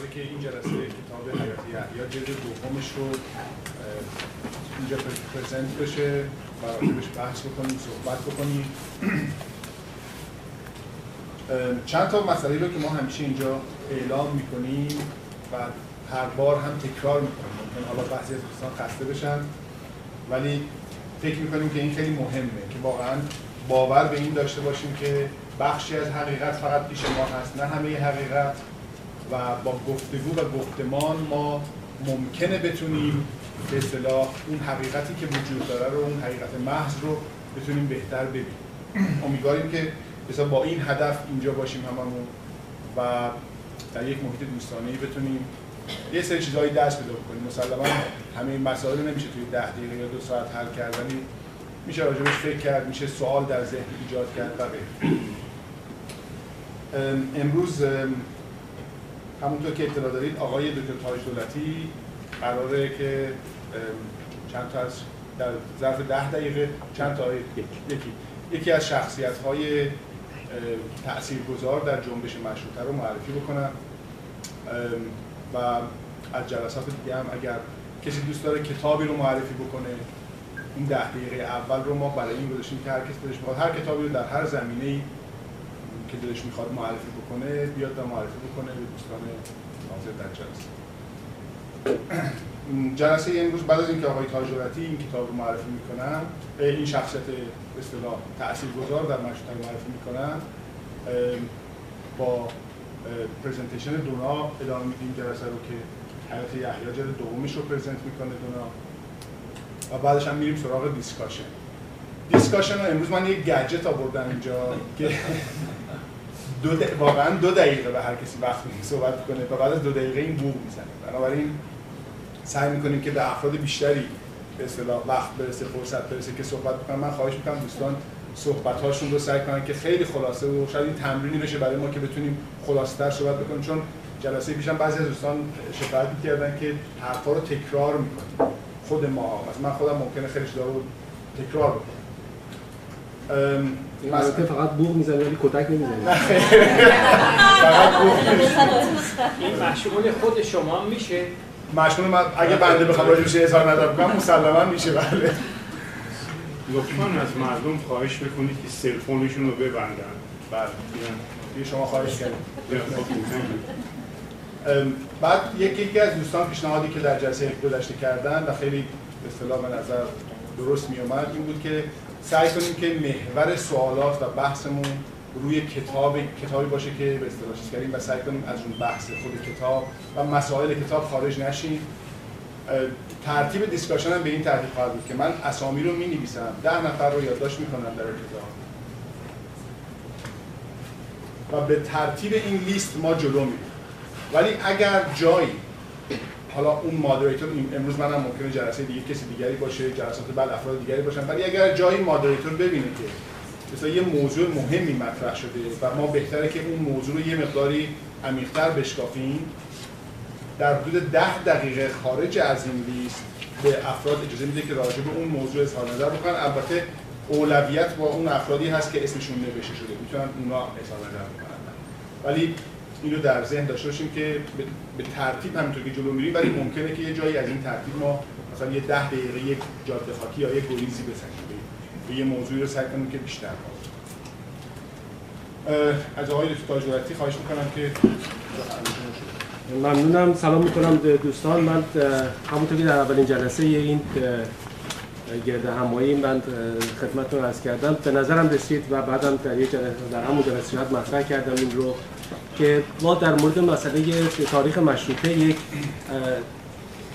قراره که این جلسه کتاب حیات یحیی جلد دومش رو اینجا پرزنت بشه و بحث بکنیم صحبت بکنیم. چند تا مسئله رو که ما همیشه اینجا اعلام می‌کنیم و هر بار هم تکرار می‌کنیم. ممکن حالا بعضی از دوستان خسته بشن. ولی فکر می‌کنیم که این خیلی مهمه که واقعا باور به این داشته باشیم که بخشی از حقیقت فقط پیش ما هست نه همه حقیقت. و با گفتگو و گفتمان ما ممکنه بتونیم به اصطلاح اون حقیقتی که وجود داره رو اون حقیقت محض رو بتونیم بهتر ببینیم. امیدواریم که مثلا با این هدف اینجا باشیم هممون و در یک محیط دوستانه بتونیم یه سری چیزهایی دست پیدا کنیم. مسلما همه این مسائل نمیشه توی ده دقیقه یا دو ساعت حل کرد ولی میشه راجبش فکر کرد میشه سوال در ذهن ایجاد کرد و امروز همونطور که اطلاع دارید آقای دکتر تاج دولتی قراره که چند تا از در ظرف ده دقیقه چند تا یکی. یکی از شخصیت های تاثیرگذار در جنبش مشروطه رو معرفی بکنم. و از جلسات دیگه هم اگر کسی دوست داره کتابی رو معرفی بکنه این ده دقیقه اول رو ما برای این گذاشتیم که هر کس دلش می‌خواد هر کتابی رو در هر زمینه که دلش می‌خواد معرفی بکنه بیاد و معرفی بکنه به دوستان حاضر در جلسه. جلسه امروز بعد از اینکه آقای تاجورتی این کتاب رو معرفی می‌کنن این شخصیت اصطلاح تاثیرگذار در مشروطه معرفی می‌کنن با presentation دونا ادامه میدیم جلسه رو که حیات یحیی جلد دومش رو present می‌کنه دونا. و بعدش هم میریم سراغ discussion discussion رو امروز من یک گجت آوردم اینجا که دو واقعا دو دقیقه به هر کسی وقت میدیم صحبت کنه و بعد از دو دقیقه این بوق می‌زنه. بنابراین سعی می‌کنیم که به افراد بیشتری به اصطلاح وقت برسه فرصت برسه که صحبت بکنن من خواهش می‌کنم دوستان صحبت هاشون رو سعی کنن که خیلی خلاصه و شاید این تمرینی بشه برای ما که بتونیم خلاصه تر صحبت بکنیم. چون جلسه پیشم بعضی از دوستان شکایت کردن که حرفا رو تکرار می‌کنیم. خود ما. من خودم ممکنه خیلی چیزا رو تکرار بکنم. این فقط بوغ می‌زنه ولی کتک نمی‌زنه فقط بوغ این مشمول خود شما میشه مشمول من اگه بنده بخوام راجعش اظهار نظر بکنم مسلما میشه بله لطفا از مردم خواهش بکنید که سلفونشون رو ببندن بله شما خواهش کردید بعد یکی یکی از دوستان پیشنهادی که در جلسه گذشته کردن و خیلی به اصطلاح به نظر درست می اومد این بود که سعی کنیم که محور سوالات و بحثمون روی کتاب کتابی باشه که به اصطلاح چیز کردیم و سعی کنیم از اون بحث خود کتاب و مسائل کتاب خارج نشیم. ترتیب دیسکاشن هم به این ترتیب خواهد بود که من اسامی رو می نویسم ده نفر رو یادداشت می‌کنم در ابتدا و به ترتیب این لیست ما جلو میریم. ولی اگر جایی حالا اون مادریتور امروز منم ممکنه جلسه دیگه کسی دیگری باشه جلسات بعد افراد دیگری باشن. ولی اگر جایی مادریتور ببینه که مثلا یه موضوع مهمی مطرح شده و ما بهتره که اون موضوع رو یه مقداری عمیق‌تر بشکافیم در حدود ده دقیقه خارج از این لیست به افراد اجازه میده که راجع به اون موضوع اظهار نظر بکنن. البته اولویت با اون افرادی هست که اسمشون نوشته شده. می‌تونن اونا اظهار نظر بکنن. ولی اینو در ذهن داشته باشیم که به ترتیب همینطور که جلو میریم ولی ممکنه که یه جایی از این ترتیب ما مثلا یه ده دقیقه یک جاده خاکی یا یک گریزی بزنیم به یه موضوعی رو سعی کنیم که بیشتر از آقای دکتر خواهش می‌کنم که ممنونم. سلام می‌کنم دوستان. من همونطور که در اولین جلسه این گرد همایی من خدمتتون عرض کردم. به نظرم رسید و بعدم در یک در همون جلسه مطرح کردم این رو. که ما در مورد مسئله تاریخ مشروطه یک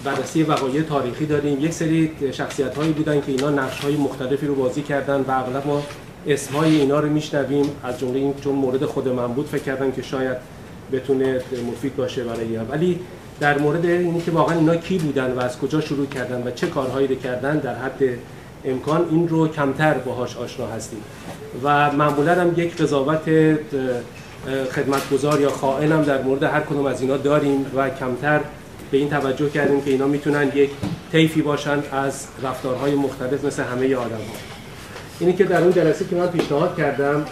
بررسی وقایع تاریخی داریم. یک سری شخصیت هایی بودن که اینا نقش های مختلفی رو بازی کردن و اغلب ما اسم های اینا رو میشنویم. از جمله این چون مورد خود من بود فکر کردم که شاید بتونه مفید باشه برای ولی در مورد اینی که واقعا اینا کی بودن و از کجا شروع کردن و چه کارهایی رو کردن در حد امکان این رو کمتر باهاش آشنا هستیم. و معمولا هم یک قضاوت خدمتگزار یا خائن در مورد هر کدوم از اینا داریم و کمتر به این توجه کردیم که اینا می‌تونن یک طیفی باشن از رفتارهای مختلف مثل همه آدم ها اینی که در اون جلسه که من پیشنهاد کردم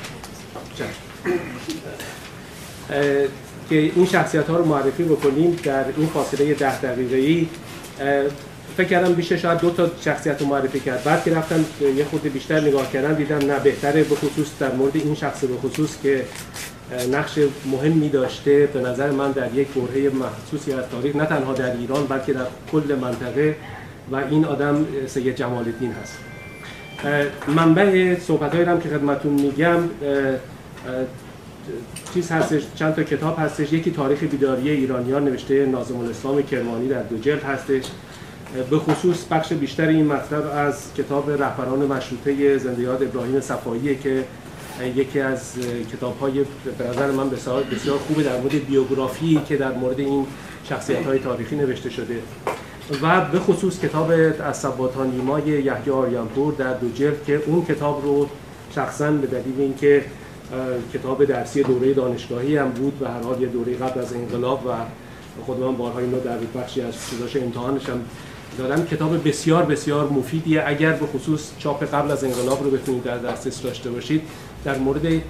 که این شخصیت ها رو معرفی بکنیم در این فاصله ده دقیقه ای فکر کردم بیشه شاید دو تا شخصیت رو معرفی کرد. بعد که رفتم یه خورده بیشتر نگاه کردم دیدم نه بهتره به خصوص در مورد این شخص به خصوص که نقش مهمی داشته به نظر من در یک برهه محسوسی از تاریخ نه تنها در ایران بلکه در کل منطقه و این آدم سید جمال الدین هست. منبع صحبت هم که خدمتون میگم چیز هستش چند تا کتاب هستش. یکی تاریخ بیداری ایرانیان نوشته ناظم الاسلام کرمانی در دو جلد هستش. به خصوص بخش بیشتر این مطلب از کتاب رهبران مشروطه زنده یاد ابراهیم صفاییه که یکی از کتاب های به نظر من بسیار بسیار خوبه در مورد بیوگرافی که در مورد این شخصیت های تاریخی نوشته شده. و به خصوص کتاب از سباتان نیمای یحیی آریانپور در دو جلد که اون کتاب رو شخصا به دلیل اینکه کتاب درسی دوره دانشگاهی هم بود و هر حال یه دوره قبل از انقلاب و خود من بارها اینو در بخشی از چیزاش امتحانش هم دارم کتاب بسیار بسیار مفیدیه. اگر به خصوص چاپ قبل از انقلاب رو بتونید در دسترس داشته باشید در مورد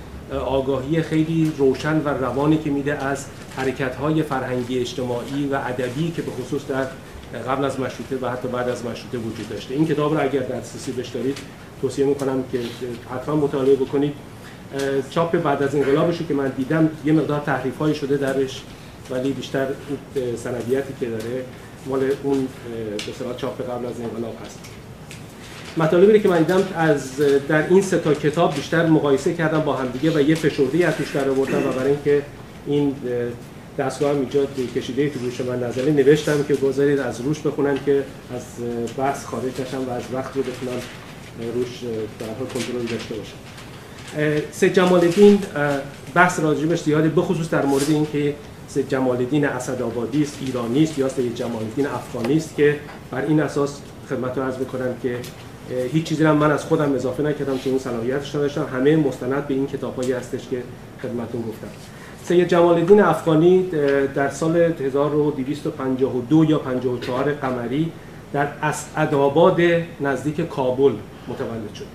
آگاهی خیلی روشن و روانی که میده از حرکت‌های فرهنگی اجتماعی و ادبی که به خصوص در قبل از مشروطه و حتی بعد از مشروطه وجود داشته. این کتاب رو اگر دسترسی بهش دارید توصیه می‌کنم که حتما مطالعه بکنید. چاپ بعد از انقلابش که من دیدم یه مقدار تحریف شده درش ولی بیشتر سندیتی که داره مال اون به چاپ قبل از انقلاب هست. مطالبی که من دیدم از در این سه تا کتاب بیشتر مقایسه کردم با همدیگه و یه فشرده از توش در آوردم و برای اینکه این دستگاه هم اینجا کشیده تو روش من نظری نوشتم که گذارید از روش بخونم که از بحث خارج نشم و از وقت رو بتونم روش در حال کنترل داشته باشم سید جمال الدین بحث راجبش زیاده بخصوص در مورد اینکه سید جمال الدین اسدآبادی است ایرانی است یا سید جمال الدین افغانی است که بر این اساس خدمت رو عرض می‌کنم که هیچ چیزی هم من از خودم اضافه نکردم که اون صلاحیتش نداشتم همه مستند به این کتابهایی هستش که خدمتتون گفتم. سید جمال الدین افغانی در سال 1252 یا 54 قمری در اسعدآباد نزدیک کابل متولد شد.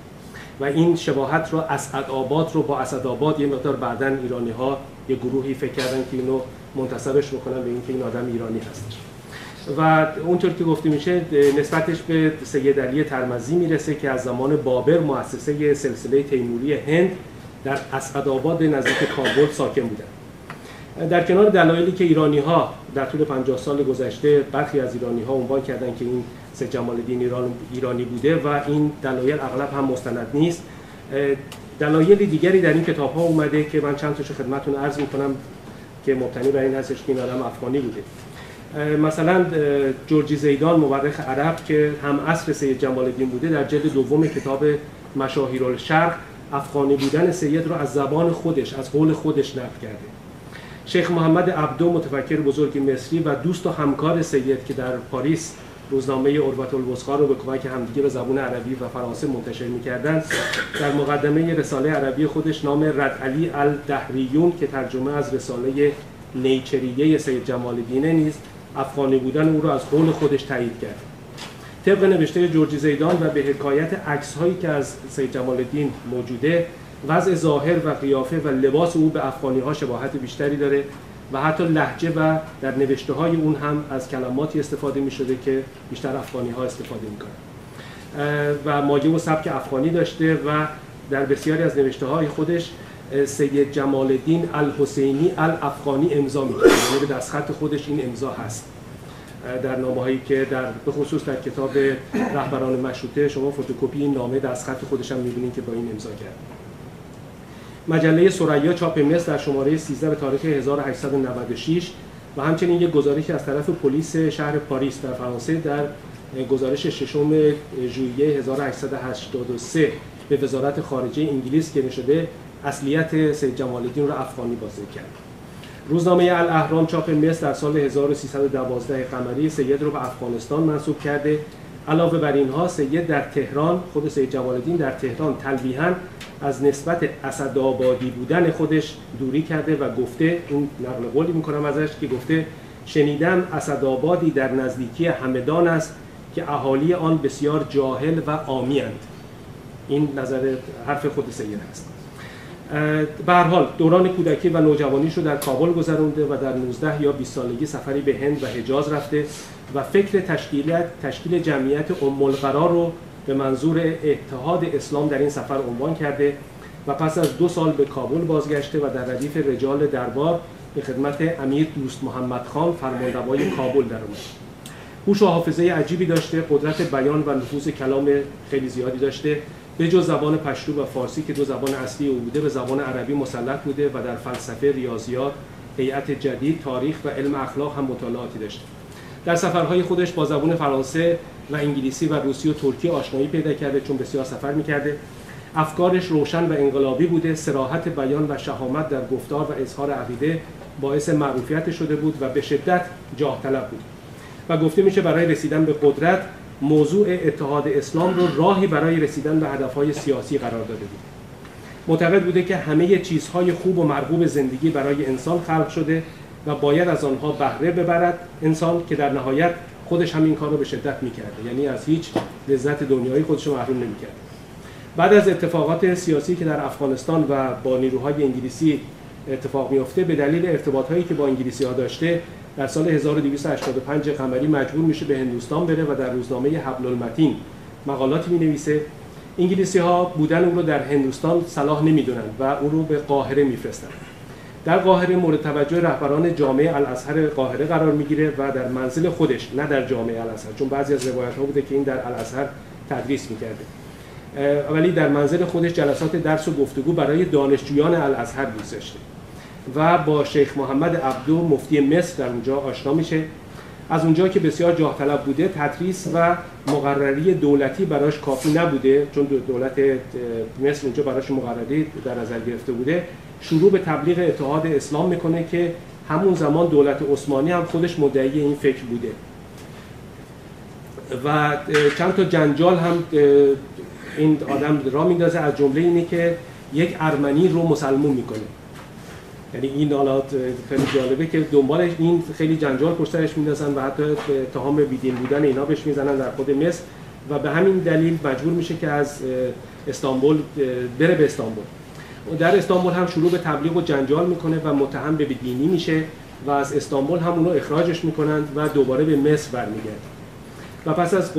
و این شباهت رو اسعدآباد رو با اسدآباد یه مقدار بعدا ایرانی ها یه گروهی فکر کردن که اینو منتصبش بکنن به اینکه این آدم ایرانی هستش. و اونطور که گفته میشه نسبتش به سید علی ترمزی می‌رسه که از زمان بابر مؤسسه سلسله تیموری هند در اسعدآباد نزدیک کابل ساکن بودن در کنار دلایلی که ایرانی ها در طول 50 سال گذشته برخی از ایرانی ها عنوان کردن که این سید جمال الدین ایران ایرانی بوده و این دلایل اغلب هم مستند نیست. دلایل دیگری در این کتاب ها اومده که من چند تاشو خدمتتون عرض می‌کنم که مبتنی بر این هستش که این آدم افغانی بوده. مثلا جورجی زیدان مورخ عرب که هم عصر سید جمال الدین بوده در جلد دوم کتاب مشاهیر الشرق افغانی بودن سید رو از زبان خودش از قول خودش نقل کرده. شیخ محمد عبدو متفکر بزرگ مصری و دوست و همکار سید که در پاریس روزنامه اروت الوسخا رو به کمک همدیگه به زبان عربی و فرانسه منتشر می‌کردن در مقدمه رساله عربی خودش نام رد علی الدهریون که ترجمه از رساله نیچریه سید جمال الدین نیز افغانی بودن او را از قول خودش تایید کرد. طبق نوشته جورجی زیدان و به حکایت عکس هایی که از سید جمال الدین موجوده وضع ظاهر و قیافه و لباس او به افغانی ها شباهت بیشتری داره و حتی لحجه و در نوشته های اون هم از کلماتی استفاده می شده که بیشتر افغانی ها استفاده می و مایه و سبک افغانی داشته و در بسیاری از نوشته های خودش سید جمال الدین الحسینی الافغانی امضا می‌کنه. یعنی به دستخط خودش این امضا هست. در نامه هایی که در به خصوص در کتاب رهبران مشروطه شما فتوکپی این نامه دستخط خودش هم می‌بینید که با این امضا کرد. مجله سریا چاپ مصر در شماره 13 به تاریخ 1896 و همچنین یک گزارشی از طرف پلیس شهر پاریس در فرانسه در گزارش ششم ژوئیه 1883 به وزارت خارجه انگلیس که شده. اصلیت سید جمال الدین را افغانی بازی کرد. روزنامه الاهرام چاپ مصر در سال 1312 قمری سید رو به افغانستان منصوب کرده. علاوه بر اینها سید در تهران خود سید جمال الدین در تهران تلویحا از نسبت اسدآبادی بودن خودش دوری کرده و گفته این نقل قولی می‌کنم ازش که گفته شنیدم اسدآبادی در نزدیکی همدان است که اهالی آن بسیار جاهل و آمیند این نظر حرف خود سید هست. به حال دوران کودکی و نوجوانیش رو در کابل گذرونده و در 19 یا 20 سالگی سفری به هند و حجاز رفته و فکر تشکیل تشکیل جمعیت ام رو به منظور اتحاد اسلام در این سفر عنوان کرده و پس از دو سال به کابل بازگشته و در ردیف رجال دربار به خدمت امیر دوست محمد خان فرمانروای کابل در اومد. هوش و حافظه عجیبی داشته قدرت بیان و نفوذ کلام خیلی زیادی داشته. به جز زبان پشتو و فارسی که دو زبان اصلی او بوده به زبان عربی مسلط بوده و در فلسفه ریاضیات هیئت جدید تاریخ و علم اخلاق هم مطالعاتی داشته. در سفرهای خودش با زبان فرانسه و انگلیسی و روسی و ترکی آشنایی پیدا کرده چون بسیار سفر می‌کرده. افکارش روشن و انقلابی بوده سراحت بیان و شهامت در گفتار و اظهار عقیده باعث معروفیت شده بود و به شدت جاه طلب بود. و گفته میشه برای رسیدن به قدرت موضوع اتحاد اسلام رو راهی برای رسیدن به هدفهای سیاسی قرار داده بود. معتقد بوده که همه چیزهای خوب و مرغوب زندگی برای انسان خلق شده و باید از آنها بهره ببرد. انسان که در نهایت خودش همین کار رو به شدت می‌کرده. یعنی از هیچ لذت دنیایی خودش رو محروم نمی‌کرد. بعد از اتفاقات سیاسی که در افغانستان و با نیروهای انگلیسی اتفاق میفته به دلیل ارتباط که با انگلیسی ها داشته در سال 1285 قمری مجبور میشه به هندوستان بره و در روزنامه حبل المتین مقالاتی می نویسه انگلیسی ها بودن اون رو در هندوستان صلاح نمی‌دونن و اون رو به قاهره میفرستن. در قاهره مورد توجه رهبران جامعه الازهر قاهره قرار می‌گیره و در منزل خودش نه در جامعه الازهر چون بعضی از روایت ها بوده که این در الازهر تدریس می‌کرده. ولی در منزل خودش جلسات درس و گفتگو برای دانشجویان الازهر گذاشته. و با شیخ محمد عبدو مفتی مصر در اونجا آشنا میشه. از اونجا که بسیار جاه طلب بوده تدریس و مقرری دولتی براش کافی نبوده چون دولت مصر اونجا براش مقرری در نظر گرفته بوده. شروع به تبلیغ اتحاد اسلام می‌کنه که همون زمان دولت عثمانی هم خودش مدعی این فکر بوده. و چند تا جنجال هم این آدم را میندازه. از جمله اینه که یک ارمنی رو مسلمون می‌کنه. یعنی این حالا خیلی جالبه که دنبال این خیلی جنجال پشتش میندازن و حتی اتهام بیدین بودن اینا بهش می‌زنن در خود مصر و به همین دلیل مجبور میشه که از استانبول بره به استانبول. در استانبول هم شروع به تبلیغ و جنجال می‌کنه و متهم به دینی میشه و از استانبول هم اونو اخراجش می‌کنند و دوباره به مصر برمیگرده. و پس از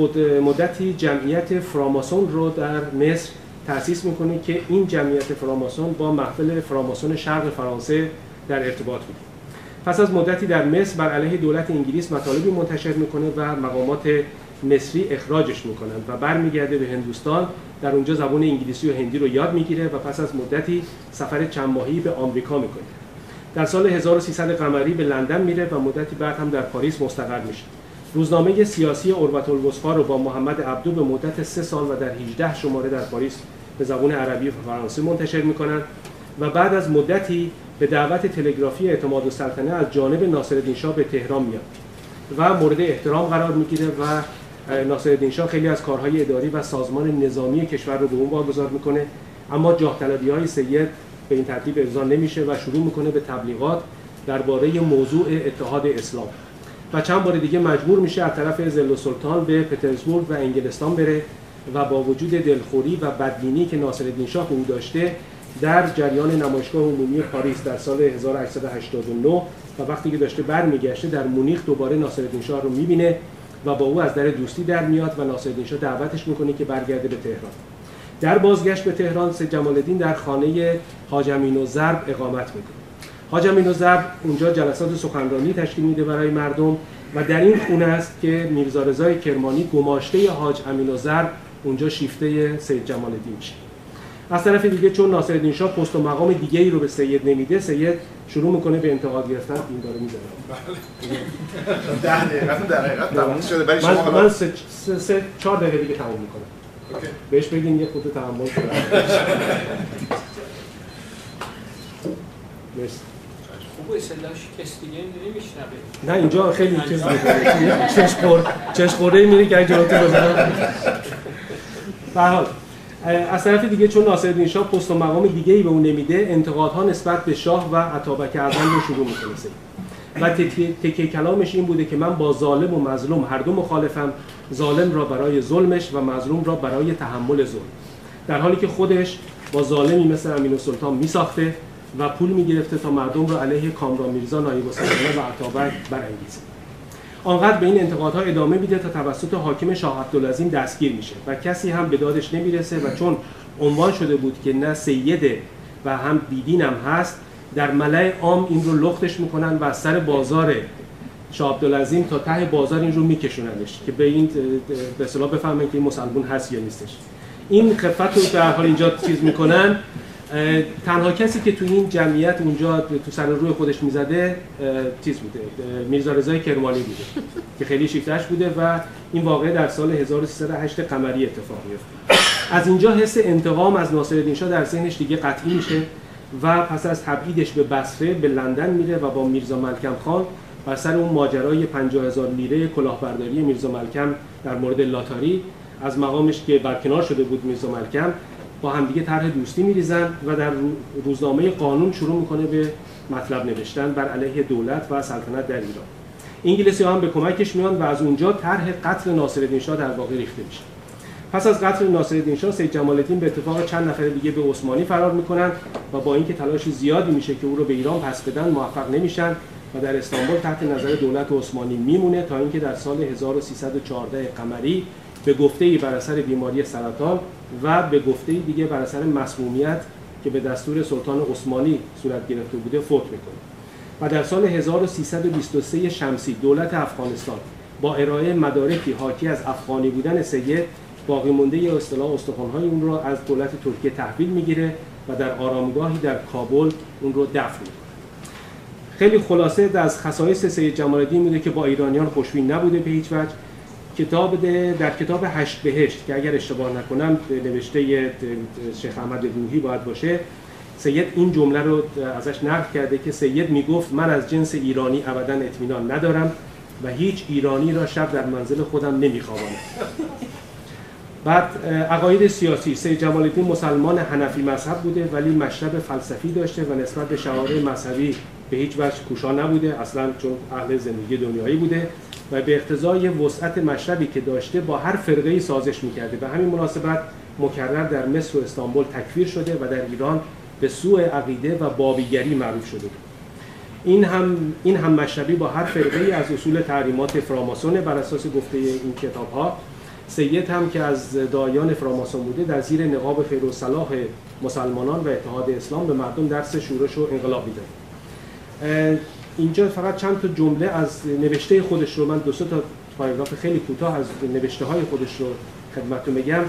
مدتی جمعیت فراماسون رو در مصر تأسیس می‌کنه که این جمعیت فراماسون با محفل فراماسون شرق فرانسه در ارتباط بود پس از مدتی در مصر بر علیه دولت انگلیس مطالبی منتشر می‌کنه و مقامات مصری اخراجش می‌کنند و برمیگرده به هندوستان. در اونجا زبان انگلیسی و هندی رو یاد می‌گیره و پس از مدتی سفر چند ماهی به آمریکا می‌کنه. در سال 1300 قمری به لندن میره و مدتی بعد هم در پاریس مستقر میشه. روزنامه سیاسی اوربت الوسفا رو با محمد عبدو به مدت سه سال و در 18 شماره در پاریس به زبان عربی و فرانسه منتشر می‌کنند و بعد از مدتی به دعوت تلگرافی اعتماد السلطنه از جانب ناصرالدین شاه به تهران میاد و مورد احترام قرار می‌گیره و ناصرالدین شاه خیلی از کارهای اداری و سازمان نظامی کشور رو به اون واگذار می‌کنه. اما جاه طلبی های سید به این ترتیب ارضا نمیشه و شروع می‌کنه به تبلیغات درباره موضوع اتحاد اسلام. و چند بار دیگه مجبور میشه از طرف زل سلطان به پترزبورگ و انگلستان بره. و با وجود دلخوری و بدبینی که ناصرالدین شاه او داشته در جریان نمایشگاه عمومی پاریس در سال 1889 و وقتی که داشته برمیگشته در مونیخ دوباره ناصرالدین شاه رو می‌بینه و با او از در دوستی در میاد و ناصرالدین شاه دعوتش می‌کنه که برگرده به تهران. در بازگشت به تهران سید جمال الدین در خانه حاج و ضرب اقامت می‌کنه. حاج و ضرب اونجا جلسات سخنرانی تشکیل میده برای مردم و در این خونه است که میرزا رضای کرمانی گماشته حاج امین و ضرب اونجا شیفته سید جمال الدین میشه. از طرف دیگه چون ناصرالدین شاه پست و مقام دیگه ای رو به سید نمیده سید شروع می‌کنه به انتقاد گرفتن این داره می‌زنه. ده دقیقه در حقیقت تموم شده برای شما من, سه, سه, سه چهار دقیقه دیگه تموم می‌کنم. اوکی. بهش بگین یه خود تحمل کنه مرسی. خوب اصلاح شکست دیگه نمیشنبه نه اینجا خیلی چیز می‌کنه. چش خور چش خورده میره که جلوتو بزنم به حال از طرف دیگه چون ناصرالدین شاه پست و مقام دیگه ای به اون نمیده انتقادها نسبت به شاه و عطابک اعظم رو شروع می‌کنه. و تکیه تکی کلامش این بوده که من با ظالم و مظلوم هر دو مخالفم ظالم را برای ظلمش و مظلوم را برای تحمل ظلم در حالی که خودش با ظالمی مثل امین سلطان میساخته و پول می‌گرفته تا مردم را علیه کامران میرزا نایب السلطنه و عطابک برانگیزه آنقدر به این انتقادها ادامه میده تا توسط حاکم شاه عبدالعظیم دستگیر میشه و کسی هم به دادش نمی‌رسه و چون عنوان شده بود که نه سیده و هم بیدین هم هست در ملع عام این رو لختش می‌کنن و سر بازار شاه عبدالعظیم تا ته بازار این رو میکشوننش که به این به اصطلاح بفهمن که این مسلمون هست یا نیستش. این خفت رو به حال اینجا چیز می‌کنن. تنها کسی که تو این جمعیت اونجا تو سر روی خودش می‌زده چیز بوده میرزا رضای کرمانی بوده که خیلی شیفتش بوده و این واقعه در سال 1308 قمری اتفاق میفته از اینجا حس انتقام از ناصرالدین شاه در ذهنش دیگه قطعی میشه و پس از تبعیدش به بصره به لندن میره و با میرزا ملکم خان بر سر اون ماجرای 50 هزار لیره کلاهبرداری میرزا ملکم در مورد لاتاری از مقامش که برکنار شده بود میرزا ملکم با همدیگه طرح دوستی میریزن و در روزنامه قانون شروع می‌کنه به مطلب نوشتن بر علیه دولت و سلطنت در ایران. انگلیسی هم به کمکش میان و از اونجا طرح قتل ناصرالدین شاه در واقع ریخته میشه. پس از قتل ناصرالدین شاه سید جمال به اتفاق چند نفر دیگه به عثمانی فرار می‌کنن و با اینکه تلاش زیادی میشه که او رو به ایران پس بدن موفق نمیشن و در استانبول تحت نظر دولت عثمانی میمونه تا اینکه در سال 1314 قمری به گفته ای بر اثر بیماری سرطان و به گفته دیگه بر اثر مسمومیت که به دستور سلطان عثمانی صورت گرفته بوده فوت می‌کنه. و در سال 1323 شمسی دولت افغانستان با ارائه مدارکی حاکی از افغانی بودن سید باقی مونده یا اصطلاح اون رو از دولت ترکیه تحویل می‌گیره و در آرامگاهی در کابل اون رو دفن می‌کنه. خیلی خلاصه از خصایص سید جمال الدین میده که با ایرانیان خوشبین نبوده به هیچ وجه. کتاب در کتاب هشت بهشت که اگر اشتباه نکنم نوشته شیخ احمد روحی باید باشه. سید این جمله رو ازش نقل کرده که سید می‌گفت من از جنس ایرانی ابدا اطمینان ندارم و هیچ ایرانی را شب در منزل خودم نمیخوابانم. بعد عقاید سیاسی. سید جمال الدین مسلمان حنفی مذهب بوده ولی مشرب فلسفی داشته و نسبت به شعار مذهبی به هیچ وجه کوشا نبوده اصلا چون اهل زندگی دنیایی بوده. و به اقتضای وسعت مشربی که داشته با هر فرقه سازش می‌کرده. به همین مناسبت مکرر در مصر و استانبول تکفیر شده و در ایران به سوء عقیده و بابیگری معروف شده. این هم این هم مشربی با هر فرقه از اصول تحریمات فراماسون بر اساس گفته این کتاب ها سید هم که از دایان فراماسون بوده در زیر نقاب خیر و صلاح مسلمانان و اتحاد اسلام به مردم درس شورش و انقلاب میده اینجا فقط چند تا جمله از نوشته خودش رو من دو تا پاراگراف خیلی کوتاه از نوشته های خودش رو خدمتتون بگم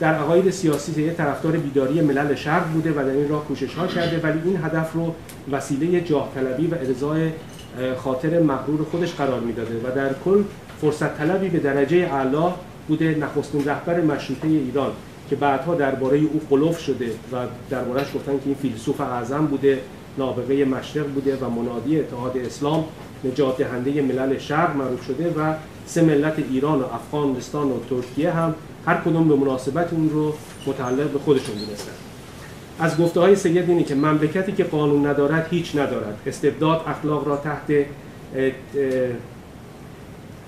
در عقاید سیاسی یه طرفدار بیداری ملل شرق بوده و در این راه کوشش ها کرده ولی این هدف رو وسیله جاه طلبی و ارضای خاطر مغرور خودش قرار می‌داده و در کل فرصت طلبی به درجه اعلا بوده نخستین رهبر مشروطه ایران که بعدها درباره او قلوف شده و دربارهش گفتن که این فیلسوف اعظم بوده. نابغه مشرق بوده و منادی اتحاد اسلام نجات دهنده ملل شرق معروف شده و سه ملت ایران و افغانستان و ترکیه هم هر کدوم به مناسبت اون رو متعلق به خودشون دونستن. از گفته های سید اینه که مملکتی که قانون ندارد هیچ ندارد. استبداد اخلاق را تحت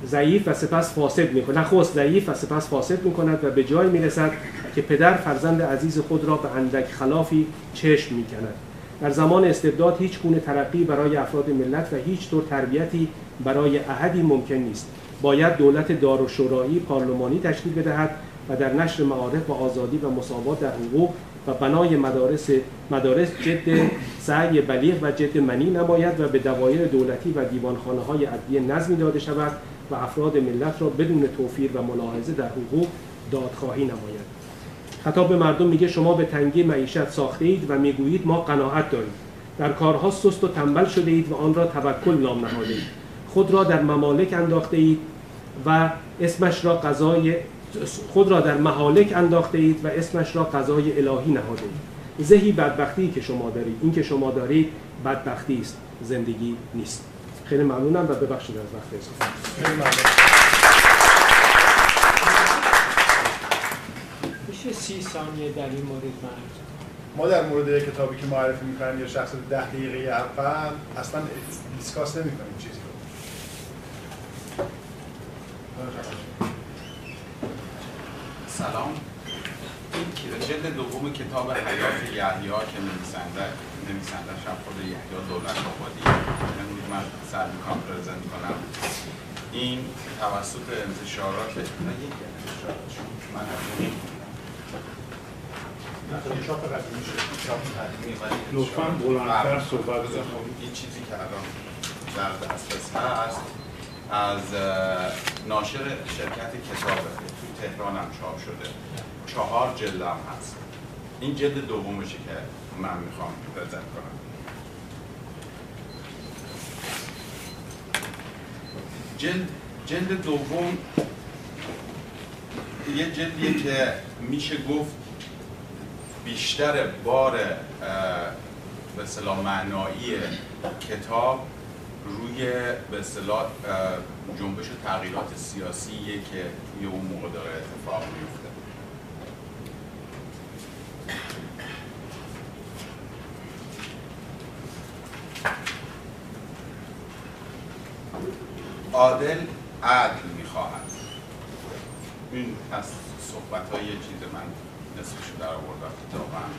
ضعیف و سپس فاسد می‌کند. نخست ضعیف و سپس فاسد می‌کند و به جای می‌رسد که پدر فرزند عزیز خود را به اندک خلافی چشم می‌کند. در زمان استبداد هیچ گونه ترقی برای افراد ملت و هیچ طور تربیتی برای احدی ممکن نیست. باید دولت دار و شورایی پارلمانی تشکیل بدهد و در نشر معارف و آزادی و مساوات در حقوق و بنای مدارس مدارس جد سعی بلیغ و جد منی نماید و به دوایر دولتی و دیوانخانه های عدلیه نظمی داده شود و افراد ملت را بدون توفیر و ملاحظه در حقوق دادخواهی نماید. خطاب به مردم میگه شما به تنگی معیشت ساخته اید و می‌گویید ما قناعت داریم. در کارها سست و تنبل شده اید و آن را توکل نام نهاده اید خود را در ممالک انداخته اید و اسمش را قضای خود را در محالک انداخته اید و اسمش را قضای الهی نهاده اید زهی بدبختی که شما دارید. این که شما دارید بدبختی است. زندگی نیست. خیلی ممنونم و ببخشید از وقت اضافه میشه سی ثانیه در این مورد مرد ما در مورد کتابی که معرفی می‌کنیم یا شخص ده دقیقه اول اصلا دیسکاس نمی کنیم چیزی رو. سلام. این جلد دوم کتاب حیات یحیی که نویسنده نویسنده هم خود یحیی دولت آبادی. یعنی من سر می‌کنم پرزنت کنم. این توسط انتشارات نه یک انتشارات. من از لطفاً بلندتر. صحبت. این چیزی که الان در دسترس هست از ناشر شرکت کتابه تو تهران هم چاپ شده چهار جلد هم هست این جلد دومشه که من می‌خوام پرزنت کنم جلد جلد دوم یه جلدیه که میشه گفت بیشتر بار به اصطلاح معنایی کتاب روی به اصطلاح جنبش و تغییرات سیاسیه که توی اون موقع داره اتفاق میفته. عادل عدل می‌خواهد. این از صحبت های یه چیز من نصفشو در آوردم کتابم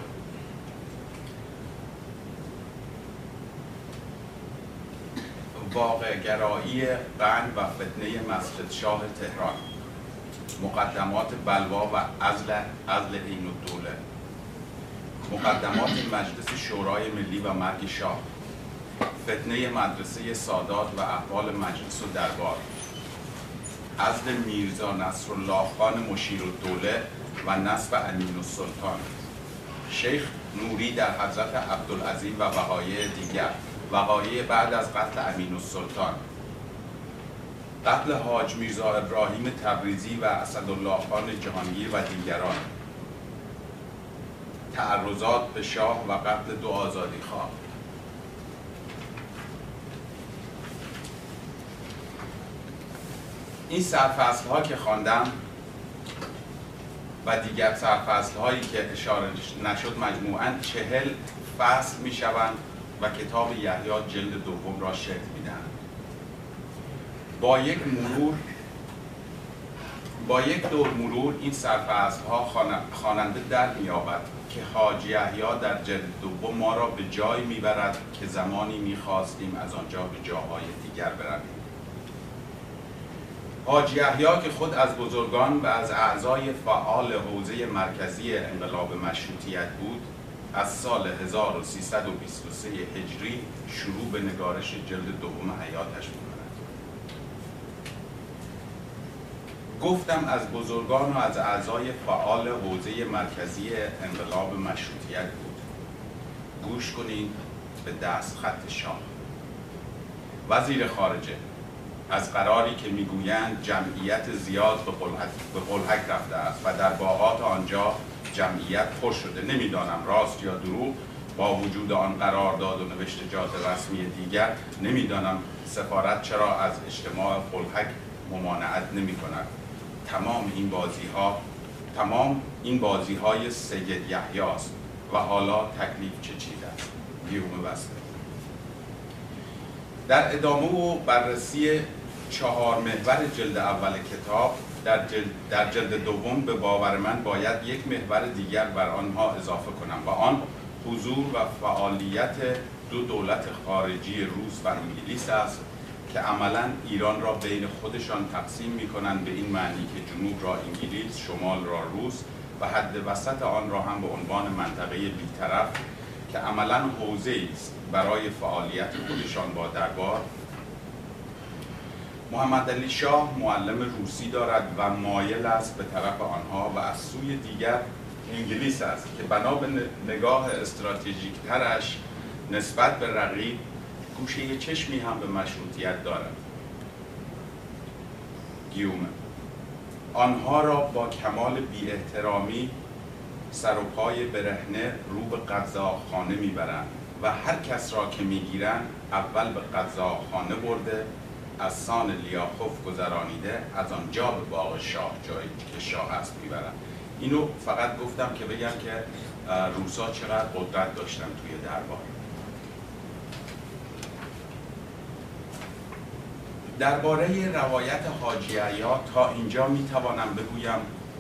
واقع گرایی قند و فتنه مسجد شاه تهران. مقدمات بلوا و ازل ازل عین الدوله. مقدمات مجلس شورای ملی و مرگ شاه. فتنه مدرسه سادات و احوال مجلس و دربار. ازل میرزا نصرالله خان مشیر الدوله و نصب امین السلطان. شیخ نوری در حضرت عبدالعظیم و وقایع دیگر. وقایع بعد از قتل امین السلطان. قتل حاج میرزا ابراهیم تبریزی و اسدالله خان جهانگیر و دیگران. تعرضات به شاه و قتل دو آزادی خواه. این سرفصل ها که خواندم و دیگر سرفصل هایی که اشاره نشد مجموعاً چهل فصل می شوند و کتاب یحیی جلد دوم را شکل میدن با یک مرور با یک دور مرور این سرفصل ها خواننده در میابد که حاج یحیی در جلد دوم ما را به جای می‌برد که زمانی می‌خواستیم از آنجا به جاهای دیگر برویم. حاج یحیی که خود از بزرگان و از اعضای فعال حوزه مرکزی انقلاب مشروطیت بود از سال 1323 هجری شروع به نگارش جلد دوم حیاتش می‌کند. گفتم از بزرگان و از اعضای فعال حوزه مرکزی انقلاب مشروطیت بود. گوش کنید به دست خط شاه وزیر خارجه از قراری که می‌گویند جمعیت زیاد به قلحک, رفته است و در باغات آنجا جمعیت پر شده. نمی‌دانم راست یا دروغ با وجود آن قرارداد و نوشتجات رسمی دیگر نمی‌دانم سفارت چرا از اجتماع قلحک ممانعت نمی کند تمام این بازی ها تمام این بازی های سید یحیی است و حالا تکلیف چه چیز است. گیوم بسته. در ادامه و بررسی چهار محور جلد اول کتاب در جلد, در جلد دوم به باور من باید یک محور دیگر بر آنها اضافه کنم و آن حضور و فعالیت دو دولت خارجی روس و انگلیس است که عملا ایران را بین خودشان تقسیم می کنند به این معنی که جنوب را انگلیس، شمال را روس و حد وسط آن را هم به عنوان منطقه بیطرف که عملا حوزه است برای فعالیت خودشان با دربار محمد علی شاه معلم روسی دارد و مایل است به طرف آنها و از سوی دیگر انگلیس است که بنا به نگاه استراتژیک ترش نسبت به رقیب گوشه چشمی هم به مشروطیت دارد. گیومه. آنها را با کمال بی احترامی سر و پای برهنه رو به قضاخانه می‌برند و هر کس را که می‌گیرند اول به قضاخانه برده از سان لیاخوف گذرانیده از آنجا به باغ شاه جایی که شاه است می‌برند اینو فقط گفتم که بگم که روسا چقدر قدرت داشتن توی دربار. درباره روایت حاجی تا اینجا می‌توانم بگویم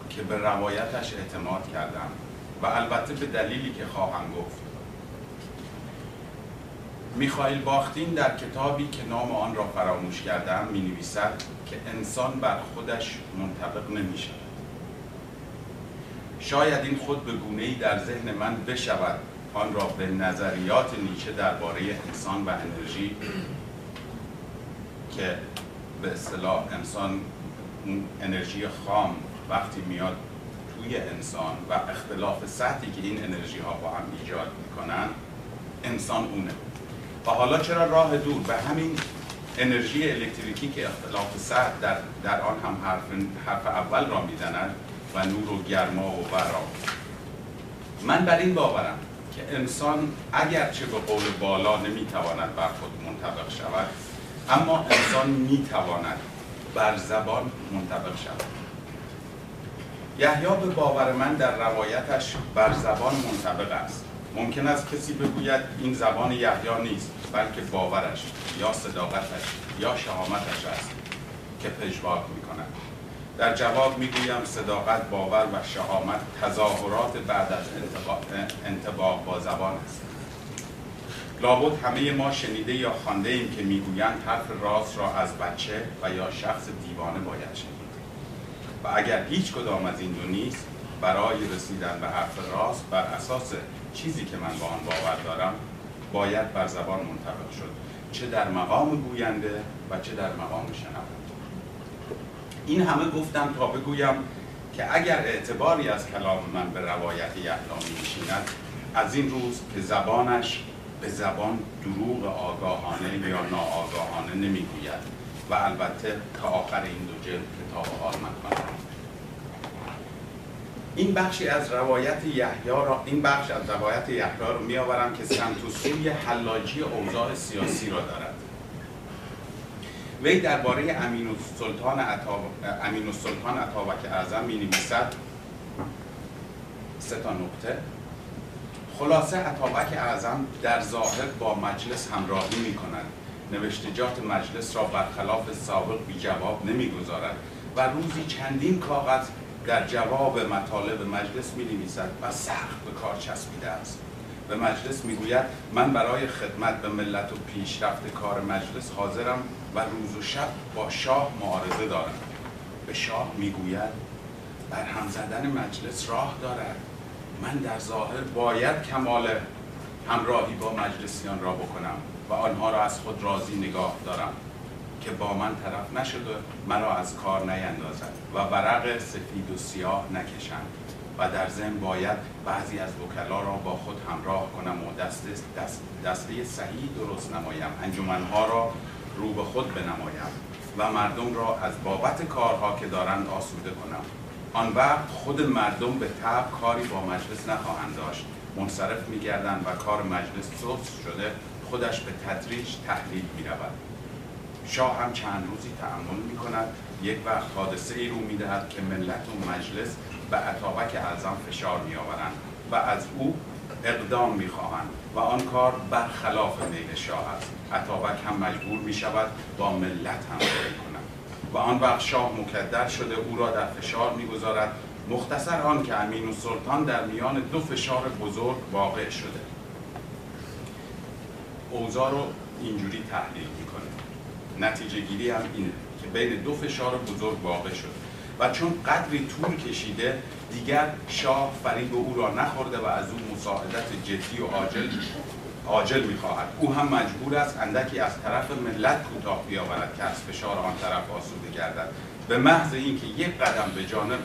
که به روایتش اعتماد کردم و البته به دلیلی که خواهم گفت. میخائیل باختین در کتابی که نام آن را فراموش کردم می نویسد که انسان بر خودش منطبق نمی شود شاید این خود به گونه در ذهن من بشود آن را به نظریات نیچه درباره انسان و انرژی که به اصطلاح انسان اون انرژی خام وقتی میاد توی انسان و اختلاف سطحی که این انرژی ها با هم ایجاد می‌کنن انسان اونه. و حالا چرا راه دور؟ به همین انرژی الکتریکی که اختلاف سطح در, در آن هم حرف, حرف اول را می‌زنند و نور و گرما و برا من بر این باورم که انسان اگرچه به قول بالا نمی‌تواند بر خود منطبق شود اما انسان می‌تواند بر زبان منطبق شود. یحیی باور من در روایتش بر زبان منطبق است. ممکن است کسی بگوید این زبان یحیی نیست بلکه باورش یا صداقتش یا شهامتش است که پژواک می‌کند. در جواب می‌گویم صداقت باور و شهامت تظاهرات بعد از انتباق با زبان است. لابد همه ما شنیده یا خوانده ایم که می‌گویند حرف راست را از بچه و یا شخص دیوانه باید شنید. و اگر هیچ کدام از این دو نیست برای رسیدن به حرف راست بر اساس چیزی که من با آن باور دارم باید بر زبان منطبق شد. چه در مقام گوینده و چه در مقام شنونده. این همه گفتم تا بگویم که اگر اعتباری از کلام من به روایت یحیی میشیند از این روز که زبانش به زبان دروغ آگاهانه یا ناآگاهانه نمی‌گوید. و البته تا آخر این دو جلد کتاب حال من این بخشی از روایت یحیی را این بخش از روایت یحیی را میآورم که سمت و سوی حلاجی اوضاع سیاسی را دارد. وی درباره امین السلطان عطا امین السلطان عطابک اعظم می نویسد سه تا نقطه. خلاصه عطابک اعظم در ظاهر با مجلس همراهی می کند نوشتجات مجلس را برخلاف سابق بی جواب نمی‌گذارد و روزی چندین کاغذ در جواب مطالب مجلس می نویسد و سخت به کار چسبیده است. به مجلس می‌گوید من برای خدمت به ملت و پیشرفت کار مجلس حاضرم و روز و شب با شاه معارضه دارم. به شاه می‌گوید بر هم زدن مجلس راه دارد. من در ظاهر باید کمال همراهی با مجلسیان را بکنم و آنها را از خود راضی نگاه دارم. که با من طرف نشده مرا از کار نیندازد و ورق سفید و سیاه نکشند و در ضمن باید بعضی از وکلا را با خود همراه کنم و دسته, دست دسته صحیح درست نمایم. انجمنها را رو به خود بنمایم و مردم را از بابت کارها که دارند آسوده کنم. آن وقت خود مردم به تب کاری با مجلس نخواهند داشت. منصرف میگردند و کار مجلس سست شده خودش به تدریج تحلیل می رود. شاه هم چند روزی تعمل می کند یک وقت حادثه ای رو می دهد که ملت و مجلس به عطابک اعظم فشار می آورند و از او اقدام می خواهند و آن کار برخلاف میل شاه است. عطابک هم مجبور می شود با ملت هم کند. و آن وقت شاه مکدر شده او را در فشار می‌گذارد. مختصر آن که امین و سلطان در میان دو فشار بزرگ واقع شده. اوضاع رو اینجوری تحلیل می‌کنه نتیجه گیری هم اینه که بین دو فشار بزرگ واقع شده و چون قدری طول کشیده دیگر شاه فریب او را نخورده و از او مساعدت جدی و عاجل عاجل می‌خواهد. او هم مجبور است اندکی از طرف ملت کوتاه بیاورد که از فشار آن طرف آسوده گردد. به محض اینکه یک قدم به جانب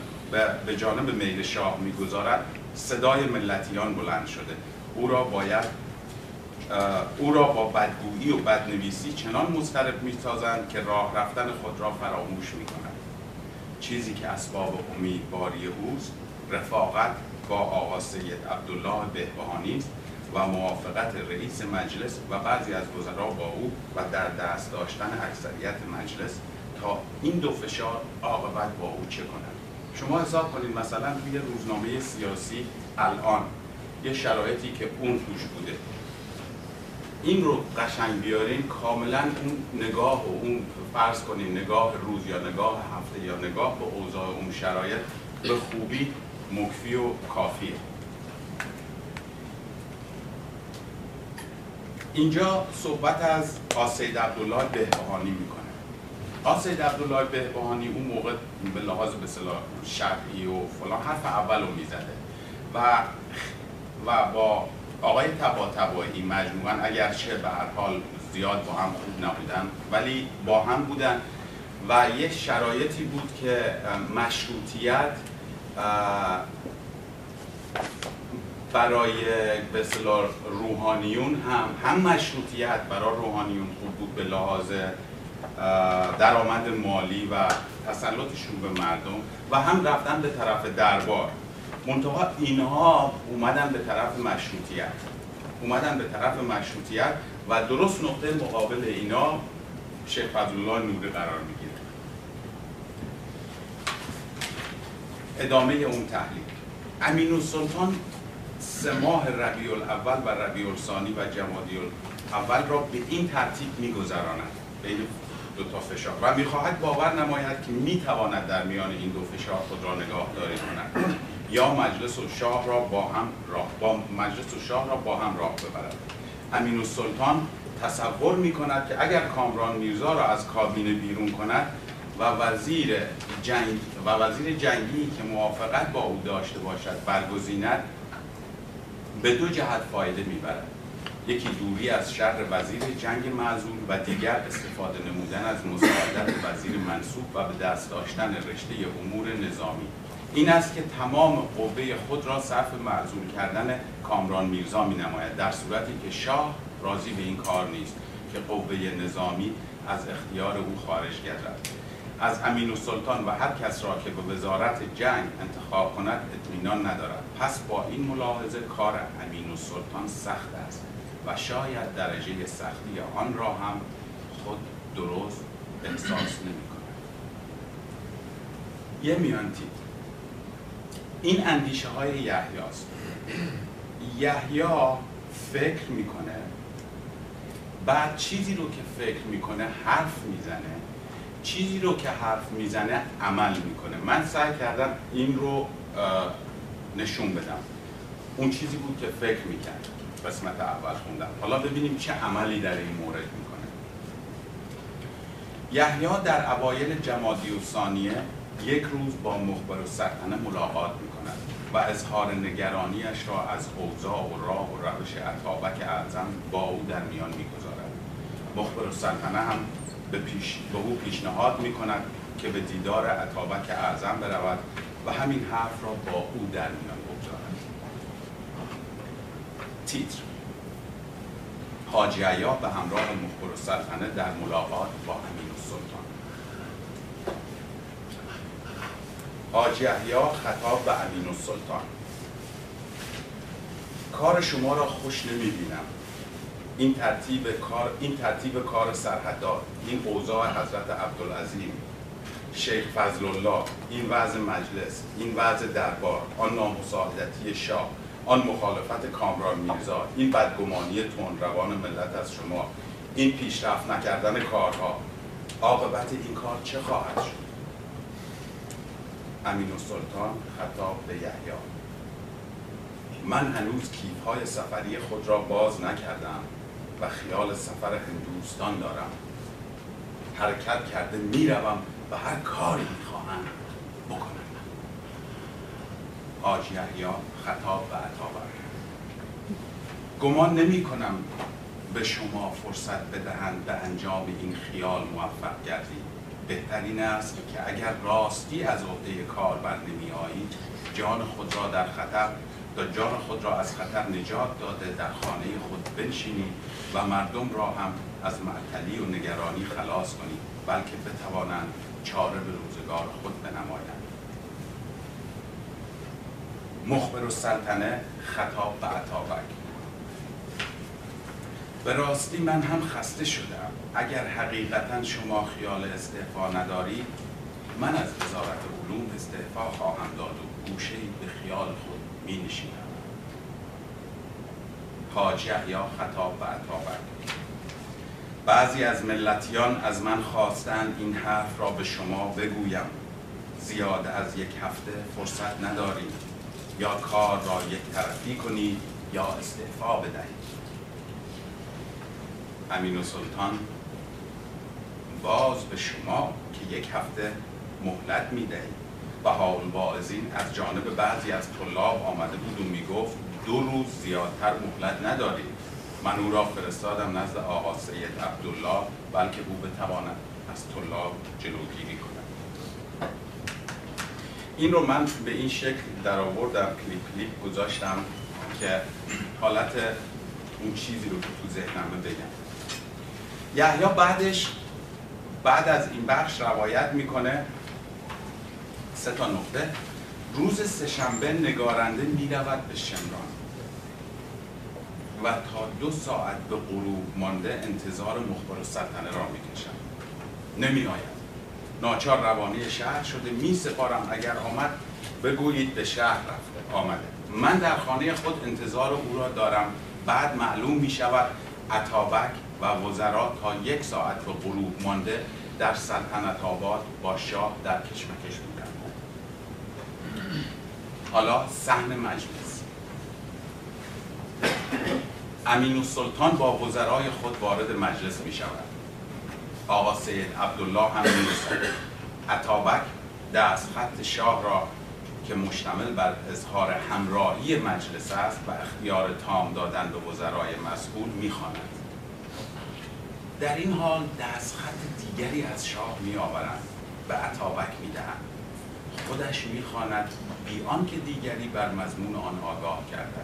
به جانب میل شاه می‌گذارد صدای ملتیان بلند شده. او را باید او را با بدگویی و بدنویسی چنان مضطرب می‌سازند که راه رفتن خود را فراموش می‌کنند چیزی که اسباب امیدواری اوست رفاقت با آقا سید عبدالله بهبهانی است و موافقت رئیس مجلس و بعضی از وزرا با او و در دست داشتن اکثریت مجلس تا این دو فشار عاقبت با او چه کنند شما حساب کنید مثلا توی روزنامه سیاسی الان یه شرایطی که اون توش بوده. این رو قشنگ بیارین کاملا اون نگاه و اون فرض کنیم نگاه روز یا نگاه هفته یا نگاه به اوضاع اون شرایط به خوبی مکفی و کافیه. اینجا صحبت از آسید عبدالله بهبهانی می‌کنه. آسید عبدالله بهبهانی اون موقع به لحاظ به صلاح شرعی و فلان حرف اول رو می‌زده و و با آقای تبا تبایی مجموعا اگرچه به هر حال زیاد با هم خوب نبودن ولی با هم بودن و یه شرایطی بود که مشروطیت برای به روحانیون هم هم مشروطیت برای روحانیون خوب بود به لحاظ درآمد مالی و تسلطشون به مردم و هم رفتن به طرف دربار. منتها اینها اومدن به طرف مشروطیت. اومدن به طرف مشروطیت و درست نقطه مقابل اینا شیخ فضلالله نوری قرار می‌گیره. ادامه اون تحلیل. امین السلطان سه ماه ربیع الاول و ربیع الثانی و جمادی اول را به این ترتیب میگذراند. بین دو تا فشار. و می‌خواهد باور نماید که می‌تواند در میان این دو فشار خود را نگاهداری کند. یا مجلس و شاه را با هم راه با مجلس و شاه را با هم راه ببرد. امین السلطان تصور می کند که اگر کامران میرزا را از کابینه بیرون کند و وزیر جنگ و وزیر جنگی که موافقت با او داشته باشد برگزیند به دو جهت فایده می‌برد. یکی دوری از شر وزیر جنگ معزول و دیگر استفاده نمودن از مساعدت وزیر منصوب و به دست داشتن رشته امور نظامی. این است که تمام قوه خود را صرف معزول کردن کامران میرزا می نماید در صورتی که شاه راضی به این کار نیست که قوه نظامی از اختیار او خارج گردد از امین السلطان و هر کس را که به وزارت جنگ انتخاب کند اطمینان ندارد پس با این ملاحظه کار امین السلطان سخت است و شاید درجه سختی آن را هم خود درست احساس نمی کند. یه این اندیشه های یحیاست. یحیی فکر می‌کنه بعد چیزی رو که فکر می‌کنه حرف می‌زنه چیزی رو که حرف می‌زنه عمل می‌کنه. من سعی کردم این رو نشون بدم. اون چیزی بود که فکر می‌کرد. قسمت اول خوندم. حالا ببینیم چه عملی در این مورد می‌کنه. یحیی در اوایل جمادی و ثانیه یک روز با مخبر و سلطنه ملاقات می‌کند و اظهار نگرانیش را از اوضاع و راه و روش اتابک اعظم با او در میان می‌گذارد. مخبر سلطنه هم به, پیش، به او پیشنهاد می‌کند که به دیدار اتابک اعظم برود و همین حرف را با او در میان بگذارد. تیتر حاجی عیا به همراه مخبر السلطنه در ملاقات با امین السلطان. عیا خطاب به امین السلطان. کار شما را خوش نمی‌بینم. این ترتیب کار این ترتیب کار سرحدار این اوضاع حضرت عبدالعظیم شیخ فضل الله این وضع مجلس این وضع دربار آن نامساعدتی شاه آن مخالفت کامران میرزا این بدگمانی تندروان ملت از شما این پیشرفت نکردن کارها عاقبت این کار چه خواهد شد؟ امین السلطان خطاب به یحیی. من هنوز کیفهای سفری خود را باز نکردم و خیال سفر هندوستان دارم. حرکت کرده می‌روم و هر کاری می‌خواهم بکنم. حاج یحیی خطاب به عطابک گمان نمی کنم به شما فرصت بدهند به انجام این خیال موفق گردید بهترین است که اگر راستی از عهده کار بر نمی آیید جان خود را در خطر تا جان خود را از خطر نجات داده در خانه خود بنشینید و مردم را هم از معطلی و نگرانی خلاص کنید بلکه بتوانند چاره به روزگار خود بنمایند. مخبر السلطنه خطاب به عطابک. به راستی من هم خسته شدم. اگر حقیقتا شما خیال استعفا ندارید من از وزارت علوم استعفا خواهم داد و گوشه به خیال خود می نشینم حاج یحیی خطاب به عطابک. بعضی از ملتیان از من خواستند این حرف را به شما بگویم. زیاد از یک هفته فرصت ندارید یا کار را یک طرفی کنید یا استعفا بدهید. امین سلطان باز به شما که یک هفته مهلت می‌دهید بهاء الواعظین از جانب بعضی از طلاب آمده بود و می‌گفت دو روز زیادتر مهلت ندارید من او را فرستادم نزد آقا سید عبدالله بلکه او بتواند از طلاب جلوگیری کند. این رو من به این شکل در آوردم کلیپ کلیپ گذاشتم که حالت اون چیزی رو که تو ذهنمه بگم. یحیی بعدش بعد از این بخش روایت می‌کنه سه تا نقطه. روز سهشنبه نگارنده می‌رود به شمران و تا دو ساعت به غروب مانده انتظار مخبر السلطنه را می‌کشم نمی آید ناچار روانی شهر شده. می سپارم اگر آمد بگویید به شهر رفته. آمده. من در خانه خود انتظار او را دارم. بعد معلوم می شود عطابک و وزرا تا یک ساعت به غروب مانده در سلطنت آباد با شاه در کشمکش بودند. حالا صحن مجلس. امین السلطان با وزرای خود وارد مجلس می شود آقا سید عبدالله هم می عطابک دست خط شاه را که مشتمل بر اظهار همراهی مجلس است و اختیار تام دادن به وزرای مسئول می‌خواند در این حال دستخط دیگری از شاه می آورند به عطابک می دهند خودش می‌خواند بی آنکه دیگری بر مضمون آن آگاه نقطه.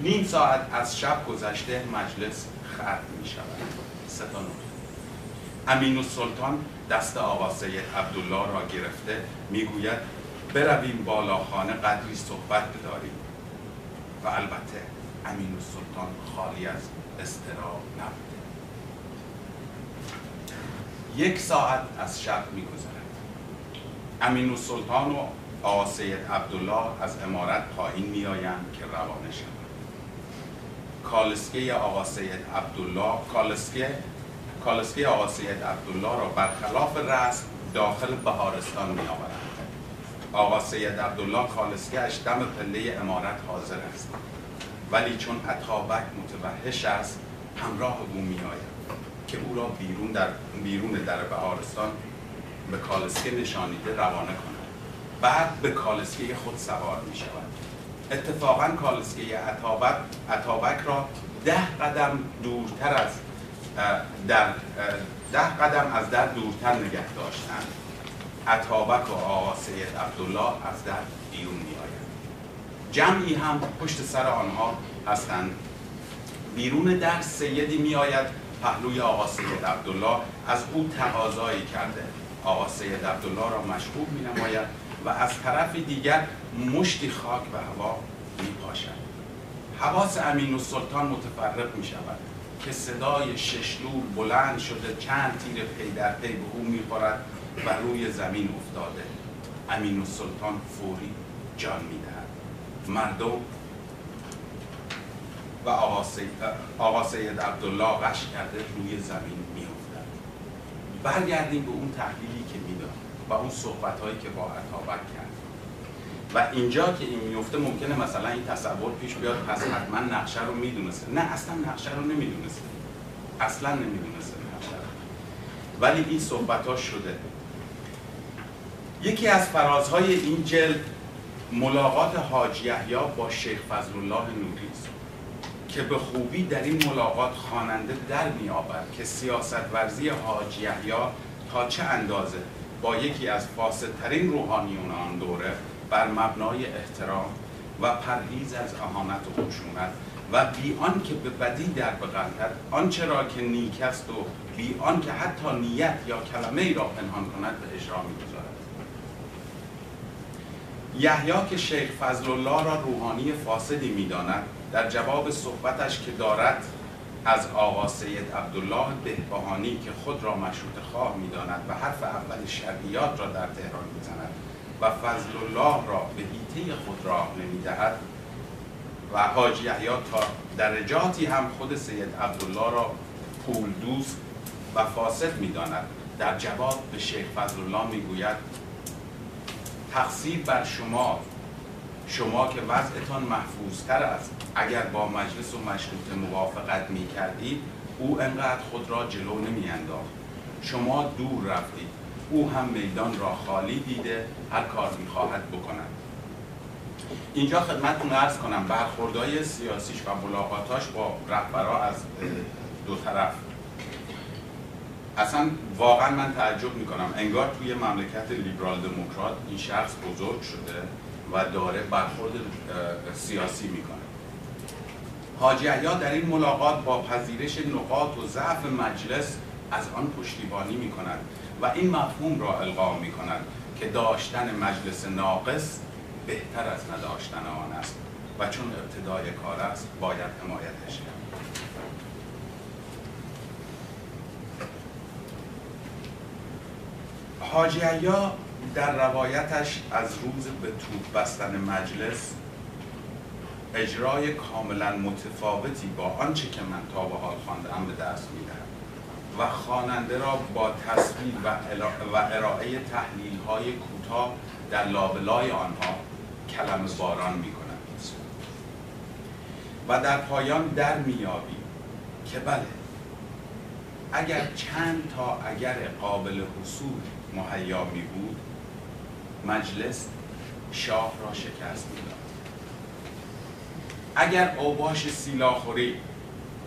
نیم ساعت از شب گذشته مجلس ختم می شود. امین السلطان دست آقا سید عبدالله را گرفته می‌گوید برویم بالا خانه قدری صحبت بداریم و البته امین السلطان خالی از استراب نبوده. یک ساعت از شب میگذرد. امین السلطان و آقا سید عبدالله از امارت پایین میآیند که روانه شوند. کالسکه آقا سید عبدالله کالسکه کالسکه آقا سید عبدالله را برخلاف رسم داخل بهارستان می آورند. آقا سید عبدالله کالسکهش دم پله امارت حاضر است. ولی چون عطابک متوحش است همراه او می آید که او را بیرون در بیرون در بهارستان به کالسکه نشانیده روانه کند. بعد به کالسکه خود سوار می شود اتفاقا کالسکه عطابک, عطابک را ده قدم دورتر از در ده قدم از در دورتر نگه داشتند عطابک و آقا سید عبدالله از در بیرون می. جمعی هم پشت سر آنها هستند. بیرون در سیدی می آید پهلوی آقا سید عبدالله. از او تقاضایی کرده. آقا سید عبدالله را مشغول می نماید و از طرف دیگر مشتی خاک و هوا می پاشد. حواس امین السلطان متفرق می شود. که صدای ششلور بلند شده چند تیر پی در پی به او می‌خورد و روی زمین افتاده. امین السلطان فوری جان می‌دهد. مردم و آقا سید, عبدالله غش کرده روی زمین میافتد. برگردیم به اون تحلیلی که می‌داد و اون صحبت هایی که با عطابک کرد. و اینجا که این میفته ممکنه مثلا این تصور پیش بیاد پس حتما نقشه رو می‌دونسته. نه اصلا نقشه رو نمی‌دونسته. اصلا نمی‌دونسته نقشه رو. ولی این صحبت ها شده. یکی از فرازهای این جلد ملاقات حاج یحیی با شیخ فضل الله نوری است که به خوبی در این ملاقات خواننده در میآورد که سیاست ورزی حاج یحیی تا چه اندازه با یکی از فاسدترین روحانیون آن دوره بر مبنای احترام و پرهیز از اهانت و خشونت و بی آن که به بدی در بغلتد آنچه را که نیک است و بی آن که حتی نیت یا کلمه ای را پنهان کند به اجرا می‌گذارد. یحیی که شیخ فضل الله را روحانی فاسدی می‌داند در جواب صحبتش که دارد از آقا سید عبدالله بهبهانی که خود را مشروط خواه می‌داند و حرف اول شرعیات را در تهران می‌زند و فضل الله را به هیته خود راه نمی‌دهد و حاج یحیی تا درجاتی هم خود سید عبدالله را پول دوست و فاسد می‌داند. در جواب به شیخ فضل الله می‌گوید تقصیر بر شما شما که وضعتان محفوظتر است اگر با مجلس و مشروط موافقت می کردید او انقدر خود را جلو نمی انداخت شما دور رفتید او هم میدان را خالی دیده هر کار می خواهد بکند. اینجا خدمتتون ارز کنم برخوردهای سیاسیش و ملاقاتاش با رهبرا از دو طرف. اصلا واقعا من تعجب می‌کنم. انگار توی مملکت لیبرال دموکرات این شخص بزرگ شده و داره برخورد سیاسی می‌کنه. حاجی عیا در این ملاقات با پذیرش نقاط و ضعف مجلس از آن پشتیبانی می کند و این مفهوم را القا می کند که داشتن مجلس ناقص بهتر از نداشتن آن است و چون ابتدای کار است باید حمایتش کرد. حاجی عیا در روایتش از روز به توپ بستن مجلس اجرای کاملا متفاوتی با آنچه که من تا به حال خواندم به دست می‌دهم و خواننده را با تصویر و ارائه تحلیل های کوتاه در لابلای آنها کلم باران می کند و در پایان در میابی که بله اگر چند تا اگر قابل حصول مهیا می بود مجلس شاه را شکست می‌داد. اگر اوباش سیلاخوری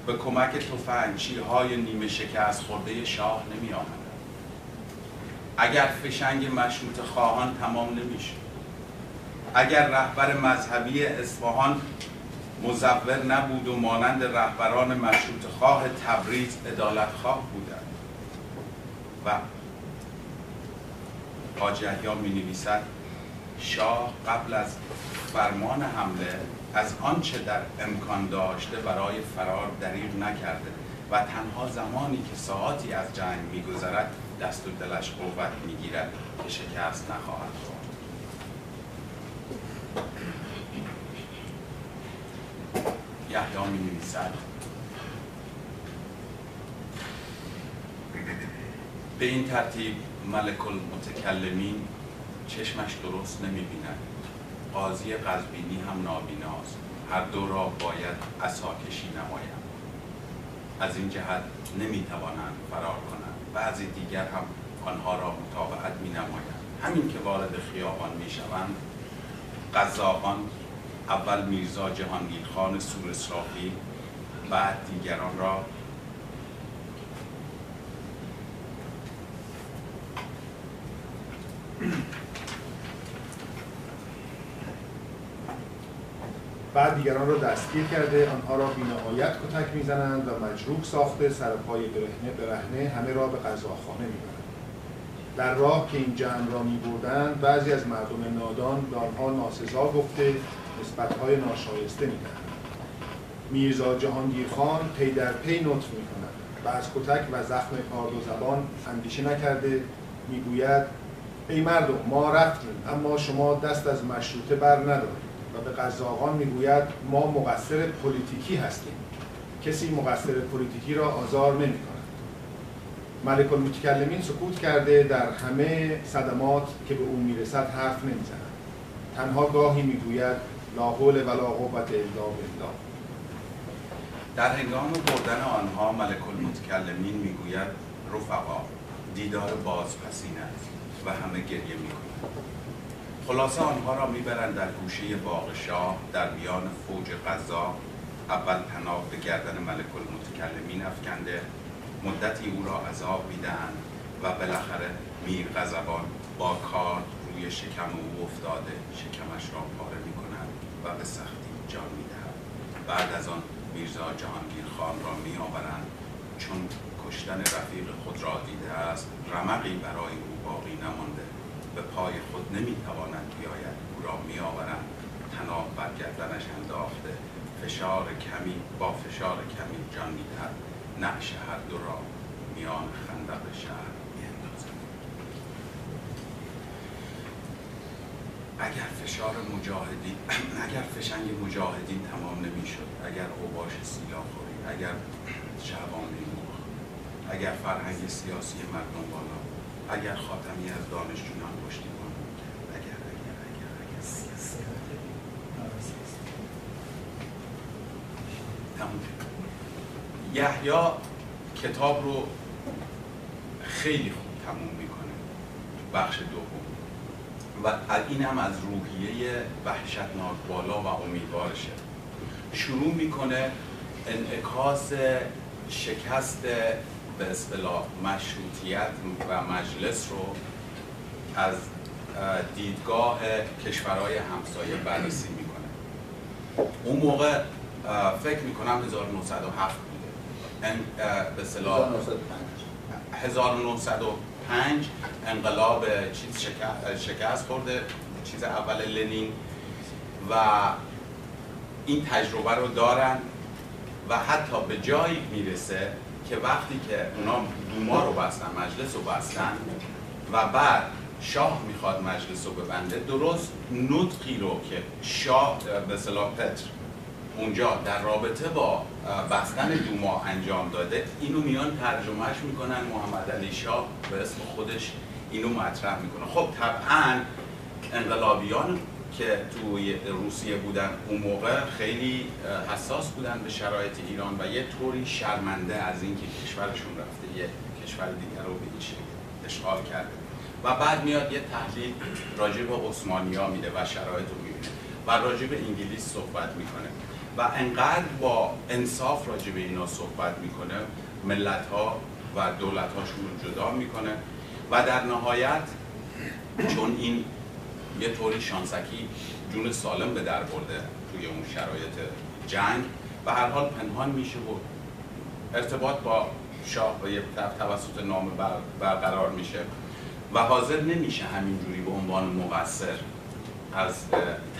به کمک تفنگچی های نیمه شکست خورده شاه نمی آمد. اگر فشنگ مشروط خواهان تمام نمیشه اگر رهبر مذهبی اصفهان مزور نبود و مانند رهبران مشروط خواه تبریز ادالت خواه بودند و حاج می نویسد شاه قبل از فرمان حمله از آنچه در امکان داشته برای فرار دریغ نکرده و تنها زمانی که ساعتی از جنگ میگذرد دست و دلش قوت می‌گیرد که شکست نخواهد خورد. یحیی می نویسد به این ترتیب ملک المتکلمین چشمش درست نمی بیند قاضی قزبینی هم نابیناست. هر دو را باید اساکشی نمایم. از این جهت نمی توانند فرار کنند. بعضی دیگر هم آنها را متابعت می نمایند همین که وارد خیابان می شوند قزاقان اول میرزا جهانگیر خان سور اسرافی بعد دیگران را بعد دیگران را دستگیر کرده آنها را بینهایت کتک می‌زنند و مجروح ساخته سر پای برهنه برهنه همه را به قضاخانه می‌برند. در راه که این جمع را میبردند بعضی از مردم نادان به آنها ناسزا گفته نسبتهای ناشایسته می‌دهند. میرزا جهانگیر خان پی در پی نطق می‌کند و از کتک و زخم کارد و زبان اندیشه نکرده می‌گوید ای مردم ما رفتیم اما شما دست از مشروطه بر ندارید. و به قزاقان می‌گوید ما مقصر پلیتیکی هستیم. کسی مقصر پلیتیکی را آزار نمی کند ملک المتکلمین سکوت کرده در همه صدمات که به او می‌رسد حرف نمی‌زند. تنها گاهی می‌گوید لا حول ولا قوت الا بالله. در هنگام بردن آنها ملک المتکلمین می‌گوید رفقا دیدار بازپسین است و همه گریه می‌کنند. خلاصه آنها را می‌برند در گوشه باغ در میان فوج غذا اول پناه به گردن ملک المتکلمین افکنده مدتی او را عذاب می‌دهند و بالاخره میر غضبان با کار روی شکم او افتاده شکمش را پاره می‌کنند و به سختی جان می‌دهند بعد از آن میرزا جهانگیر خان را میآورند. چون کشتن رفیق خود را دیده است رمقی برای او باقی نمانده. به پای خود نمی‌تواند بیاید او را میآورند. تناب بر گردنش انداخته فشار کمی با فشار کمی جان می‌دهد. نقش هر دو را میان خندق شهر میاندازد. اگر فشار مجاهدین اگر فشنگ مجاهدین تمام نمی‌شد اگر اوباش سیاه خوری اگر شعبان اگر فرهنگ سیاسی مردم بالا اگر خاتمی از دانشجویان پشتی کن اگر اگر اگر اگر. اگر یحیی کتاب رو خیلی خوب تموم می‌کنه بخش دوم. و این هم از روحیه وحشتناک بالا و امیدوارشه. شروع می‌کنه انعکاس شکست به اصطلاح مشروطیت و مجلس رو از دیدگاه کشورهای همسایه بررسی می‌کنه. اون موقع فکر می‌کنم 1907 بوده. به اصطلاح 1905 انقلاب چیز شکست خورده چیز اول لنین. و این تجربه رو دارن و حتی به جایی می‌رسه که وقتی که اونا دوما رو بستن مجلس رو بستن و بعد شاه می‌خواد مجلس رو ببنده درست نطقی رو که شاه به صلاح پتر اونجا در رابطه با بستن دوما انجام داده اینو میان ترجمهش می‌کنن محمد علی شاه به اسم خودش اینو مطرح می‌کنه. خب طبعا انقلابیان که توی روسیه بودن اون موقع خیلی حساس بودن به شرایط ایران و یه طوری شرمنده از اینکه کشورشون رفته یه کشور دیگر رو به این شکل اشغال کرده. و بعد میاد یه تحلیل راجع به ها میده و شرایط رو می‌بینه و راجع به انگلیس صحبت می‌کنه. و انقدر با انصاف راجع به اینا صحبت می‌کنه ملت ها و دولت هاشون رو جدا می‌کنه. و در نهایت چون این یه طوری شانسکی جون سالم به در برده توی اون شرایط جنگ و هر حال پنهان میشه و ارتباط با شاه و توسط نام برقرار میشه و حاضر نمیشه همینجوری به عنوان مقصر از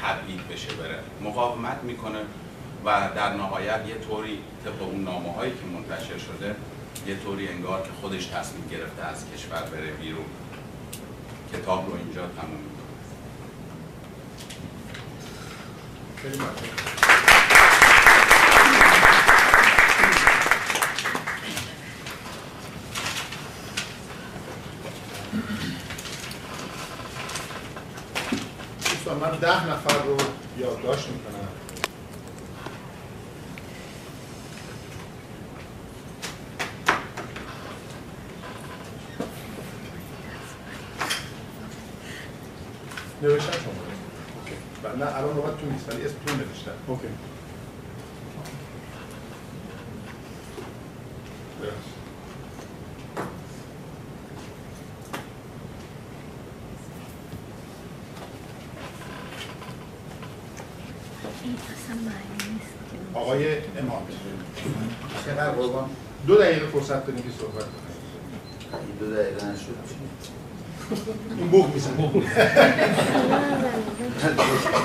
تبعید بشه بره. مقاومت می‌کنه و در نهایت یه طوری طبق اون نامه هایی که منتشر شده یه طوری انگار که خودش تصمیم گرفته از کشور بره بیرون. کتاب رو اینجا تموم می‌کنه خیلی من ده نفر رو یادداشت می‌کنم نوشتن شما اوکی نه الان نوبت تو نیست ولی اسم تو نوشتن اوکی. آقای امام. دو دقیقه فرصت داریم که صحبت کنیم. دو دقیقه نشد. این بوخ میزن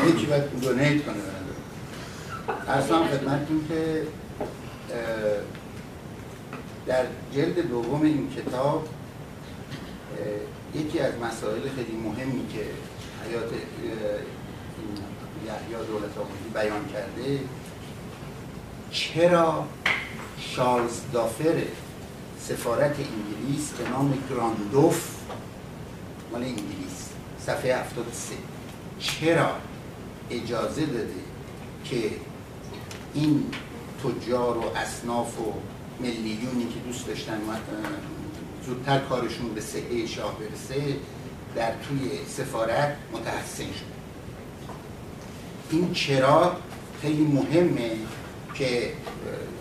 یکی باید دونیت کنه ارسام خدمتتون که در جلد دوم این کتاب یکی از مسائل خیلی مهمی که حیات یحیی دولت آبادی بیان کرده چرا شارلز دافر سفارت انگلیس به نام گراندوف مال انگلیس. صفحه 73 چرا اجازه داده که این تجار و اصناف و ملیونی که دوست داشتن زودتر کارشون به سهه شاه برسه در توی سفارت متحسن شد. این چرا خیلی مهمه که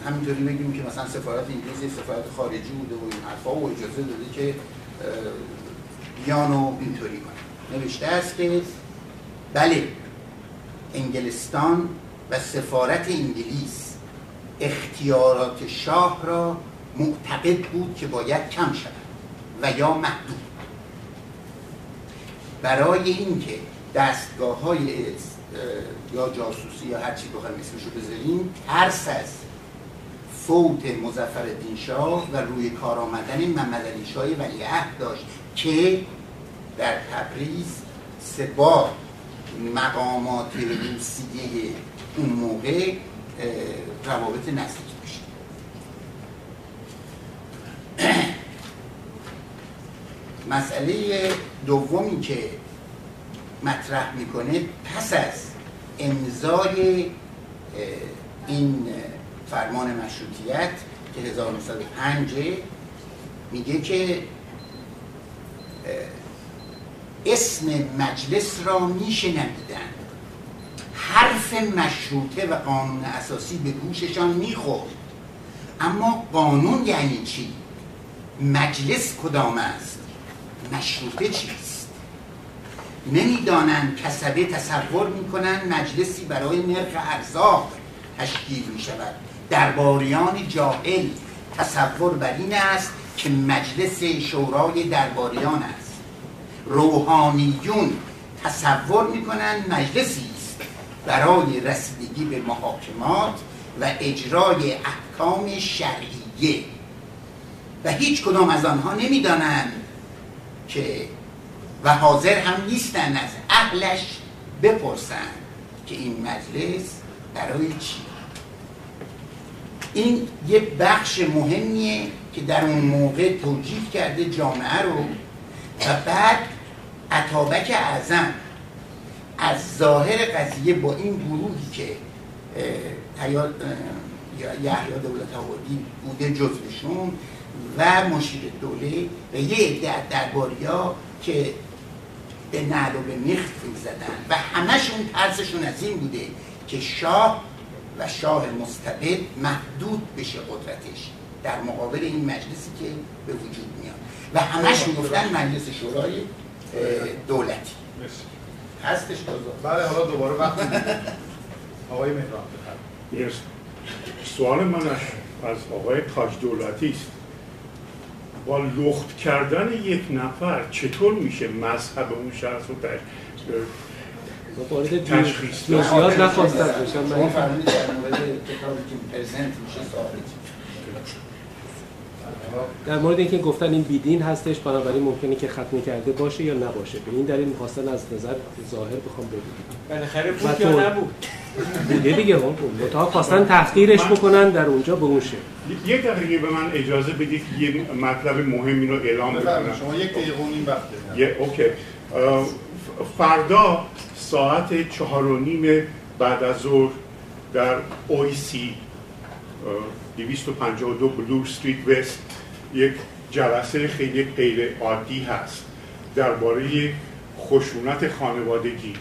همینطوری بگیم که مثلا سفارت انگلیس سفارت خارجی بوده و این حرفا و اجازه داده که بیان و اینطوری کنه. نوشته است که بله انگلستان و سفارت انگلیس اختیارات شاه را معتقد بود که باید کم شود و یا محدود برای اینکه دستگاه های یا جاسوسی یا هر چی بخوایم اسمشو بذاریم ترس از فوت مزفر شاه و روی کار آمدن محمد علی شاه ولیعهد داشت که در تبریز سه بار مقامات روسیه اون موقع روابط نزدیک داشت مسئله دومی که مطرح می‌کنه پس از امضای این فرمان مشروطیت که 1905 میگه که اسم مجلس را میشنیدن حرف مشروطه و قانون اساسی به گوششان می‌خورد اما قانون یعنی چی؟ مجلس کدام است؟ مشروطه چیست؟ نمی‌دانند کسبه تصور می‌کنند مجلسی برای نرخ ارزاق تشکیل می شود درباریان جاهل تصور بر این است که مجلس شورای درباریان است روحانیون تصور می‌کنند مجلسی است برای رسیدگی به محاکمات و اجرای احکام شرعیه. و هیچ کدام از آنها نمی‌دانند که و حاضر هم نیستن از اهلش بپرسند که این مجلس برای چی؟ این یه بخش مهمیه که در اون موقع توجیه کرده جامعه رو و بعد عطابک اعظم از ظاهر قضیه با این گروهی که یحیی دولت آبادی بوده جزوشون و مشیر دوله و یه عده درباری ها که به نعل و به میخ زدن و همشون ترسشون از این بوده که شاه و شاه مستبد محدود بشه قدرتش در مقابل این مجلسی که به وجود میاد. و همش می‌گفتن مجلس شورای دولتی. هستش بله حالا دوباره وقت آقای مهران سوال من از آقای تاج دولتی است. با لخت کردن یک نفر چطور میشه مذهب اون شخص رو وارد جزئیات نخواستم. بشن من فرمودید در مورد کتابی که پرزنت میشه. در مورد اینکه گفتن این بیدین هستش بنابراین ممکنه که ختم کرده باشه یا نباشه. به این دلیل می‌خواستن از نظر ظاهر بخوام بگم. بالاخره بود یا نبود؟ بوده دیگه اون متها خواستن تحقیرش بکنن در اونجا به اون شکل یک دقیقه به من اجازه بدید یه مطلب مهمی رو اعلام بکنم. شما یک دقیقه این وقت یه اوکی. فردا ساعت چهار و نیم بعد از ظهر در OISE 252 Bloor Street West یک جلسه خیلی غیر عادی هست. درباره خشونت خانوادگی.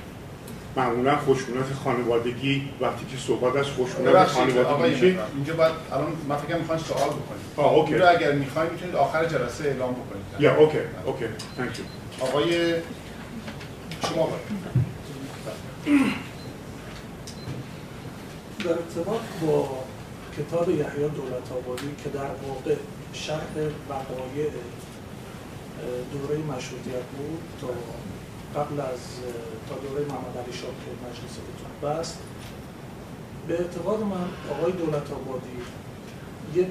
معمولا خشونت خانوادگی وقتی که صحبت از خشونت خانوادگی میشه اینجا باید الان من فکر می‌خوام سوال بکنید. آه okay. رو اگر می‌خواید می‌تونید آخر جلسه اعلام بکنید. یا okay okay thank آقای شما باید. در ارتباط با کتاب یحیی دولت آبادی که در واقع شرح وقایع دوره مشروطیت بود تا قبل از تا دوره محمد علی شاه که مجلس اتوب بست. به اعتقاد من آقای دولت آبادی یک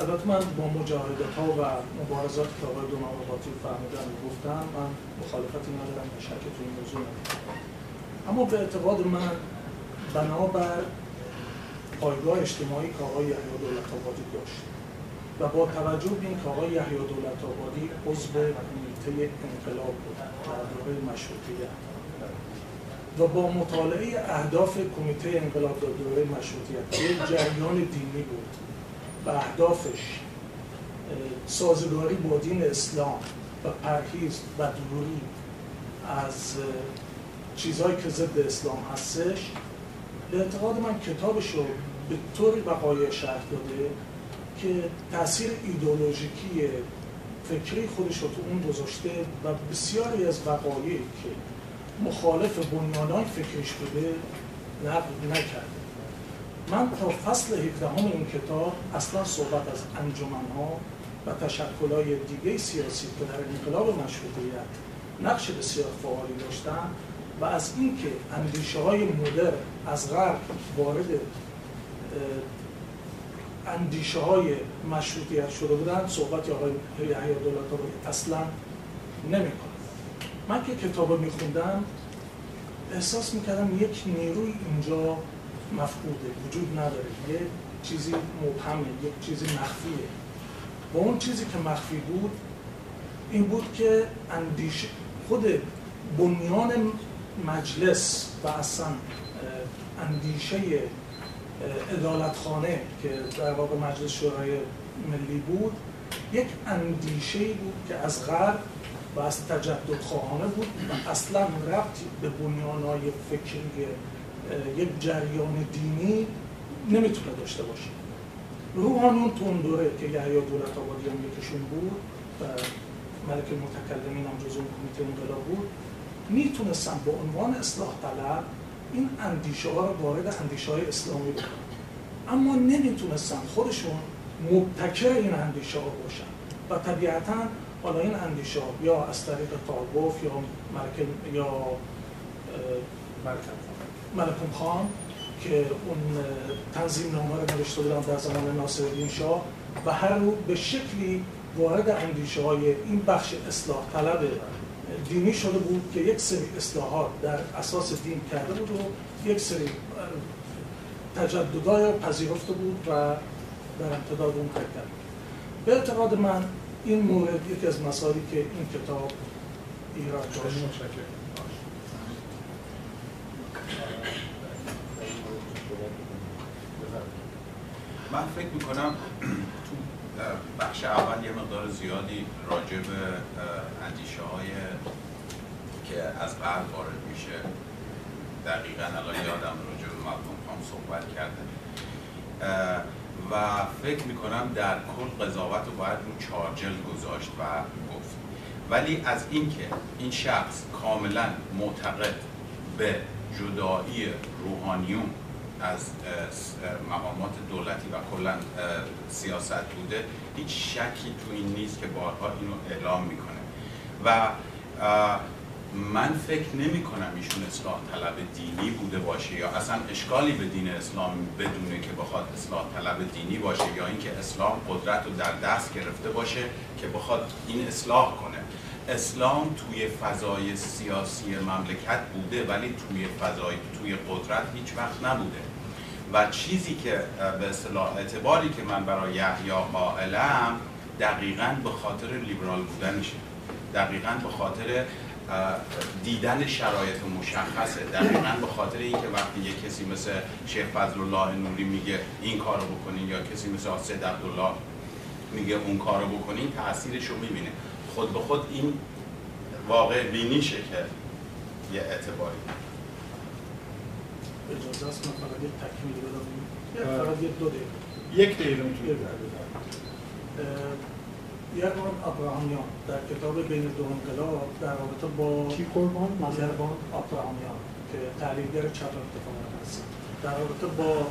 البته من با مجاهدت ها و مبارزات که آقای دونام آبادی فرمودن گفتم من مخالفتی ندارم و شک تو این موضوع ندارم. اما به اعتقاد من بنابر پایگاه اجتماعی که آقای یحیی دولت آبادی داشت. و با توجه به این که آقای یحیی دولت آبادی عضو کمیته انقلاب بود در دوره مشروطیت و با مطالعه اهداف کمیته انقلاب در دوره مشروطیت که جریان دینی بود و اهدافش سازگاری با دین اسلام و پرهیز و دوری از چیزهایی که ضد اسلام هستش به اعتقاد من کتابش رو به طوری وقایع شرح داده که تاثیر ایدولوژیکی فکری خودش رو تو اون گذاشته و بسیاری از وقایعی که مخالف بنیانهای فکریش بوده نقل نکرده. من تا فصل 17 هم این کتاب اصلا صحبت از انجمنها و تشکلهای دیگه سیاسی که در انقلاب مشروطیت نقش بسیار فعالی داشتن و از اینکه اندیشه های مدر از غرب وارد اندیشه های مشروطیت شده بودن صحبت آقای یحیی دولت رو اصلا نمی‌کنه من که کتاب رو میخوندم احساس می‌کردم یک نیروی اینجا مفقوده وجود نداره. یه چیزی مبهمه یک چیزی مخفیه. و اون چیزی که مخفی بود این بود که اندیشه خود بنیان مجلس و اصلا اندیشه ادالتخانه که در واقع مجلس شورای ملی بود یک اندیشه بود که از غرب و از تجدد خواهانه بود و اصلا ربطی به بنیانهای فکری یک جریان دینی نمی‌تونه داشته باشه. روحانیون تو اون دوره که یحیی دولت آبادی هم یکشون بود و ملک متکلمین هم جزو کمیته انقلاب بود می‌تونستن به عنوان اصلاح طلب این اندیشه ها رو وارد اندیشه های اسلامی بکنن. اما نمی‌تونستن خودشون مبتکر این اندیشه ها باشن. و طبیعتا حالا این اندیشه ها یا از طریق تاگوف یا ملک یا ملکم خان. که اون تنظیم نامه رو نوشته بودن در زمان ناصرالدین شاه و هر رو به شکلی وارد اندیشه های این بخش اصلاح طلب دینی شده بود که یک سری اصلاحات در اساس دین کرده بود و یک سری تجددهای پذیرفته بود و در امتداد اون حرکت به اعتقاد من این مورد یکی از مسائلی که این کتاب ایراد داشت. من فکر می‌کنم تو بخش اول یه مقدار زیادی راجع به اندیشه از قبل وارد میشه. دقیقا الان یادم راجع به مردم خام صحبت کرده. و فکر می‌کنم در کل قضاوت رو باید رو چارجل گذاشت و گفت. ولی از اینکه این شخص کاملا معتقد به جدایی روحانیون از مقامات دولتی و کلا سیاست بوده هیچ شکی تو این نیست که بارها اینو اعلام می‌کنه. و من فکر نمی کنم ایشون اصلاح طلب دینی بوده باشه یا اصلا اشکالی به دین اسلام بدونه که بخواد اصلاح طلب دینی باشه یا اینکه اسلام قدرت رو در دست گرفته باشه که بخواد این اصلاح کنه. اسلام توی فضای سیاسی مملکت بوده ولی توی فضای توی قدرت هیچ وقت نبوده. و چیزی که به اصطلاح اعتباری که من برای یحیی قائلم دقیقا به خاطر لیبرال بودنشه. دقیقا به خاطر دیدن شرایط مشخصه. دقیقا به خاطر اینکه وقتی یه کسی مثل شیخ فضل الله نوری میگه این کارو بکنین یا کسی مثل آسد عبدالله میگه اون کارو بکنین تاثیرش رو می‌بینه. خود به خود این واقع بینیشه که یه اعتباری. اجازه است من فقط یک تکمیلی بدم. فقط یک دو دقیقه. یک دقیقه می‌تونید یربان ابراهامیان در کتاب بین دو انقلاب در رابطه با کی قربان؟ یربان ابراهامیان که تحلیلگر چپ اتفاقا هست در رابطه با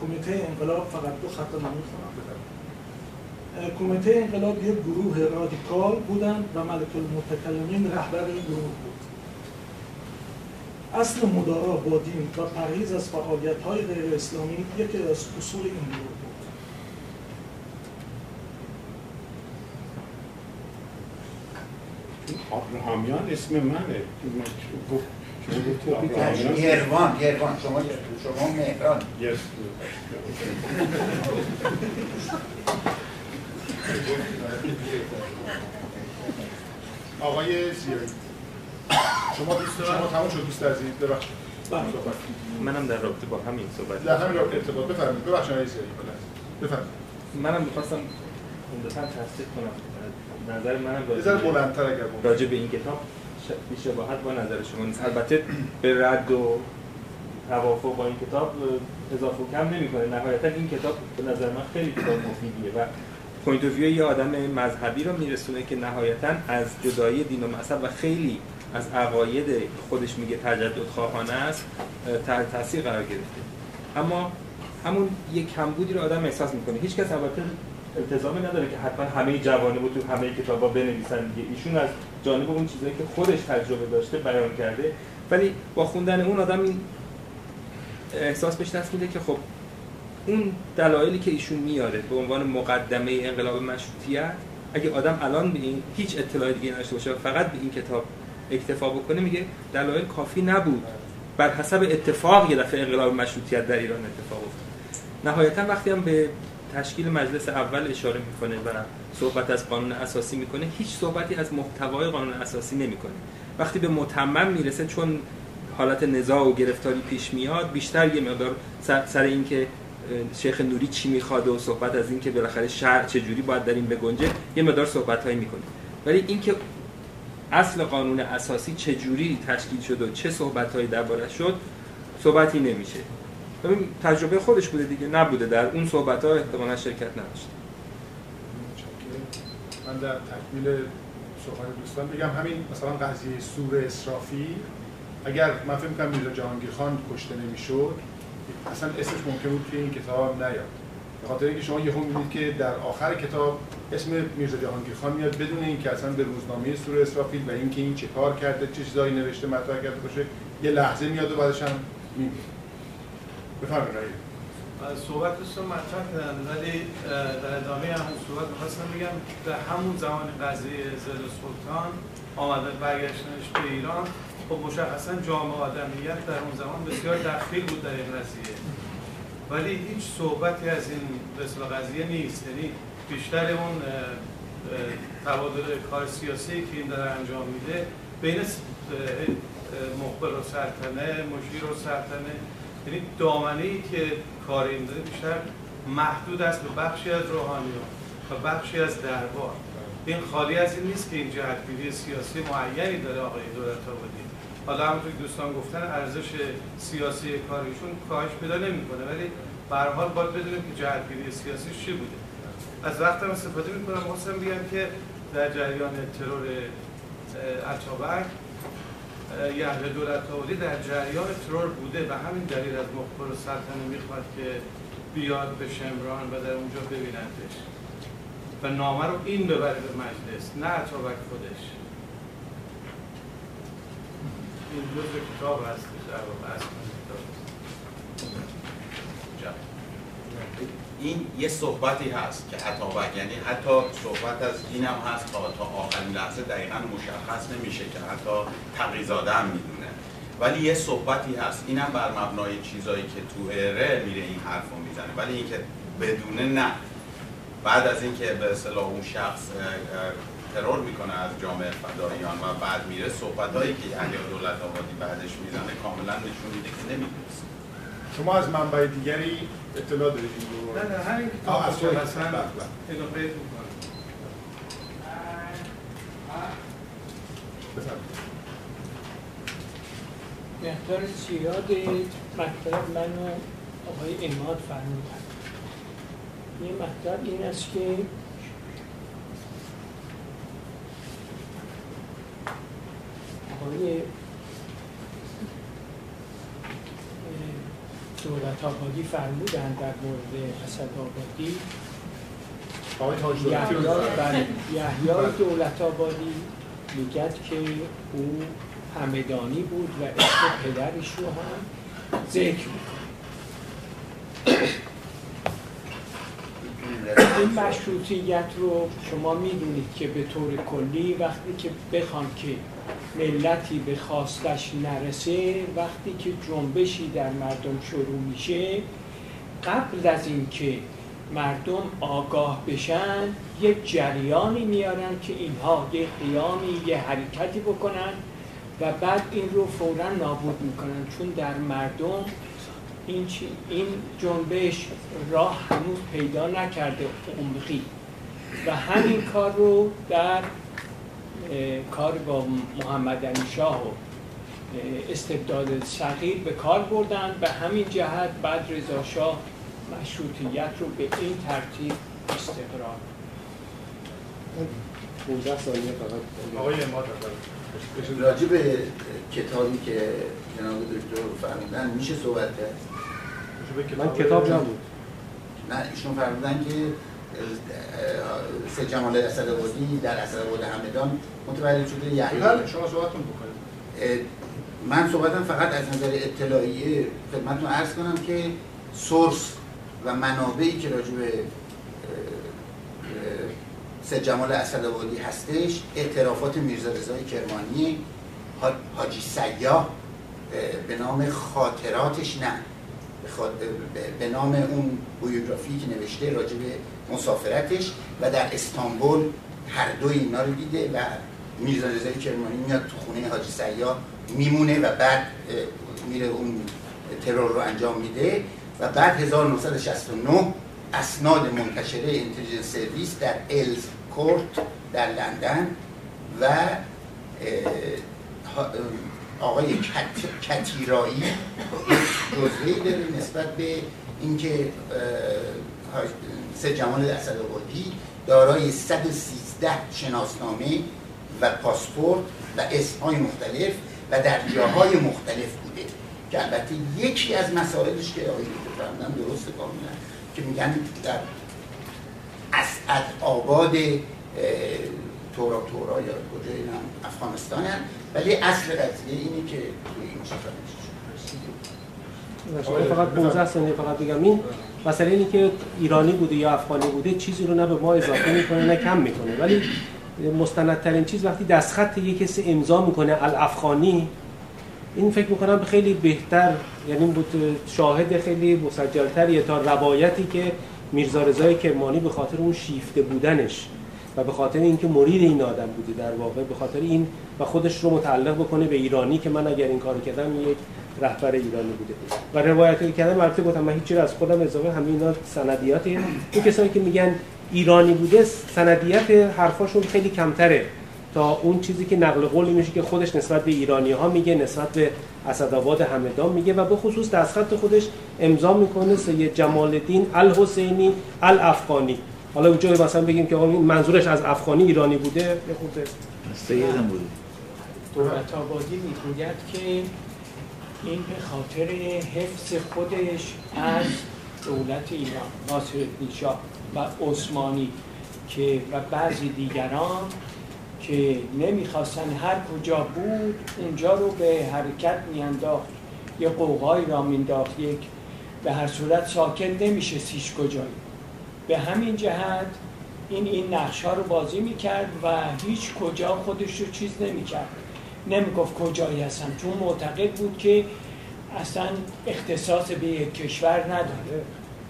کمیته انقلاب فقط دو خط نمی‌خونم کمیته انقلاب یک گروه رادیکال بودند و ملک المتکلمین رهبر این گروه بود. اصل مدارا با دین و پرهیز از فعالیت های غیر اسلامی یکی از اصول این گروه بود ابراهامیان اسم منه. گفت شما گفتی یعنی یروان یروان شما شما مهران. Yes. آقای زیایی شما دوست شما تموم شد دوست عزیز؟ ببخشید. صحبت. منم در رابطه با همین صحبت در همین رابطه ارتباط. بفرمایید. ببخشید آقای زیایی بفرمایید. منم می‌خواستم عمدتا تصدیق کنم. نظر منم راجع بلندتر اگر. راجع به این کتاب بی‌شباهت با نظر شما نیست. البته به رد و توافق با این کتاب اضافه و کم نمی‌کنه. نهایتا این کتاب به نظر من خیلی کتاب مفیدیه و point of یه آدم مذهبی رو میرسونه که نهایتا از جدایی دین و مذهب و خیلی از عقاید خودش میگه تجدد خواهانه است تحت تاثیر قرار گرفته. اما همون یک کمبودی رو آدم احساس می‌کنه. هیچ کس البته التزامی نداره که حتما همه جوانب تو همه کتابا بنویسن دیگه. ایشون از جانب اون چیزایی که خودش تجربه داشته بیان کرده. ولی با خوندن اون آدم این احساس بهش دست میده که خب اون دلایلی که ایشون میاره به عنوان مقدمه انقلاب مشروطیت اگه آدم الان به این هیچ اطلاعی دیگه نداشته باشه فقط به این کتاب اکتفا بکنه میگه دلایل کافی نبود. بر حسب اتفاق یه دفعه انقلاب مشروطیت در ایران اتفاق افتاد. نهایتا وقتی هم به تشکیل مجلس اول اشاره می‌کنه و صحبت از قانون اساسی می‌کنه هیچ صحبتی از محتوای قانون اساسی نمی‌کنه. وقتی به متمم می‌رسه چون حالت نزاع و گرفتاری پیش میاد بیشتر یه مقدار سر, اینکه شیخ نوری چی می‌خواد و صحبت از اینکه بالاخره شرع چجوری باید در این بگنجه یه مقدار صحبت هایی می‌کنیم ولی اینکه اصل قانون اساسی چجوری تشکیل شد و چه صحبت هایی درباره شد صحبتی نمیشه. ببین تجربه خودش بوده دیگه نبوده. در اون صحبت ها احتمالا شرکت نداشته. من در تکمیل سخن دوستان بگم همین مثلا قضیه سور اسرافی اگر من فکر می‌کنم میرزا جهانگیر خان کشته نمی‌شد اصلا اسمش ممکن بود که این کتاب نیاد. به خاطر اینکه شما یهو می‌بینید که در آخر کتاب اسم میرزا جهانگیر خان میاد بدون اینکه اصلا به روزنامه سور اسرافیل و اینکه این چه کار کرده چه چیزایی نوشته مطرح کرده باشه یه لحظه میاد و بعدش هم میگه بفرمایید. صحبتشون مطرح کردن ولی در ادامه همون صحبت می‌خواستم بگم در همون زمان قضیه زل سلطان آمده برگشتنش به ایران خب مشخصا جامعه آدمیت در اون زمان بسیار دخیل بود در این قضیه. ولی هیچ صحبتی از این به قضیه نیست یعنی بیشتر اون تبادل کار سیاسی که این داره انجام میده بین مقبل و سلطنه مشیر و سلطنه یعنی دامنه ای که کار این داره بیشتر محدود است به بخشی از روحانیون و بخشی از دربار. این خالی از این نیست که این جهتگیری سیاسی معینی داره آقای دولت آبادی. حالا همونطور دوستان گفتن ارزش سیاسی کارشون کاهش پیدا نمی‌کنه ولی به حال باید بدونیم که جهتگیری سیاسی چی بوده. از وقتم استفاده می‌کنم خواستم بگم که در جریان ترور اتابک یهوه دولت آبادی در جریان ترور بوده و همین دلیل از مخبر سلطنه می‌خواد که بیاد به شمران و در اونجا ببینندش و نامه رو این ببره به مجلس نه اتابک خودش. این جزء کتاب هستش در واقع این یه صحبتی هست که اتابک یعنی حتی صحبت از این هم هست تا تا آخرین لحظه دقیقا مشخص نمیشه که حتی تقیزاده هم می‌دونه. ولی یه صحبتی هست. اینم بر مبنای چیزایی که تو اره میره این حرف رو می‌زنه. ولی اینکه بدونه نه. بعد از اینکه به اصطلاح اون شخص ترور می‌کنه از جامعه فداییان و بعد میره صحبت هایی که یحیی دولت آبادی بعدش می‌زنه کاملا نشون میده که نمی‌دونست. شما از منبع دیگری اطلاع دارید این رو؟ نه نه همین کتاب مثلا اینو قید می‌کنم مقدار زیاد مطلب منو آقای اماد فرمودن. یه مطلب این است که آقای دولت آبادی فرمودن در مورد اسد آبادی. یحیای دولت آبادی میگد که او همدانی بود و اسم پدرش رو هم ذکر این مشروطیت رو شما می‌دونید که به طور کلی وقتی که بخوان که ملتی به خواستش نرسه وقتی که جنبشی در مردم شروع میشه قبل از اینکه مردم آگاه بشن یک جریانی میارن که اینها یه قیامی یه حرکتی بکنن و بعد این رو فورا نابود می‌کنن. چون در مردم این, این جنبش راه هنوز پیدا نکرده عمقی. و همین کار رو در کار با محمد علی شاه و استبداد صغیر به کار بردن. به همین جهت بعد رضا شاه مشروطیت رو به این ترتیب استقرار. 15 ثانیه فقط. آقای اماد راجع به کتابی که جناب دکتر فرمودن میشه صحبت کرد؟ من کتاب نبود. نه ایشون فرمودن که سه جمال اسدآبادی در اسدآباد همدان. متولد شده یحیی بله شما صحبتتون بکنید. من صحبتم فقط از نظر اطلاعیه خدمتتون عرض کنم که سورس و منابعی که راجع به سه جمال اسدآبادی هستش اعترافات میرزا رضای کرمانی حاجی سیاه به نام خاطراتش نه. به نام اون بیوگرافی که نوشته راجع به مسافرتش و در استانبول هر دو اینا رو دیده و میرزا رضای کرمانی میاد تو خونه حاجی سیا میمونه و بعد میره اون ترور رو انجام میده و بعد 1969 اسناد منتشره Intelligence Service در Earl's Court در لندن و آقای کتیرایی. جزوه‌ای داره نسبت به اینکه سید جمال اسدآبادی دارای 113 شناسنامه و پاسپورت و اسمهای مختلف و در جاهای مختلف بوده. که البته یکی از مسائلش که آقای فرمودن درست کاملا که میگن در اسعد آباد تورا تورا یا کجای افغانستان هم ولی اصل قضیه اینه که توی این فقط 15 ثانیه فقط بگم. این مسئله اینه که ایرانی بوده یا افغانی بوده چیزی رو نه به ما اضافه می‌کنه نه کم می‌کنه. ولی مستندترین چیز وقتی دستخط یک کسی امضا می‌کنه الافغانی این فکر می‌کنم خیلی بهتر یعنی بود شاهد خیلی مسجلتریه تا روایتی که میرزا رضای کرمانی به خاطر اون شیفته بودنش و به خاطر اینکه مرید این آدم بوده در واقع به خاطر این و خودش رو متعلق بکنه به ایرانی که من اگر این کارو کردم یک رهبر ایرانی بوده. و روایتی که کردم البته گفتم من هیچی از خودم اضافه همین اینا سندیاتی اون کسایی که میگن ایرانی بوده سندیت حرفاشون خیلی کمتره تا اون چیزی که نقل قولی میشه که خودش نسبت به ایرانی ها میگه نسبت به اسدآباد همدان میگه و به خصوص دستخط خودش امضا می‌کنه سید جمال الدین الحسینی الافغانی. حالا اونجا مثلا بگیم که منظورش از افغانی ایرانی بوده یه خود سیدم بوده. دولت آبادی می‌گوید که این به خاطر حفظ خودش از دولت ایران ناصر شاه و عثمانی که و بعضی دیگران که نمی‌خواستن هر کجا بود اونجا رو به حرکت میانداخت. یه قوقایی را مینداخت یک به هر صورت ساکن نمیشه سیش کجایی. به همین جهت این این نقش ها رو بازی می‌کرد و هیچ کجا خودش رو چیز نمی‌کرد. نمی‌گفت کجایی هستم. چون معتقد بود که اصلا اختصاص به یک کشور نداره.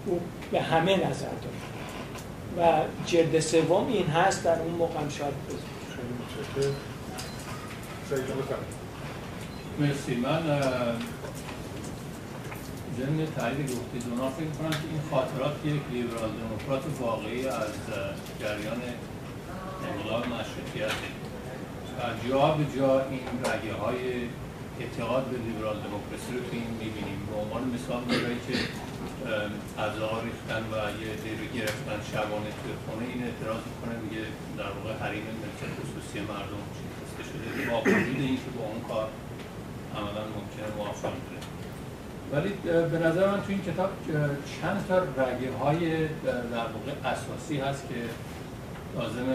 او به همه نظر داره و جلد سوم این هست در اون موقع شاید مرسی. من ضمن تایید گفته دونا فکر کنم که این خاطرات یک لیبرال دموکرات واقعی از جریان انقلاب مشروطیت و جا به جا این رگه های اعتقاد به لیبرال دموکراسی رو که این می‌بینیم. به عنوان مثال برای که غذا ریختن و یه دیگه گرفتن شبانه توی خونه این اعتراض می‌کنه میگه در واقع حریم ملکیت خصوصی مردم شکسته شده با وجود اینکه با اون کار عملا ممکنه موافق بوده ولی به نظر من تو این کتاب چند تا رگه های در واقع اساسی هست که لازم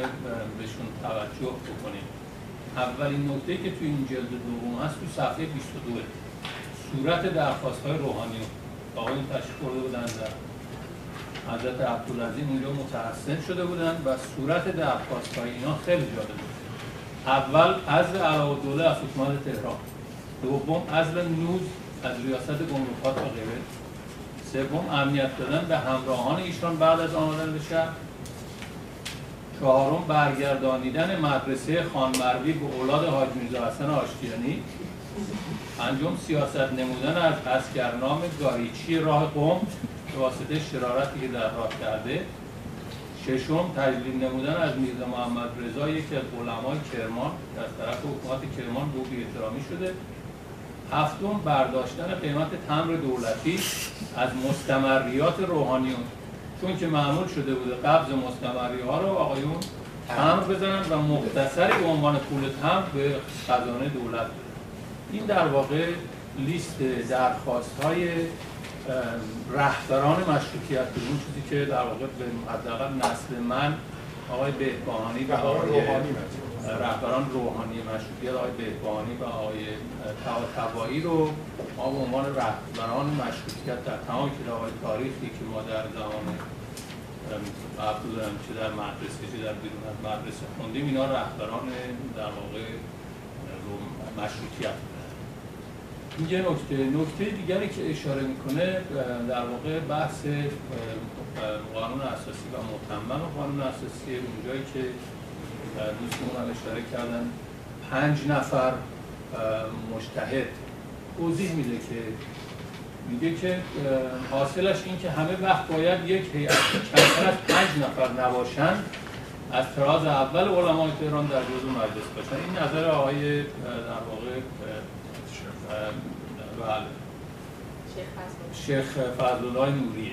بهشون توجه بکنیم. اولین نکته که تو این جلد دوم هست تو صفحه 22 صورت درخواست های روحانی. آقایون تشریف برده بودن در حضرت عبدالعظیم اونجا متحسن شده بودن و صورت درخواست های اینا خیلی جالب بود. اول از علاء دوله از حکومت تهران. دوم از نوز. از ریاست گمرکات و غیره سوم امنیت دادن به همراهان ایشان بعد از آمدن به شهر. چهارم برگردانیدن مدرسه خانمروی به اولاد حاج میرزا حسن آشتیانی. پنجم سیاست نمودن از اسکرنام گاریچی راه قوم به واسطه شرارتی که در راه کرده. ششم تجلیل نمودن از میرزا محمد رضا یکی از علمای کرمان از طرف حکومت کرمان به احترامی شده. هفتم برداشتن قیمت تمر دولتی از مستمریات روحانیون چون که معمول شده بوده قبض مستمری ها رو آقایون تمر بزنن و مختصری به عنوان پول تمر به خزانه دولت این در واقع لیست درخواست های رهبران مشروطیت بود. اون چیزی که در واقع به حداقل نسل من آقای بهبانی و آقای رهبران روحانی مشروطیت آقای بهبانی و آقای تبایی رو ما به عنوان رهبران مشروطیت در تمام کتاب‌های تاریخی که ما در زمان عبدالرحمن چه در مدرسه چه در بیرون از مدرسه خوندیم اینا رهبران در واقع مشروطیت. این یه نکته نکته دیگری که اشاره می‌کنه در واقع بحث قانون اساسی و متمم قانون اساسی اونجایی که دوستمون هم اشاره کردن. پنج نفر مشتهد توضیح میده که میگه که حاصلش این که همه وقت باید یک هیئت کمتر از پنج نفر نباشن. از فراز اول علمای تهران در جزو مجلس باشن. این نظر آقای در واقع بله. شیخ فضلالله نوریه.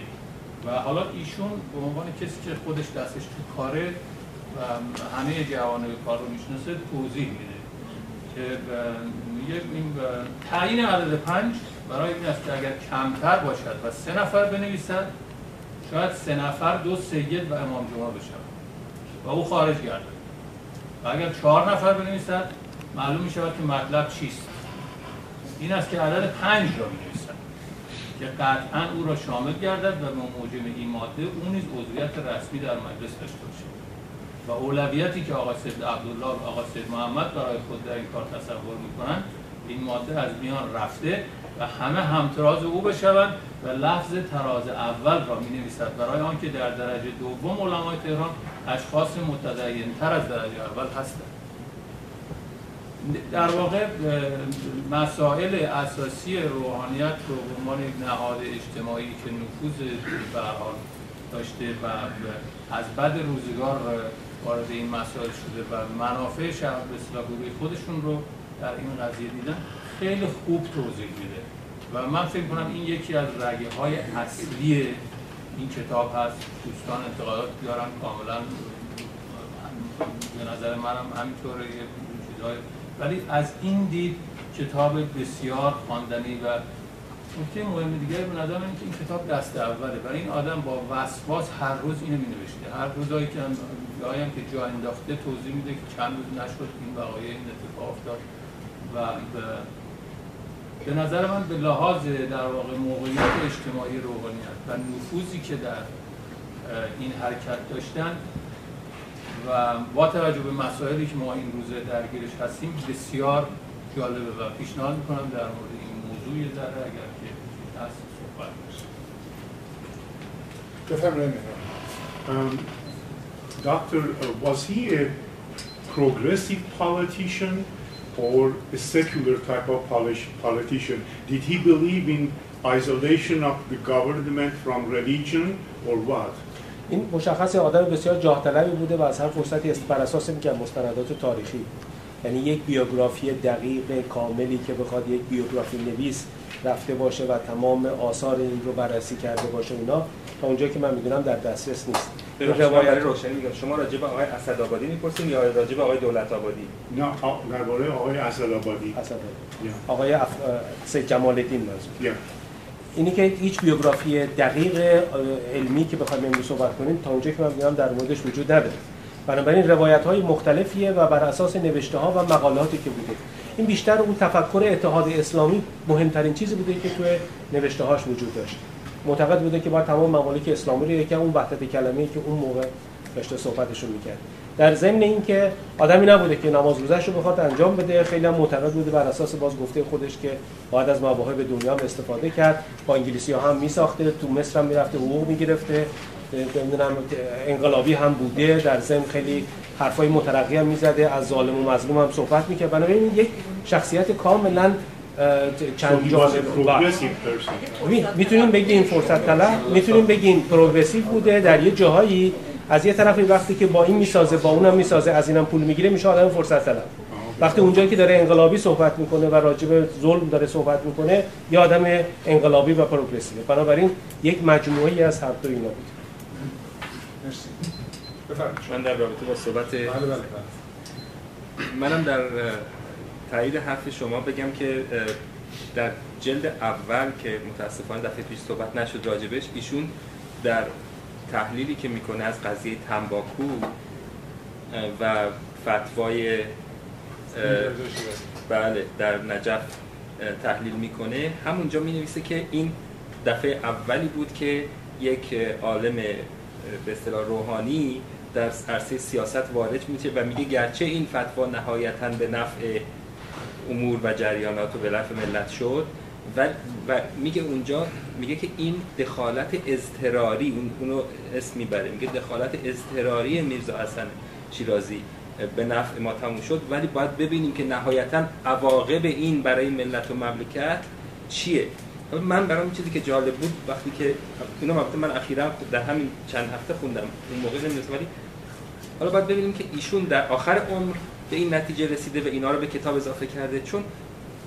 و حالا ایشون به عنوان کسی که خودش دستش تو کاره همه جوانه کار رو می‌شناسه توضیح میده. که این تعیین عدد پنج برای این است که اگر کمتر باشد و سه نفر بنویسند شاید سه نفر دو سید و امام جمعه بشن و او خارج گرده و اگر چهار نفر بنویسند معلوم می شود که مطلب چیست. این است که عدد پنج را می که قطعا او را شامل گردد و به موجب این ماده او نیز عضویت رسمی در مجلس داشته باشد. و اولویتی که آقای سید عبدالله و آقای سید محمد برای خود در این کار تصور می‌کنند این ماده از میان رفته و همه همتراز او بشوند و لفظ تراز اول را می نویسد برای آنکه در درجه دوم علمای تهران اشخاص متدین تر از درجه اول هستند. در واقع مسائل اساسی روحانیت رو به عنوان یک نهاد اجتماعی که نفوذ به داشته و از بد روزگار وارد این مسائل شده و منافع شهر به اصطلاح خودشون رو در این قضیه دیدن خیلی خوب توضیح میده. و من فکر کنم این یکی از رگه های اصلی این کتاب هست. دوستان انتقادات بیارن کاملا به نظر منم همینطوره چیزهای ولی از این دید کتاب بسیار خواندنی و نکته مهم دیگه به نظر من این کتاب دست اوله. برای این آدم با وسواس هر روز اینو می نوشته هر روزایی که هم که جا انداخته توضیح میده که چند روز نشد این وقایع این اتفاق افتاد و به نظر من به لحاظ در واقع موقعیت اجتماعی روحانیت و نفوذی که در این حرکت داشتن و با توجه به مسائلی که ما این روزه درگیرش هستیم بسیار جالبه و پیشنهاد می‌کنم در مورد این موضوع یه ذره اگر که هست صحبت بفرمایید um, Doctor, uh, was he a progressive politician or a secular type of politician? Did he believe in isolation of the government from religion or what? این مشخص آدم بسیار جاه بوده و از هر فرصتی بر اساس میگم مستندات تاریخی یعنی یک بیوگرافی دقیق کاملی که بخواد یک بیوگرافی نویس رفته باشه و تمام آثار این رو بررسی کرده باشه اینا تا اونجا که من می‌دونم در دسترس نیست به روایت روشنی میگم. شما راجع به آقای اسدآبادی می‌پرسین یا راجع به آقای دولت آبادی نه درباره آقای اسدآبادی. آقای اف... سید جمال الدین منظور اینی که هیچ بیوگرافی دقیق علمی که بخوایم امروز صحبت کنیم تا اونجا که من میگم در موردش وجود نداره. بنابراین روایت های مختلفیه و بر اساس نوشته ها و مقالاتی که بوده. این بیشتر اون تفکر اتحاد اسلامی مهمترین چیزی بوده که توی نوشته هاش وجود داشت. معتقد بوده که باید تمام ممالک اسلامی رو یکی اون وحدت کلمه‌ای که اون موقع داشته صحبتشون می‌کرد. در ضمن اینکه آدمی نبوده که نماز روزش رو بخواد انجام بده خیلی هم معتقد بوده بر اساس باز گفته خودش که باید از مواهب دنیا هم استفاده کرد. با انگلیسی ها هم میساخته تو مصر هم می‌رفته حقوق می‌گرفته نمی‌دونم انقلابی هم بوده. در ضمن خیلی حرفای مترقی هم می‌زده از ظالم و مظلوم هم صحبت می‌کرد. بنابراین یک شخصیت کاملا چند می‌تونیم بگیم فرصت طلب می‌تونیم بگیم پروگرسیو بوده در یه جاهایی از یه طرفی وقتی که با این می‌سازه با اونم می‌سازه از اینم پول می‌گیره میشه آدم فرصت طلب وقتی اونجایی که داره انقلابی صحبت می‌کنه و راجب ظلم داره صحبت می‌کنه یه آدم انقلابی و پروگرسیو بنابراین یک مجموعه ای از هر دو اینا بود من در رابطه با صحبت بله، بله، بله. منم در تایید حرف شما بگم که در جلد اول که متاسفانه دفعه پیش صحبت نشد راجبش ایشون در تحلیلی که می‌کنه از قضیه تنباکو و فتوای بله در نجف تحلیل می‌کنه. همونجا می نویسه که این دفعه اولی بود که یک عالم به اصطلاح روحانی در عرصه سیاست وارد میشه و میگه گرچه این فتوا نهایتا به نفع امور و جریانات و به نفع ملت شد و, و میگه اونجا میگه که این دخالت اضطراری اون اونو اسم می‌بره میگه دخالت اضطراری میرزا حسن شیرازی به نفع ما تموم شد. ولی باید ببینیم که نهایتا عواقب این برای ملت و مملکت چیه. من برام چیزی که جالب بود وقتی که اینو البته من اخیرا در همین چند هفته خوندم اون موقع نمی‌دونستم ولی حالا باید ببینیم که ایشون در آخر عمر به این نتیجه رسیده و اینا رو به کتاب اضافه کرده. چون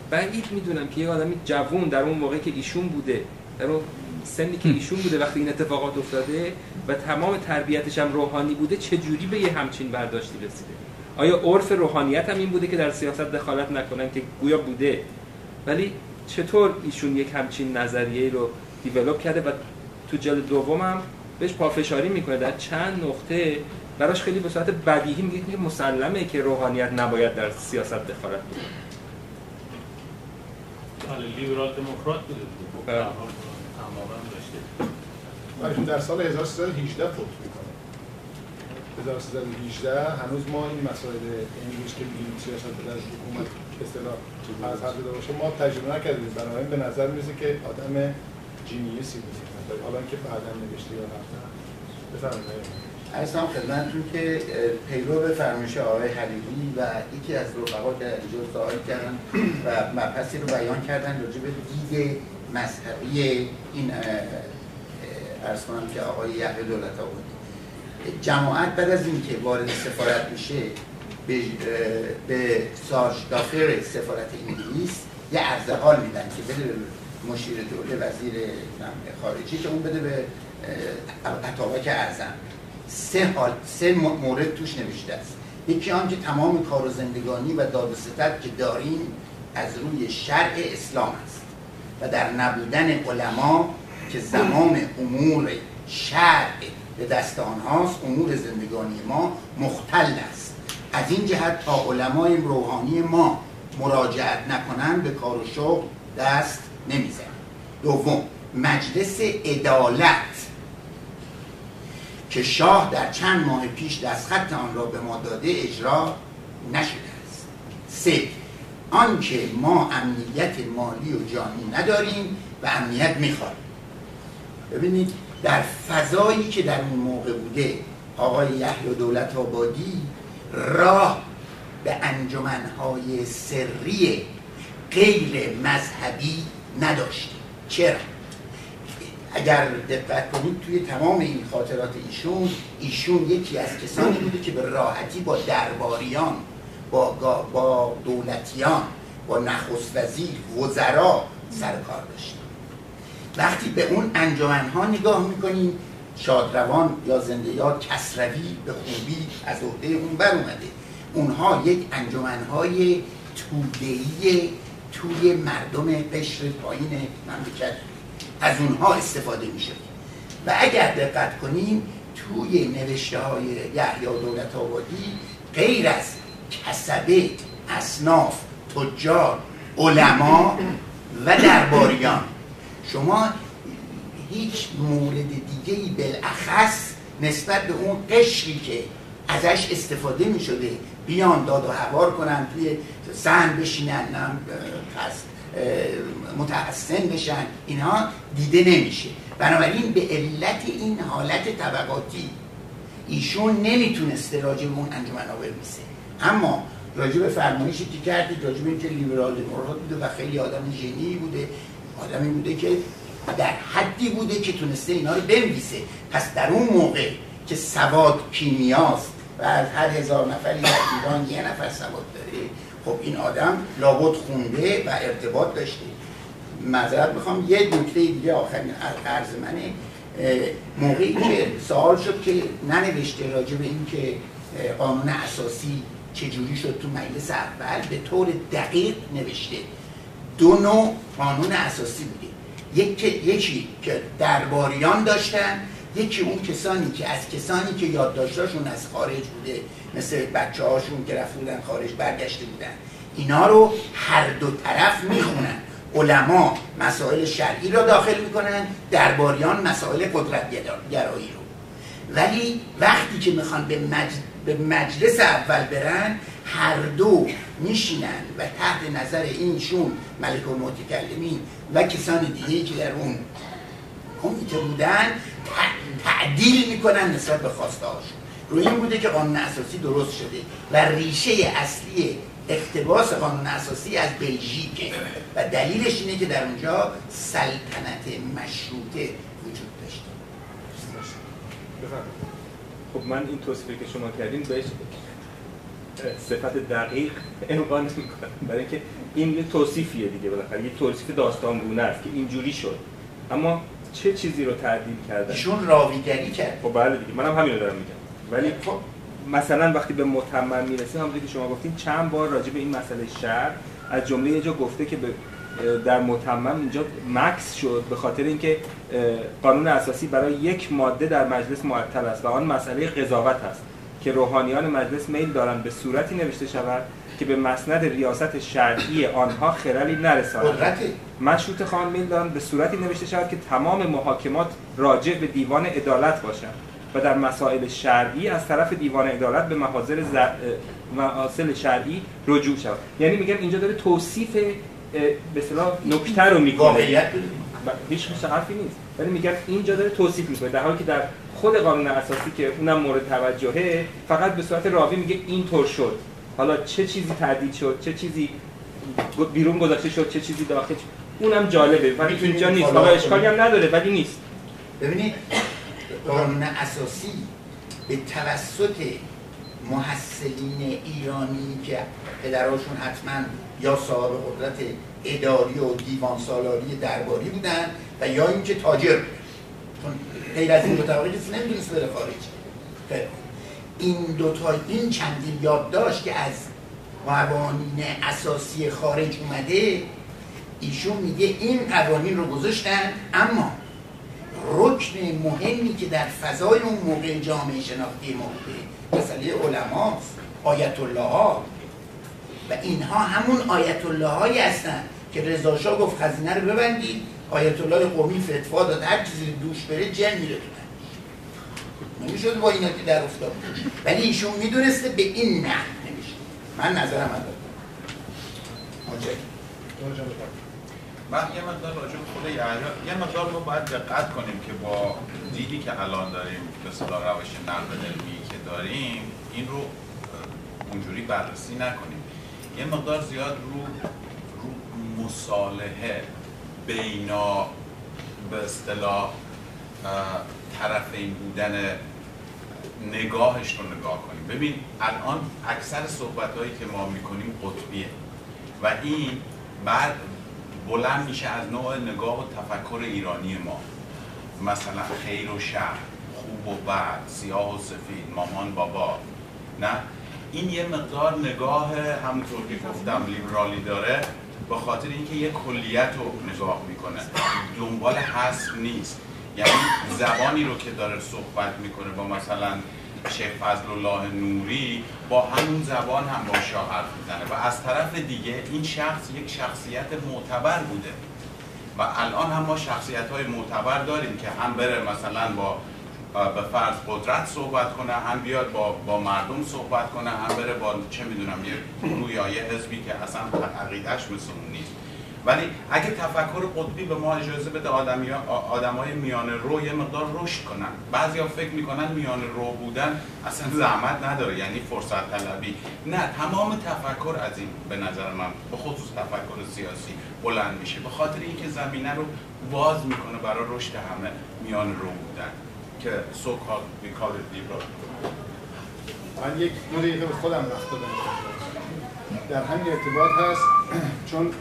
بعید می‌دونم که یه آدمی جوون در اون موقع که ایشون بوده در اون سنی که ایشون بوده وقتی این اتفاقات افتاده و تمام تربیتش هم روحانی بوده چه جوری به یه همچین برداشتی رسیده؟ آیا عرف روحانیت هم این بوده که در سیاست دخالت نکنن که گویا بوده؟ ولی چطور ایشون یک همچین نظریه رو دیولوب کرده و تو جلد دومم بهش پافشاری می‌کنه؟ در چند نقطه براش خیلی به صورت بدیهی میگه که مسلمه که روحانیت نباید در سیاست دخالت کنه. بله لیبرال دموکرات بوده بله. تماما داشته. ولی در سال 1318 فوت می‌کنه. 1318 هنوز ما این مسائل امروز که میگیم سیاست در حکومت اصطلاح از حد داشته باشه ما تجربه نکردیم. بنابراین به نظر می‌رسه که آدم جینیوسی بود حالا که بعدا نوشته یا رفتن. بفرمایید. ارزم خدمتتون که پیرو به فرمایش آقای حلیلی و یکی از رفقا که اینجا سوال کردن و مبحثی رو بیان کردن راجع به دید مذهبی این ارز که آقای یحیی دولت بود جماعت بعد از اینکه وارد سفارت میشه به, به دافر سفارت انگلیس یه عرض حال میدن که بده به مشیر دوله وزیر خارجی که اون بده به اتابک اعظم. سه حال سه مورد توش نوشته است. یکی آن که تمام کار و زندگانی و داد و ستد که داریم از روی شرع اسلام است و در نبودن علما که زمان امور شرع به دست آنهاست امور زندگانی ما مختل است. از این جهت تا علمای روحانی ما مراجعت نکنند به کار و شغل دست نمیزن دوم مجلس عدالت. که شاه در چند ماه پیش دستخط آن را به ما داده اجرا نشده است. سه آنکه ما امنیت مالی و جانی نداریم و امنیت می‌خواهیم ببینید در فضایی که در اون موقع بوده آقای یحیی دولت آبادی راه به انجمنهای سری غیر مذهبی نداشته. چرا؟ اگر دقت کنید توی تمام این خاطرات ایشون ایشون یکی از کسانی بوده که به راحتی با درباریان با, با دولتیان با نخست وزیر وزرا سر کار وقتی به اون انجمنها نگاه می‌کنیم شادروان یا زنده یاد کسروی به خوبی از عهده اون بر اومده. اونها یک انجمنهای تودهی توی مردم قشر پایین مملکت از اونها استفاده میشه و اگر دقت کنیم توی نوشته های یحیی دولت آبادی غیر از کسبه اصناف تجار علما و درباریان شما هیچ مورد دیگه ای بالاخص نسبت به اون قشری که ازش استفاده می شده بیان داد و هوار کنن توی سن بشینن پس متحسن بشن. اینها دیده نمیشه. بنابراین به علت این حالت طبقاتی ایشون نمی‌تونسته راجع به اون انجمن ها برمیسه اما راجع به فرمایشی که کردید راجع به اینکه لیبرال دموکرات بوده و خیلی آدم ژنی بوده آدمی بوده که در حدی بوده که تونسته اینا رو بنویسه. پس در اون موقع که سواد کیمیاست و از هر هزار نفری در ایران یه نفر سواد داره خب این آدم لابد خونده و ارتباط داشته. معذرت می‌خوام یه نکته دیگه آخرین عرض منه. موقعی که سوال شد که ننوشته راجع به این که قانون اساسی چجوری شد تو مجلس اول به طور دقیق نوشته. دو نوع قانون اساسی بوده. یکی, یکی که درباریان داشتن یکی اون کسانی که از کسانی که یادداشتاشون از خارج بوده مثل بچه هاشون که رفته بودن خارج برگشته بودن اینا رو هر دو طرف می‌خونن. علما مسائل شرعی را داخل می‌کنن درباریان مسائل قدرت گرایی رو. ولی وقتی که می‌خوان به, به مجلس اول برن هر دو میشینن و تحت نظر اینشون ملک المتکلمین و کسان دیگه که در اون کمیته بودن تعدیل می‌کنن نسبت به خواسته هاشون روی این بوده که قانون اساسی درست شده و ریشه اصلی اقتباس قانون اساسی از بلژیکه. و دلیلش اینه که در اونجا سلطنت مشروطه وجود داشته. خب من این توصیفی که شما کردین بهش صفت دقیق امکان نمی‌کنم برای اینکه این یه توصیفیه دیگه بالاخره. یه توصیف داستانگونه است که اینجوری شد. اما چه چیزی رو تعدیل کردن؟ ایشون راویگری کرد. خب بله دیگه. منم همین رو دارم میگم. ولی خب. مثلا وقتی به متمم می‌رسیم همونطور که شما گفتین چند بار راجع به این مسئله شهر از جمله یه جا گفته که به در متمم اینجا مکس شد به خاطر اینکه قانون اساسی برای یک ماده در مجلس معطل است و آن مسئله قضاوت است که روحانیان مجلس میل دارند به صورتی نوشته شود که به مسند ریاست شرعی آنها خلالی نرساند. مشروط خان میل دارند به صورتی نوشته شود که تمام محاکمات راجع به دیوان عدالت باشند و در مسائل شرعی از طرف دیوان عدالت به محاضر محاصل شرعی رجوع شود. یعنی میگم اینجا داره توصیف به اصطلاح نکته رو می‌کنه. هیچ حرفی نیست. ولی میگم اینجا داره توصیف می‌کنه در حالی که در خود قانون اساسی که اونم مورد توجهه فقط به صورت راوی میگه اینطور شد. حالا چه چیزی تعدیل شد چه چیزی بیرون گذاشته شد چه چیزی داخل شد اونم جالبه. ولی اینجا نیست. حالا اشکالی هم نداره ولی نیست. ببینید قانون اساسی به توسط محصلین ایرانی که پدراشون حتما یا صاحب قدرت اداری و دیوان سالاری درباری بودن و یا اینکه تاجر. بودن چون غیر از این طبقه کسی نمی‌دونست بره خارج. این دو تا این چندین یادداشت که از قوانین اساسی خارج اومده ایشون میگه این قوانین رو گذاشتن اما رکن مهمی که در فضای اون موقع جامعه شناختی ما بوده علما آیت الله ها و اینها همون آیت الله هایی هستن که رضا گفت خزینه رو ببندید آیت الله قومی فتوا داد هر چیزی دوش بره جن میره تو نمی‌شد با اینا که در افتاد. ولی ایشون می‌دونسته به این نه نمیشه. من نظرم از من یه مقدار راجع خود یه مقدار ما باید دقت کنیم که با دیدی که الان داریم به صلاح روش نقد علمی که داریم این رو اونجوری بررسی نکنیم. یه مقدار زیاد رو رو مصالحه بینا به اصطلاح طرفین بودن نگاهش رو نگاه کنیم. ببین الان اکثر صحبت هایی که ما می‌کنیم قطبیه. و این بعد بلند میشه از نوع نگاه و تفکر ایرانی ما. مثلا خیر و شر خوب و بد سیاه و سفید مامان بابا نه؟ این یه مقدار نگاه همونطور که گفتم لیبرالی داره به خاطر اینکه یه کلیت رو نگاه می‌کنه. دنبال حذف نیست. یعنی زبانی رو که داره صحبت می‌کنه با مثلا شیخ فضل الله نوری با همون زبان هم با شاه حرف می‌زنه. و از طرف دیگه این شخص یک شخصیت معتبر بوده. و الان هم ما شخصیت های معتبر داریم که هم بره مثلا با به فرض قدرت صحبت کنه هم بیاد با, با مردم صحبت کنه هم بره با چه می‌دونم یه گروه حزبی که اصلا عقیدهش مثل اون نیست. ولی اگه تفکر قطبی به ما اجازه بده آدمی های میان رو یه مقدار رشد کنن. بعضیا فکر می‌کنن میان رو بودن اصلا زحمت نداره یعنی فرصت طلبی. نه تمام تفکر از این به نظر من به خصوص تفکر سیاسی بلند میشه. به خاطر اینکه زمینه رو باز می‌کنه برای رشد همه میان رو بودن. که سو کال من یک دو دقیقه به خودم وقت در همین ارتباط هست چون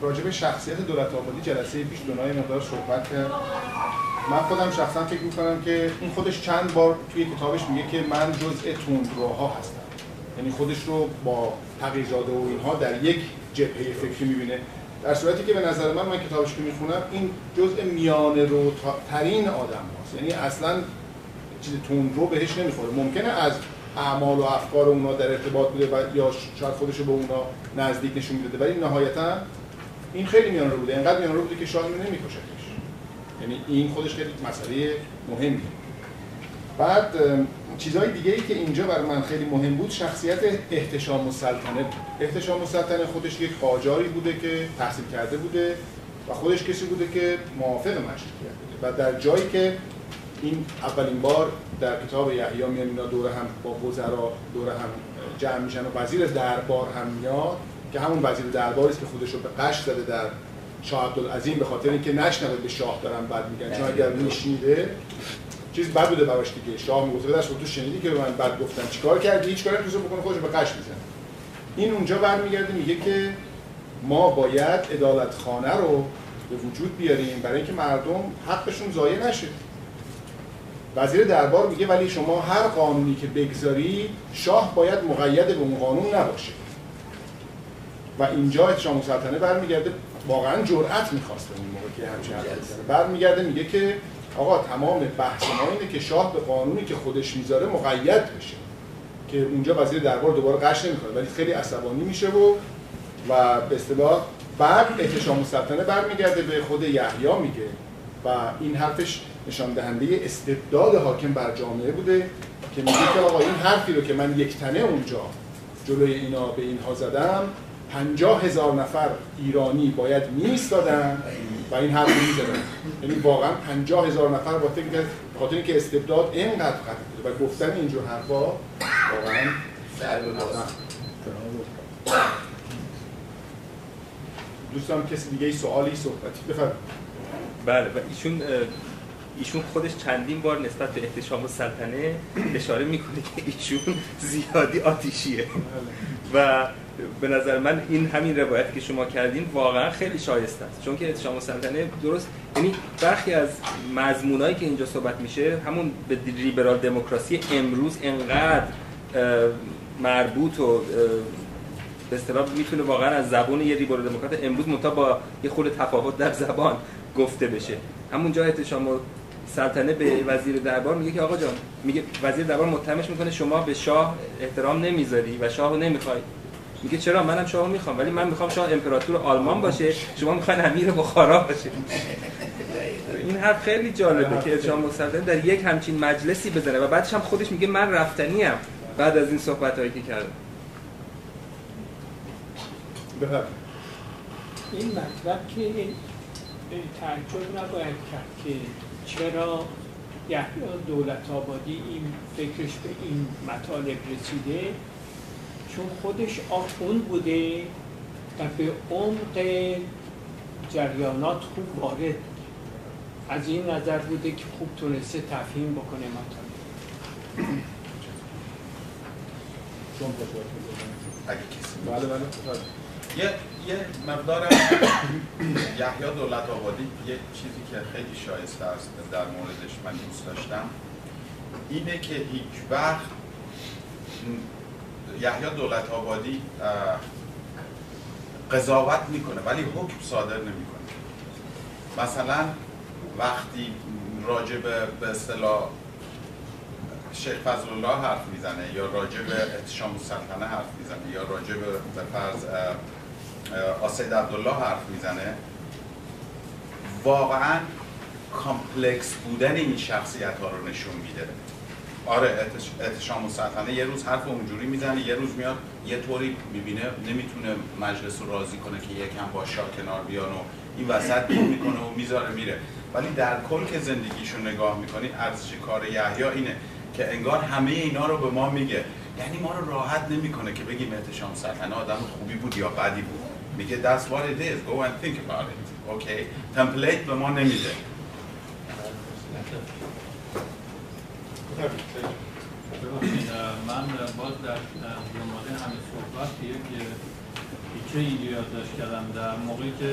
راجع شخصیت دولت آبادی جلسه پیش دونای مقدار صحبت کرد. من خودم شخصا فکر می‌کنم که این خودش چند بار توی کتابش میگه که من جزء تندروها هستم. یعنی خودش رو با تقیزاده و اینها در یک جبهه فکری می‌بینه. در صورتی که به نظر من من کتابش که می‌خونم این جزء میان رو ترین آدم هست یعنی اصلا چیز تندرو بهش نمی‌خوره. ممکنه از اعمال و افکار اونا در ارتباط بوده و یا شاید خودش به اونا نزدیک نشون می‌داده ولی نهایتا این خیلی میان رو بوده. اینقدر میان رو بوده که شاه نمیکشتش یعنی این خودش خیلی مسئله مهمی بعد چیزهای دیگه ای که اینجا برای من خیلی مهم بود شخصیت احتشام السلطنه بود. احتشام السلطنه خودش یک قاجاری بوده که تحصیل کرده بوده و خودش کسی بوده که موافق مشروطیت بوده. و در جایی که این اولین بار در کتاب یحیی میان اینا دور هم با وزرا دور هم جمع میشن و وزیر دربار هم میاد که همون وزیر درباری است که خودش رو به قش زده در شاه عبدالعظیم به خاطر اینکه نشنوه به شاه دارن بد میگن. چون اگر میشنیده چیز بد بوده براش دیگه. شاه می‌گفته داشت تو شنیدی که به من بد گفتن چیکار کردی؟ هیچ کاری نمی‌تونه بکنه خودش به قش می‌زنه. این اونجا برمیگرده میگه که ما باید عدالت خانه رو به وجود بیاریم برای اینکه مردم حقشون ضایع نشه. وزیر دربار میگه ولی شما هر قانونی که بگذاری شاه باید مقید به اون قانون نباشه. و اینجا احتشام سلطنه برمیگرده واقعا جرأت می‌خواسته اون موقع که همچین حرفی بزنه. برمیگرده میگه که آقا تمام بحث ما اینه که شاه به قانونی که خودش می‌ذاره مقید بشه که اونجا وزیر دربار دوباره قش نمی‌کنه ولی خیلی عصبانی میشه و و به اصطلاح بعد احتشام السلطنه برمیگرده به خود یحیی میگه. و این حرفش نشان دهنده استبداد حاکم بر جامعه بوده که میگه که آقا این حرفی رو که من یک تنه اونجا جلوی اینا به اینها زدم پنجاه هزار نفر ایرانی باید میستادن و این حرف رو می‌زدن یعنی واقعا پنجاه هزار نفر با فکر کرد خاطر اینکه استبداد اینقدر قطع بوده و گفتن اینجور حرفا واقعا دوستان کسی دیگه ای سوالی صحبتی بفرمایید. بله و ایشون ایشون خودش چندین بار نسبت به احتشام السلطنه اشاره می‌کنه که ایشون زیادی آتیشیه. و به نظر من این همین روایت که شما کردین واقعا خیلی شایسته است. چون که احتشام السلطنه درست یعنی برخی از مضمونایی که اینجا صحبت میشه همون به لیبرال دموکراسی امروز انقدر مربوط و به اصطلاح می‌تونه واقعا از زبون یه لیبرال دموکرات امروز متا با یه خورده تفاوت در زبان گفته بشه. همونجا احتشام سلطنه به وزیر دربار میگه که آقا جان میگه وزیر دربار متهمش می‌کنه شما به شاه احترام نمی‌ذاری و شاهو نمی‌خوای میگه چرا منم شاهو می‌خوام ولی من می‌خوام شاه امپراتور آلمان باشه شما می‌خواین امیر بخارا باشه. این حرف خیلی جالبه که احتشام سلطنه در یک همچین مجلسی بزنه و بعدش هم خودش میگه من رفتنی ام بعد از این صحبت هایی که کرده. این مطلب که تعجب نباید کرد که چرا یحیی دولت آبادی این فکرش به این مطالب رسیده؟ چون خودش آخوند بوده و به عمق جریانات خوب وارد از این نظر بوده که خوب تونسته تفهیم بکنه مطالب. اگه کسی بله بله یه یه مقدار یحیی دولت آبادی یه چیزی که خیلی شایسته است در موردش من دوست داشتم. اینه که هیچ وقت یحیی دولت آبادی قضاوت می‌کنه ولی حکم صادر نمی‌کنه. مثلا وقتی راجع به اصطلاح شیخ فضل الله حرف می‌زنه یا راجع به احتشام السلطنه حرف می‌زنه یا راجع به فرض آسید عبدالله حرف می‌زنه واقعا کامپلکس بودن این شخصیت ها رو نشون میده. آره احتشام السلطنه یه روز حرف اونجوری می‌زنه یه روز میاد یه طوری می‌بینه نمی‌تونه مجلس رو راضی کنه که یکم با شاه کنار بیان و این وسط بین می‌کنه و می‌ذاره میره. ولی در کل که زندگیشو نگاه می‌کنی ارزش کار یحیی اینه که انگار همه اینا رو به ما میگه. یعنی ما رو راحت نمی‌کنه که بگیم احتشام سلطنه آدم خوبی بود یا بدی بود. میگه that's what it is. Go and think about it. اوکی تمپلیت به ما نمیده. من باز در جمعه همه صحبت یک پیچه ای یادداشت کردم در موقعی که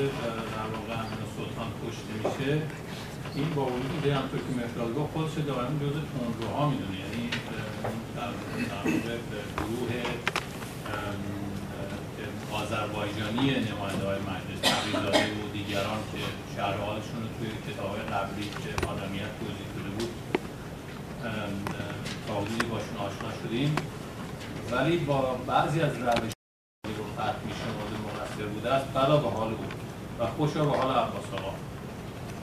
در واقع امین سلطان کشته میشه. این با وجود که همطور که گفت خودش دائما جز تندروها می‌دونه. یعنی در واقع گروه آذربایجانی نماینده های مجلس تقریزاده و دیگران که شرحالشون رو توی کتاب قبلی که آدمیت توضیح تا حدودی باشون آشنا شدیم. ولی با بعضی از روش رو میشه مورد مقصر بوده است بلا به حال بود و خوشا به حال عباس آقا.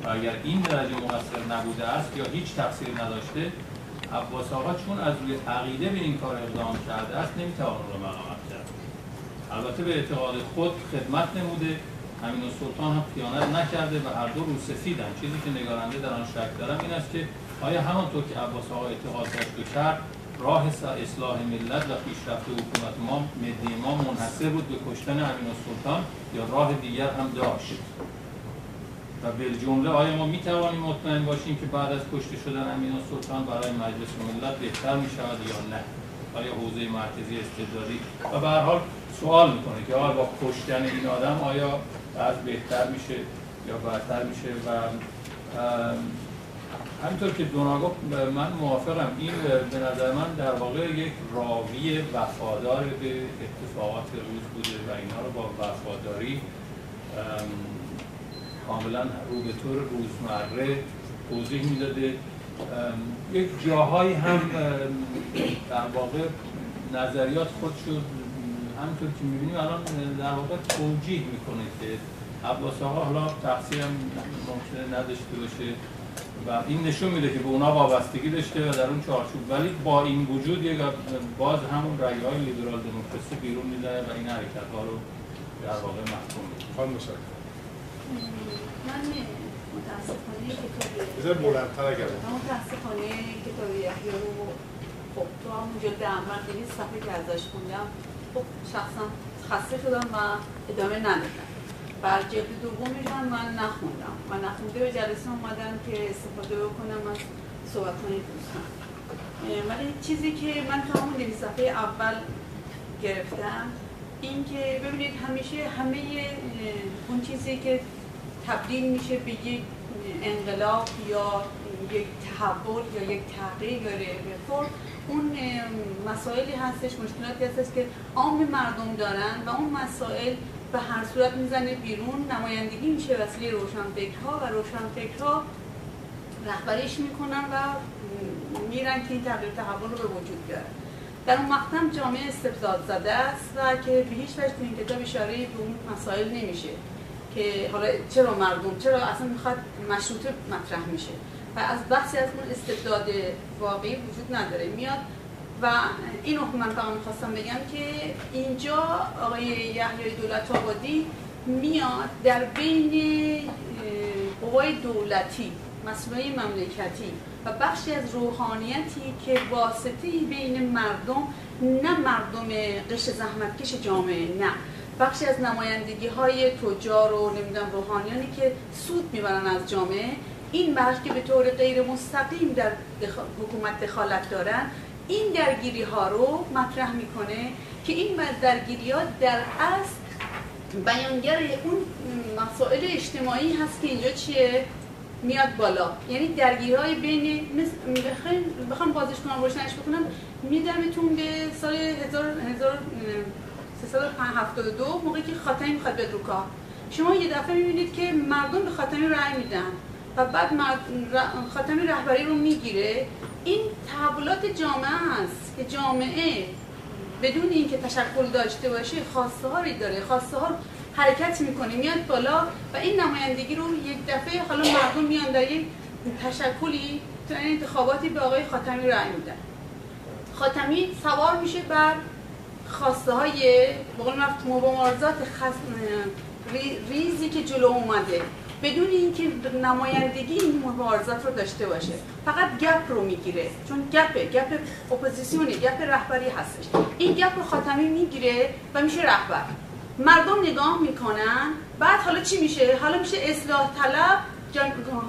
و اگر این درجه مقصر نبوده است یا هیچ تقصیر نداشته عباس آقا چون از روی عقیده به این کار اقدام کرده است نمی‌توان رو مقامت کرد. البته به اعتقاد خود خدمت نموده. همین سلطان هم خیانت نکرده و هر دو رو سفیدن چیزی که نگارنده در آن شک دارم این است که آیا همانطور که عباس آقا اعتقاد داشت کرد راه اصلاح ملت و پیشرفت حکومت ما مدی ما منحصر بود به کشتن امین السلطان یا راه دیگر هم داشت؟ و جمله آیا ما می توانیم مطمئن باشیم که بعد از کشته شدن امین السلطان برای مجلس ملت بهتر می شود یا نه؟ آیا حوزه مرکزی استبدادی و به هر حال سوال می‌کنه که آیا با کشتن این آدم آیا از بهتر میشه یا بدتر میشه و همینطور که دونا گفت من موافقم. این به نظر من در واقع یک راوی وفادار به اتفاقات روز بوده و اینها رو با وفاداری کاملا رو به طور روزمره توضیح می‌داده. یک جاهایی هم در واقع نظریات خودشو همینطور که می‌بینیم الان در واقع توجیه می‌کنه که عباس آقا حالا تقصیر هم ممکنه نداشته باشه. و این نشون میده که به اونا وابستگی داشته و در اون چارچوب. ولی با این وجود یک باز همون رأی های لیبرال دموکراسی بیرون میده و این حرکت ها رو در واقع محکوم میده من متاسفانه کتاب بلندتر اگر من متاسفانه کتاب یحیی رو خب تو همونجا اول دویست صفحه که ازش خوندم. خب شخصا خسته شدم و ادامه ندادم. بر جلد دومش هم من نخوندم. و نخونده به جلسه اومدم که استفاده بکنم از صحبت های دوستان. ولی چیزی که من تا همون دویست صفحه اول گرفتم این که ببینید همیشه همه اون چیزی که تبدیل میشه به یک انقلاب یا یک تحول یا یک تغییر یا رفورم اون مسائلی هستش مشکلاتی هستش که عام مردم دارن و اون مسائل به هر صورت می‌زنه بیرون. نمایندگی میشه وسیله روشنفکرها و روشنفکرها رهبریش می‌کنن و میرن که این تغییر تحول رو به وجود بیارن. در اون مقطع جامعه استبداد زده است و که به هیچ وجه این کتاب اشاره به اون مسائل نمیشه که حالا چرا مردم چرا اصلا می‌خواد مشروطه مطرح میشه. و از بحثی از اون استبداد واقعی وجود نداره. میاد و این رو من فقط می‌خواستم بگم که اینجا آقای یحیای دولت آبادی میاد در بین قوای دولتی مسئولای مملکتی و بخشی از روحانیتی که واسطه بین مردم نه مردم قش زحمتکش جامعه نه. بخشی از نمایندگی های تجار و نمی‌دونم روحانیانی که سود می‌برن از جامعه این بخش که به طور غیر مستقیم در حکومت دخالت دارن این درگیری ها رو مطرح می‌کنه که این درگیری ها در اصل بیانگر اون مسائل اجتماعی هست که اینجا چیه؟ میاد بالا. یعنی درگیری های بین بخوام بازش کنم روشنش بکنم. میدمتون به سال 1372 موقعی که خاتمی می‌خواد کار. شما یه دفعه می‌بینید که مردم به خاتمی رأی میدن و بعد خاتمی رهبری رو می‌گیره. این تحولات جامعه است که جامعه بدون اینکه تشکل داشته باشه خواسته هایی داره خواسته ها حرکت می‌کنه میاد بالا و این نمایندگی رو یک دفعه حالا مردم میان در یک تشکلی تو این انتخاباتی به آقای خاتمی رأی میدن. خاتمی سوار میشه بر خواسته های مبارزات ریزی که جلو اومده. بدون اینکه نمایندگی این مبارزات رو داشته باشه فقط گپ رو می‌گیره چون گپ گپ اپوزیسیونه گپ رهبری هستش. این گپ رو خاتمی می‌گیره و میشه رهبر. مردم نگاه می‌کنن بعد حالا چی میشه؟ حالا میشه اصلاح طلب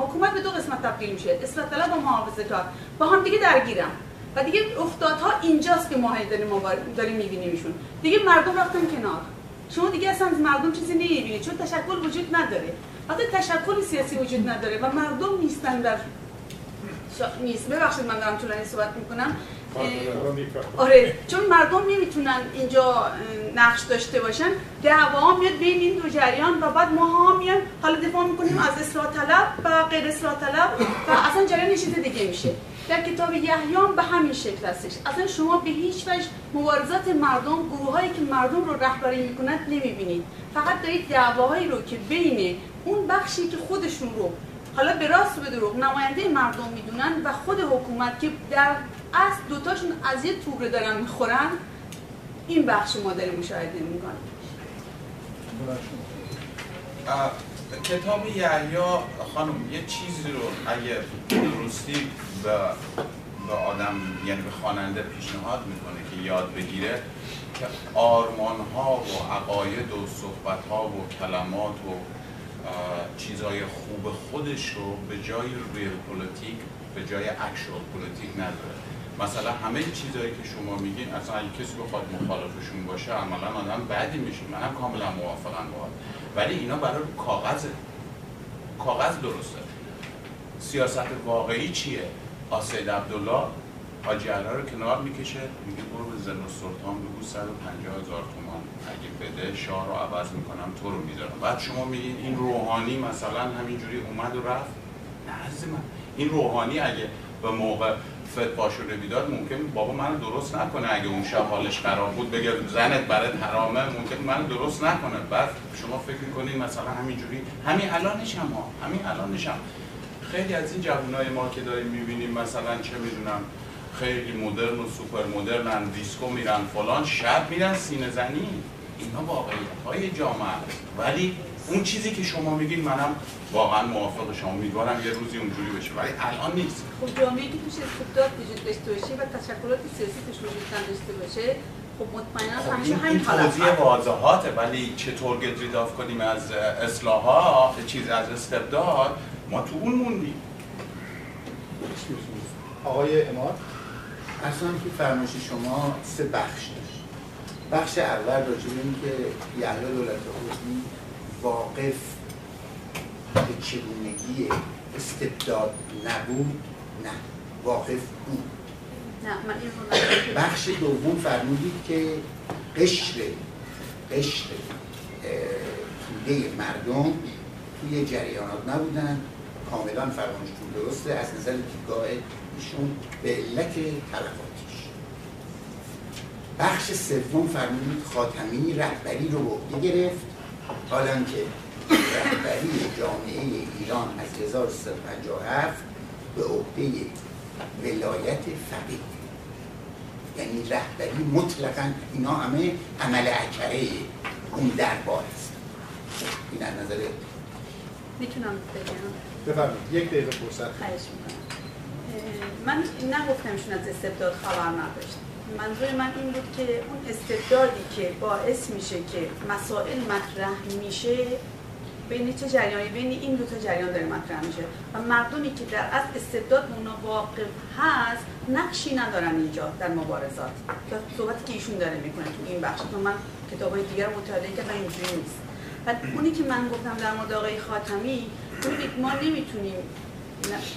حکومت به دو قسمت تبدیل میشه اصلاح طلب و محافظه کار. با هم دیگه درگیرم و دیگه افتادها اینجاست که ما داریم داریم میبینیمشون. دیگه مردم رفتن کنار. شما دیگه اصلا مردم چیزی نمی‌بینید. چون تشکل وجود نداره. حتی تشکل سیاسی وجود نداره و مردم نیستن در نیست. ببخشید من دارم طولانی صحبت می‌کنم. آره چون مردم نمی‌تونن اینجا نقش داشته باشن دعوا میاد بین این دو جریان و بعد ما ها میان حالا دفاع می‌کنیم از اصلاح طلب و غیر اصلاح طلب و اصلا جریان چیز دیگه میشه. در کتاب یحیام به همین شکل هستش. اصلا شما به هیچ وجه مبارزات مردم گروه هایی که مردم رو رهبری می‌کنند نمی‌بینید. فقط دارید دعواهایی رو که بین اون بخشی که خودشون رو حالا به راست به دروغ نماینده مردم می‌دونن و خود حکومت که در اصل دوتاشون از یه توبره دارن می‌خورن این بخش ما داریم مشاهده می‌کنیم. کتاب یحیی خانم یه چیزی رو اگه درستی به به آدم یعنی به خواننده پیشنهاد می‌کنه که یاد بگیره که آرمان ها و عقاید و صحبت ها و کلمات و چیزهای خوب خودش رو به جای ریل پولیتیک به جای اکشوال پولیتیک نداره. مثلا همه چیزهایی که شما میگین اصلا اگه کسی بخواد مخالفشون باشه عملا آدم بعدی میشه. منم کاملا موافقم باهات ولی اینا برای کاغذ کاغذ درسته. سیاست واقعی چیه؟ آسید عبدالله حاجی رو کنار می‌کشه میگه برو به زن سلطان بگو 150 هزار تومان. اگه بده شاه رو عوض می‌کنم تو رو می‌ذارم بعد شما میگین این روحانی مثلا همینجوری اومد و رفت؟ نه من این روحانی اگه به موقع فتوا شده بیداد ممکن بابا من درست نکنه. اگه اون شب حالش خراب بود بگه زنت برات حرامه ممکن من درست نکنه. بعد شما فکر می‌کنید مثلا همینجوری. همین الانش هم همین الانش هم. خیلی از این جوانای ما که داریم می‌بینیم مثلا چه می‌دونم خیلی مدرن و سوپر مدرن دیسکو میرن فلان شب میرن سینه زنی. اینا واقعیت های جامعه ولی اون چیزی که شما میگین منم واقعا موافق شما امیدوارم یه روزی اونجوری بشه. ولی الان نیست. خب جامعه که توش استبداد وجود داشته باشه و تشکلات سیاسی توش وجود داشته باشه خب مطمئنا خب همین این توضیح واضحاته ولی چطور get rid of کنیم از اصلاحات چیز از استبداد ما تو اون موندیم. آقای اماد؟ اصلا که فرمایش شما سه بخش داشت. بخش اول راجع به اینکه یحیی دولت حسنی واقف به چگونگی استبداد نبود نه واقف بود. نه من این بخش دوم فرمودید که قشر قشر توده مردم توی جریانات نبودن. کاملا فرمایشتون درسته از نظر دیدگاه ایشون به علت تلفاتیش. بخش سوم فرمودید خاتمی رهبری رو به گرفت. حالا که رهبری جامعه ایران از 1357 به عهده ولایت فقیه. یعنی رهبری مطلقا اینا همه عمل اکره اون دربار است. این از نظر می‌تونم بگم؟ بفرمایید. یک دقیقه فرصت. خواهش می‌کنم. من نگفتمشون از استبداد خبر نداشت منظور من این بود که اون استبدادی که باعث میشه که مسائل مطرح میشه بین چه جریانی؟ بین این دو تا جریان داره مطرح میشه. و مردمی که در از استبداد اونا واقف هست نقشی ندارن اینجا در مبارزات. تا صحبتی که ایشون داره می‌کنه تو این بخش. تو من کتاب های دیگر مطالعه کردم اینجوری نیست. و اونی که من گفتم در مورد آقای خاتمی ما نمی‌تونیم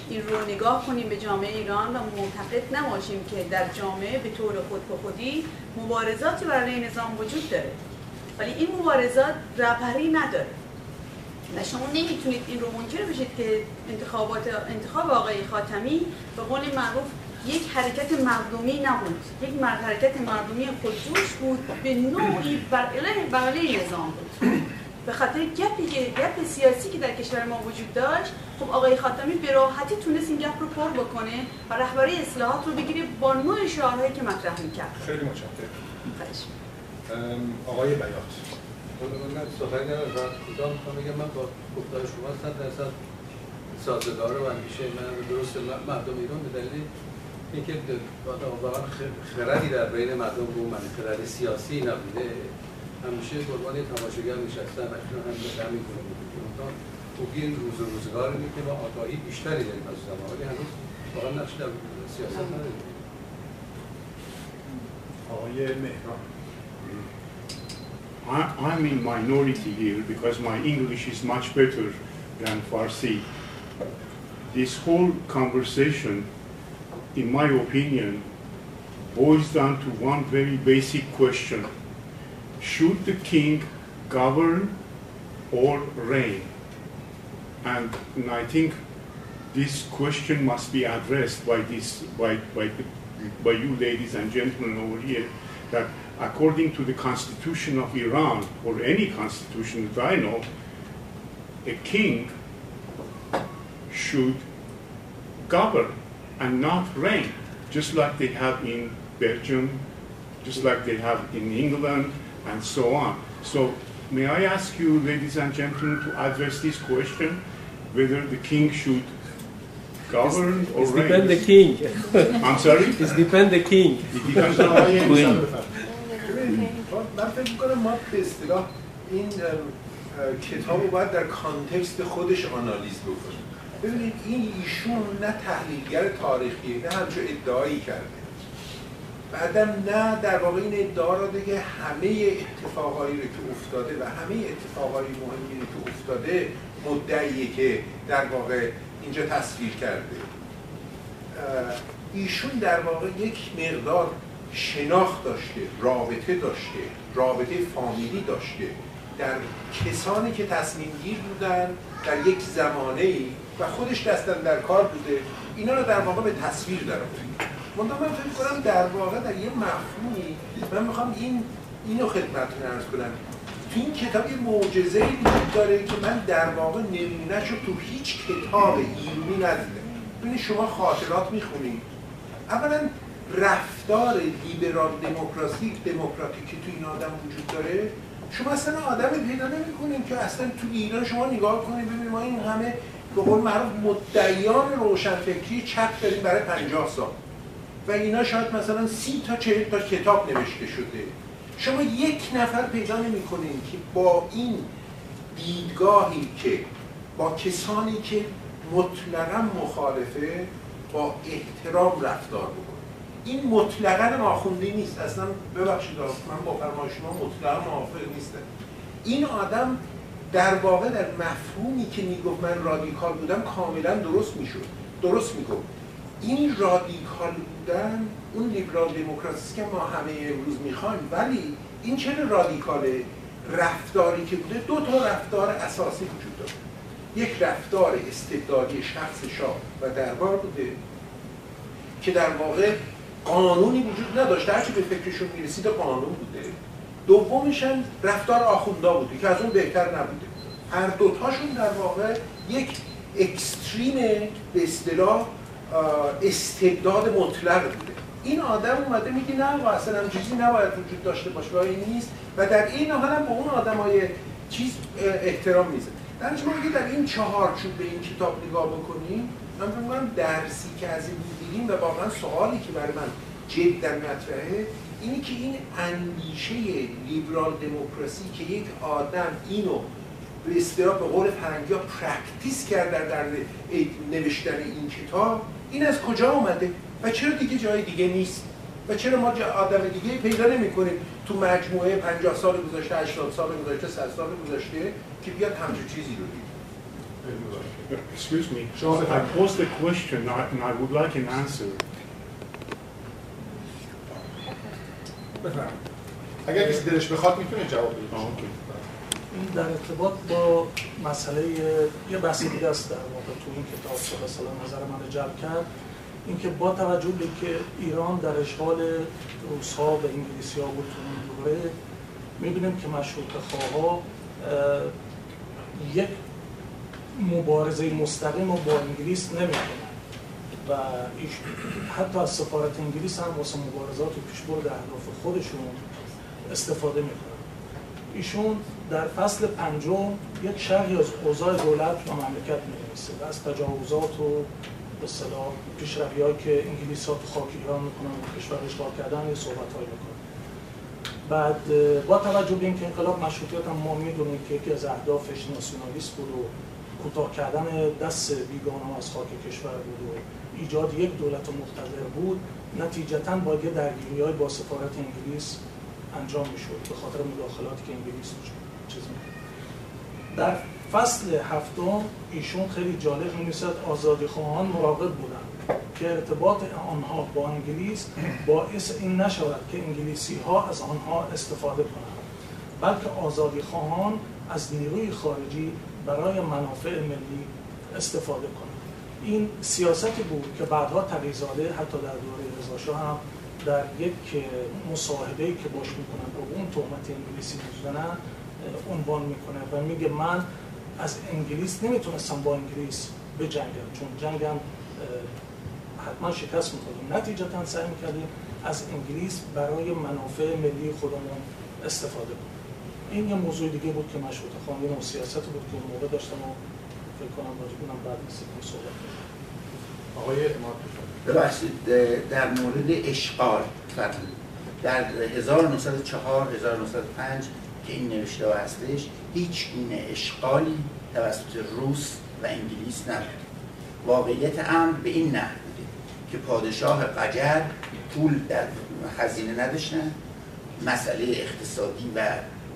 این رو نگاه کنیم به جامعه ایران و معتقد نباشیم که در جامعه به طور خود به خودی مبارزاتی برای نظام وجود داره. ولی این مبارزات رهبری نداره. و شما نمی‌تونید این رو منکر بشید که انتخابات انتخاب آقای خاتمی به قول معروف یک حرکت مردمی نبود. یک حرکت مردمی خودجوش بود. به نوعی بر علیه نظام بود. به خاطر گپی که گپ سیاسی که در کشور ما وجود داشت خب آقای خاتمی به راحتی تونست این گپ رو پر بکنه و رهبری اصلاحات رو بگیره با نوع شعارهایی که مطرح می‌کرد. خیلی متشکرم. آقای بیات. من سخنی ندارم. و کوتاه می‌خوام بگم من با گفتار شما صد درصد سازگار و اندیشه من درست مردم ایران به دلیل اینکه واقعا خردی در بین مردم بود من خرد سیاسی نبوده. همیشه قربان تماشاگر نشستن و اینا هم به همین گونه بود این روز روزگاری که با آگاهی بیشتری داریم از زمان ولی هنوز واقعا نقش در سیاست نداریم آقای مهران I'm in minority here because my English is much better than Farsi. This whole conversation, in my opinion, boils down to one very basic question. Should the king govern or reign? And, and I think this question must be addressed by, this, by, by, by you ladies and gentlemen over here, that according to the constitution of Iran, or any constitution that I know, a king should govern and not reign, just like they have in Belgium, just like they have in England, and so on. So may I ask you, ladies and gentlemen, to address this question, whether the king should govern or It's depend the reign? king. I'm sorry? It's depend the king. It depends on آقای the ایسا queen. بفرمایید. ببینید، من فکر میکنم ما به اصطلاح این ام، اه، کتاب رو باید در کانتکست خودش آنالیز بکنیم ببینید این ایشون نه تحلیلگر تاریخی نه همچون ادعایی کرده بعدم نه در واقع این ادعا را دیگه همه اتفاقایی رو که افتاده و همه اتفاقای مهمی رو که افتاده مدعیه که در واقع اینجا تصویر کرده. ایشون در واقع یک مقدار شناخت داشته رابطه داشته رابطه فامیلی داشته. در کسانی که تصمیم گیر بودن در یک زمانه ای و خودش دستن در کار بوده اینا رو در واقع به تصویر در آورد منتها من فکر کنم در واقع در یه مفهومی من می‌خوام این اینو خدمتتون ارز کنم. تو این کتاب یه معجزه وجود داره که من در واقع نمونهش رو تو هیچ کتاب علمی ندیدم. ببینید شما خاطرات می‌خونید اولا رفتار لیبرال دموکراسی دموکراتیک که تو این آدم وجود داره شما اصلا آدم پیدا نمی‌کنید که اصلا تو ایران شما نگاه کنید ببینید ما این همه به قول معروف مدعیان روشنفکری چپ داریم برای 50 سال. و اینا شاید مثلا سی تا چهل تا کتاب نوشته شده. شما یک نفر پیدا نمی‌کنید که با این دیدگاهی که با کسانی که مطلقا مخالفه با احترام رفتار بکنه. این مطلقا ناخونده نیست. اصلا ببخشید من با فرمای شما مطلقا موافق نیستم. این آدم در واقع در مفهومی که می‌گفت من رادیکال بودم کاملا درست می‌شد. درست می‌گفت. این رادیکال بودن اون لیبرال دموکراسی که ما همه امروز می‌خوایم. ولی این چرا رادیکاله رفتاری که بوده دو تا رفتار اساسی وجود داره. یک رفتار استبدادی شخص شاه و دربار بوده که در واقع قانونی وجود نداشت هرچی به فکرشون می‌رسید قانون بوده. دومش هم رفتار آخوندا بوده که از اون بهتر نبوده. هر دوتاشون در واقع یک اکستریم به اصطلاح استبداد مطلق بوده. این آدم اومده میگه نه و اصلا چیزی نباید وجود داشته باشه و نیست. و در این حال هم به اون آدمای چیز احترام میذاره شما اگه در این چهارچوب به این کتاب نگاه بکنیم من می‌کنم درسی که از این می‌گیریم و واقعا سوالی که برای من جدا مطرحه اینی که این اندیشه لیبرال دموکراسی که یک آدم اینو به اصطلاح به قول فرنگی ها practice کرده در نوشتن این کتاب این از کجا اومده و چرا دیگه جای دیگه نیست و چرا ما آدم دیگه پیدا نمی کنیم تو مجموعه 50 سال گذشته 80 سال گذشته 100 سال گذشته که بیاد همچون چیزی رو دید Excuse me. Sure. I posed a question and I would like an answer. اگر کسی دلش بخواد می‌تونه جواب بده Okay. این در ارتباط با مسئله یه بحث دیگه است در واقع تو این کتاب که مثلا نظر من جلب کرد. اینکه با توجه به که ایران در اشغال روس‌ها و انگلیسی‌ها بود تو اون دوره می‌بینیم که مشروطه خواها یک مبارزه مستقیم رو با انگلیس نمی‌کنن. و حتی از سفارت انگلیس هم واسه مبارزات و پیشبرد اهداف خودشون استفاده می‌کنن. ایشون در فصل پنجم یک شرحی از اوضاع دولت و مملکت می‌نویسه. و از تجاوزات و به اصطلاح پیشروی‌هایی که انگلیس ها خاک ایران می‌کنن و کشور اشغال کردن یه صحبت‌هایی می‌کنن بعد با توجه به اینکه انقلاب مشروطیت هم ما می‌دونیم که یکی از اهدافش ناسیونالیست بود و کوتاه کردن دست بیگانه از خاک کشور بود و ایجاد یک دولت مقتدر بود نتیجتا باید یه درگیری با سفارت انگلیس انجام می‌شد به خاطر مداخلاتی که انگلیس توش چیز. در فصل هفتم ایشون خیلی جالب می‌نویسد آزادی خواهان مراقب بودند که ارتباط آنها با انگلیس باعث این نشود که انگلیسی ها از آنها استفاده کنند بلکه آزادی خواهان از نیروی خارجی برای منافع ملی استفاده کنند این سیاستی بود که بعدها تقیزاده حتی در دوره رضا هم در یک مصاحبه‌ای که باش می‌کنن و اون تهمت انگلیسی می‌زنن عنوان می‌کنه و میگه من از انگلیس نمی‌تونستم با انگلیس بجنگم چون جنگم حتما شکست می‌خوریم نتیجتا سعی می‌کردیم از انگلیس برای منافع ملی خودمون استفاده کنیم. این یه موضوع دیگه بود که مشروط خواهی و سیاست بود که اون موقع داشتم و فکر کنم راجع اونم بعد که صحبت کنم. آقای اماد ببخشید در مورد اشغال در 1904 1905 که این نوشته ها هستش هیچ گونه اشغالی توسط روس و انگلیس نبود واقعیت امر به این نحو بوده که پادشاه قجر پول در خزینه نداشتن مسئله اقتصادی و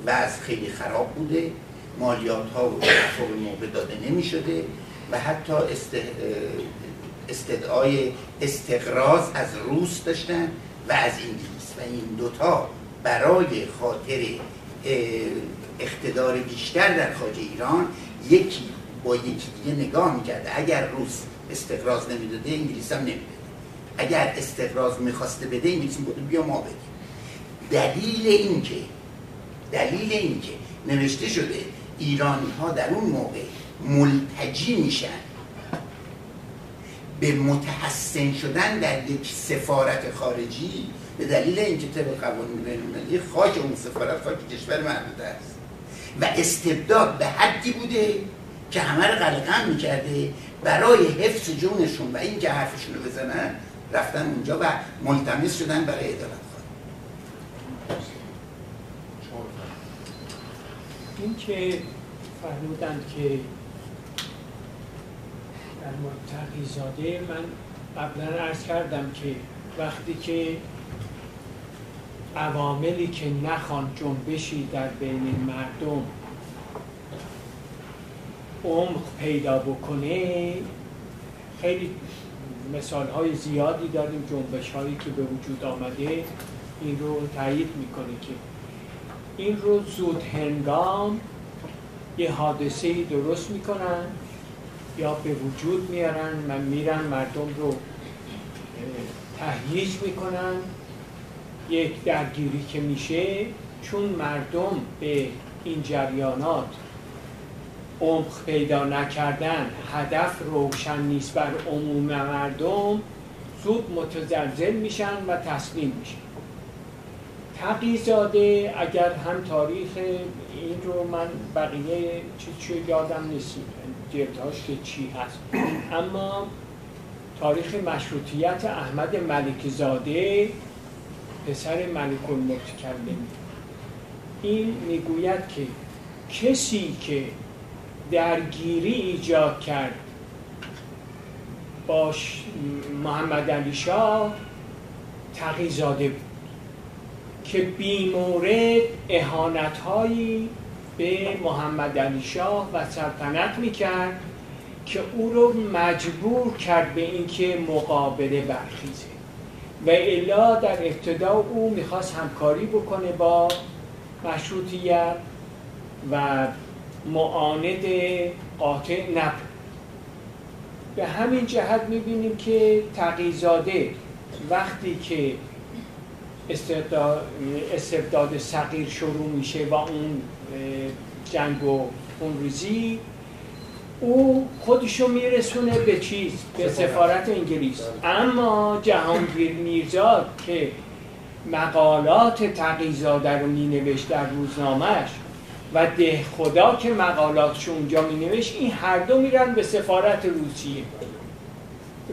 وضع خیلی خراب بوده مالیات ها و به موقع داده نمی شده و حتی است... استدعای استقراض از روس داشتن و از انگلیس. و این دوتا برای خاطر اقتدار بیشتر در خارج ایران یکی با یکی دیگه نگاه می‌کرده. اگر روس استقراض نمی‌داده انگلیس هم نمیده اگر استقراض می‌خواسته بده انگلیس می‌گفت بیا ما بدیم. دلیل اینکه دلیل اینکه نوشته شده ایرانی ها در اون موقع ملتجی میشن به متحسن شدن در یک سفارت خارجی به دلیل اینکه طبق قوانین بین خاک اون سفارت خاک کشور مربوطه است. و استبداد به حدی بوده که همه رو قلقم می‌کرده برای حفظ جونشون و اینکه حرفشون رو بزنن رفتن اونجا و ملتمس شدن برای عدالت این که فرمودند که در مورد تقیزاده من قبلا عرض کردم که وقتی که عواملی که نخوان جنبشی در بین مردم عمق پیدا بکنه خیلی مثال های زیادی داریم جنبش هایی که به وجود آمده این رو تایید می‌کنه که این رو زود هنگام یه حادثه درست می‌کنن یا به وجود میارن من میرن مردم رو تهییج می‌کنن. یک درگیری که میشه چون مردم به این جریانات عمق پیدا نکردن هدف روشن نیست بر عموم مردم زود متزلزل میشن و تسلیم میشن. تقیزاده اگر هم تاریخ این رو من بقیه چی چی یادم نیست جلدهاش که چی هست. اما تاریخ مشروطیت احمد ملک زاده پسر ملک المتکلم این می‌گوید که کسی که درگیری ایجاد کرد با محمد علی شاه تقیزاده بود که بیمورد احانت هایی به محمد علی شاه و سلطنت می‌کرد که او رو مجبور کرد به اینکه مقابله برخیزه. و الا در ابتدا او می‌خواست همکاری بکنه با مشروطیت و معاند قاطع نبود. به همین جهت می‌بینیم که تقیزاده وقتی که استبداد صغیر شروع میشه و اون جنگ و خونریزی او خودشو میرسونه به چیز؟ به سفارت. انگلیس. اما جهانگیر میرزا که مقالات تقیزاده رو مینوشت در روزنامهش و ده خدا که مقالاتش اونجا مینوشت این هر دو میرن به سفارت روسیه.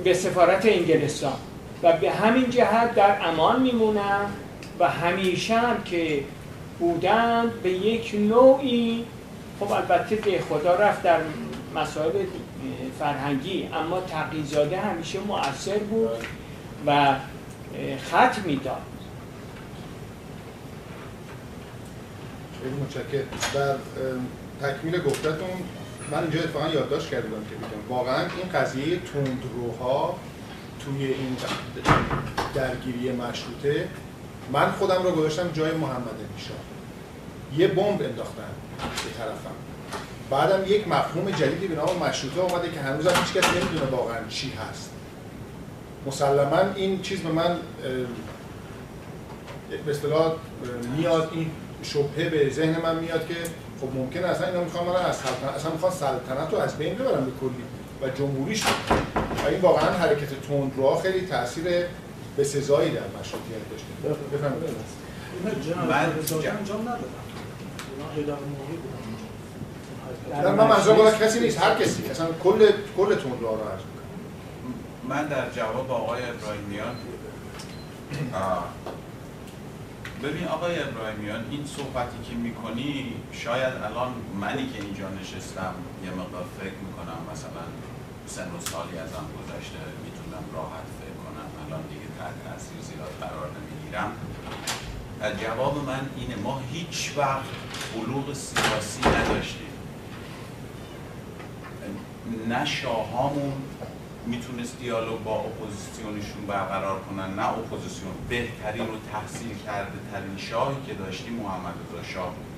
به سفارت انگلستان. و به همین جهت در امان میمونن و همیشه هم که بودن به یک نوعی خب البته ده خدا رفت در مسائل فرهنگی. اما تقیزاده همیشه مؤثر بود و خط می‌داد. خیلی متشکرم. در تکمیل گفتتون من اینجا اتفاقا یادداشت کرده بودم که بگم واقعا این قضیه تندروها توی این درگیری مشروطه من خودم رو گذاشتم جای محمد علی یه بمب انداختن به طرفم. بعدم یک مفهوم جدیدی به نام مشروطه اومده که هنوز هم هیچ کس نمی‌دونه واقعا چی هست. مسلما این چیز به من به اصطلاح میاد این شبهه به ذهن من میاد که خب ممکنه اصلا اینا می‌خوان من از سلطنت اصلا می‌خوان سلطنت رو از بین ببرن به کلی و جمهوریش و این واقعا حرکت تندروها خیلی تاثیر به سزایی در مشروطیت داشته. بفرمایید. من اینا هیدر موهی بودن در من منظور کسی نیست هر کسی. اصلا کل کل تون رو عرض من در جواب آقای ابراهیمیان ببین آقای ابراهیمیان این صحبتی که می‌کنی شاید الان منی که اینجا نشستم یه مقدار فکر می‌کنم مثلا سن و سالی ازم گذشته می‌تونم راحت فکر کنم الان دیگه تحت تاثیر زیاد قرار نمی‌گیرم. جواب من اینه ما هیچ وقت بلوغ سیاسی نداشتیم. نه شاهامون می‌تونست دیالوگ با اپوزیسیونشون برقرار کنن نه اپوزیسیون. بهترین و تحصیل کرده ترین شاهی که داشتیم محمد رضا شاه بود.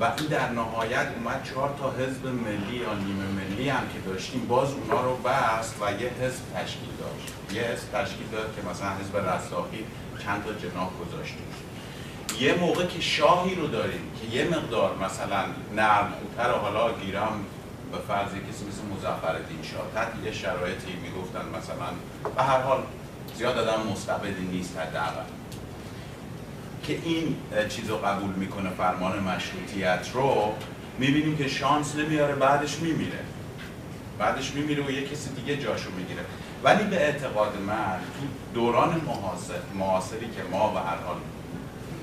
و این در نهایت اومد چهار تا حزب ملی یا نیمه ملی هم که داشتیم باز اونا رو بست و یه حزب تشکیل داشت یه حزب تشکیل داد که مثلا حزب رستاخی چند تا جناح گذاشتیم یه موقع که شاهی رو داریم که یه مقدار مثلا نرم خوتر حالا گیرم به فرض کسی مثل مظفرالدین شاه تحت یه شرایطی می‌گفتن مثلا به هر حال زیاد آدم مستبدی نیست حداقل. که این چیز رو قبول می‌کنه فرمان مشروطیت رو می‌بینیم که شانس نمیاره بعدش میمیره. بعدش میمیره و یه کسی دیگه جاشو می‌گیره. ولی به اعتقاد من تو دوران معاصر معاصری که ما به هر حال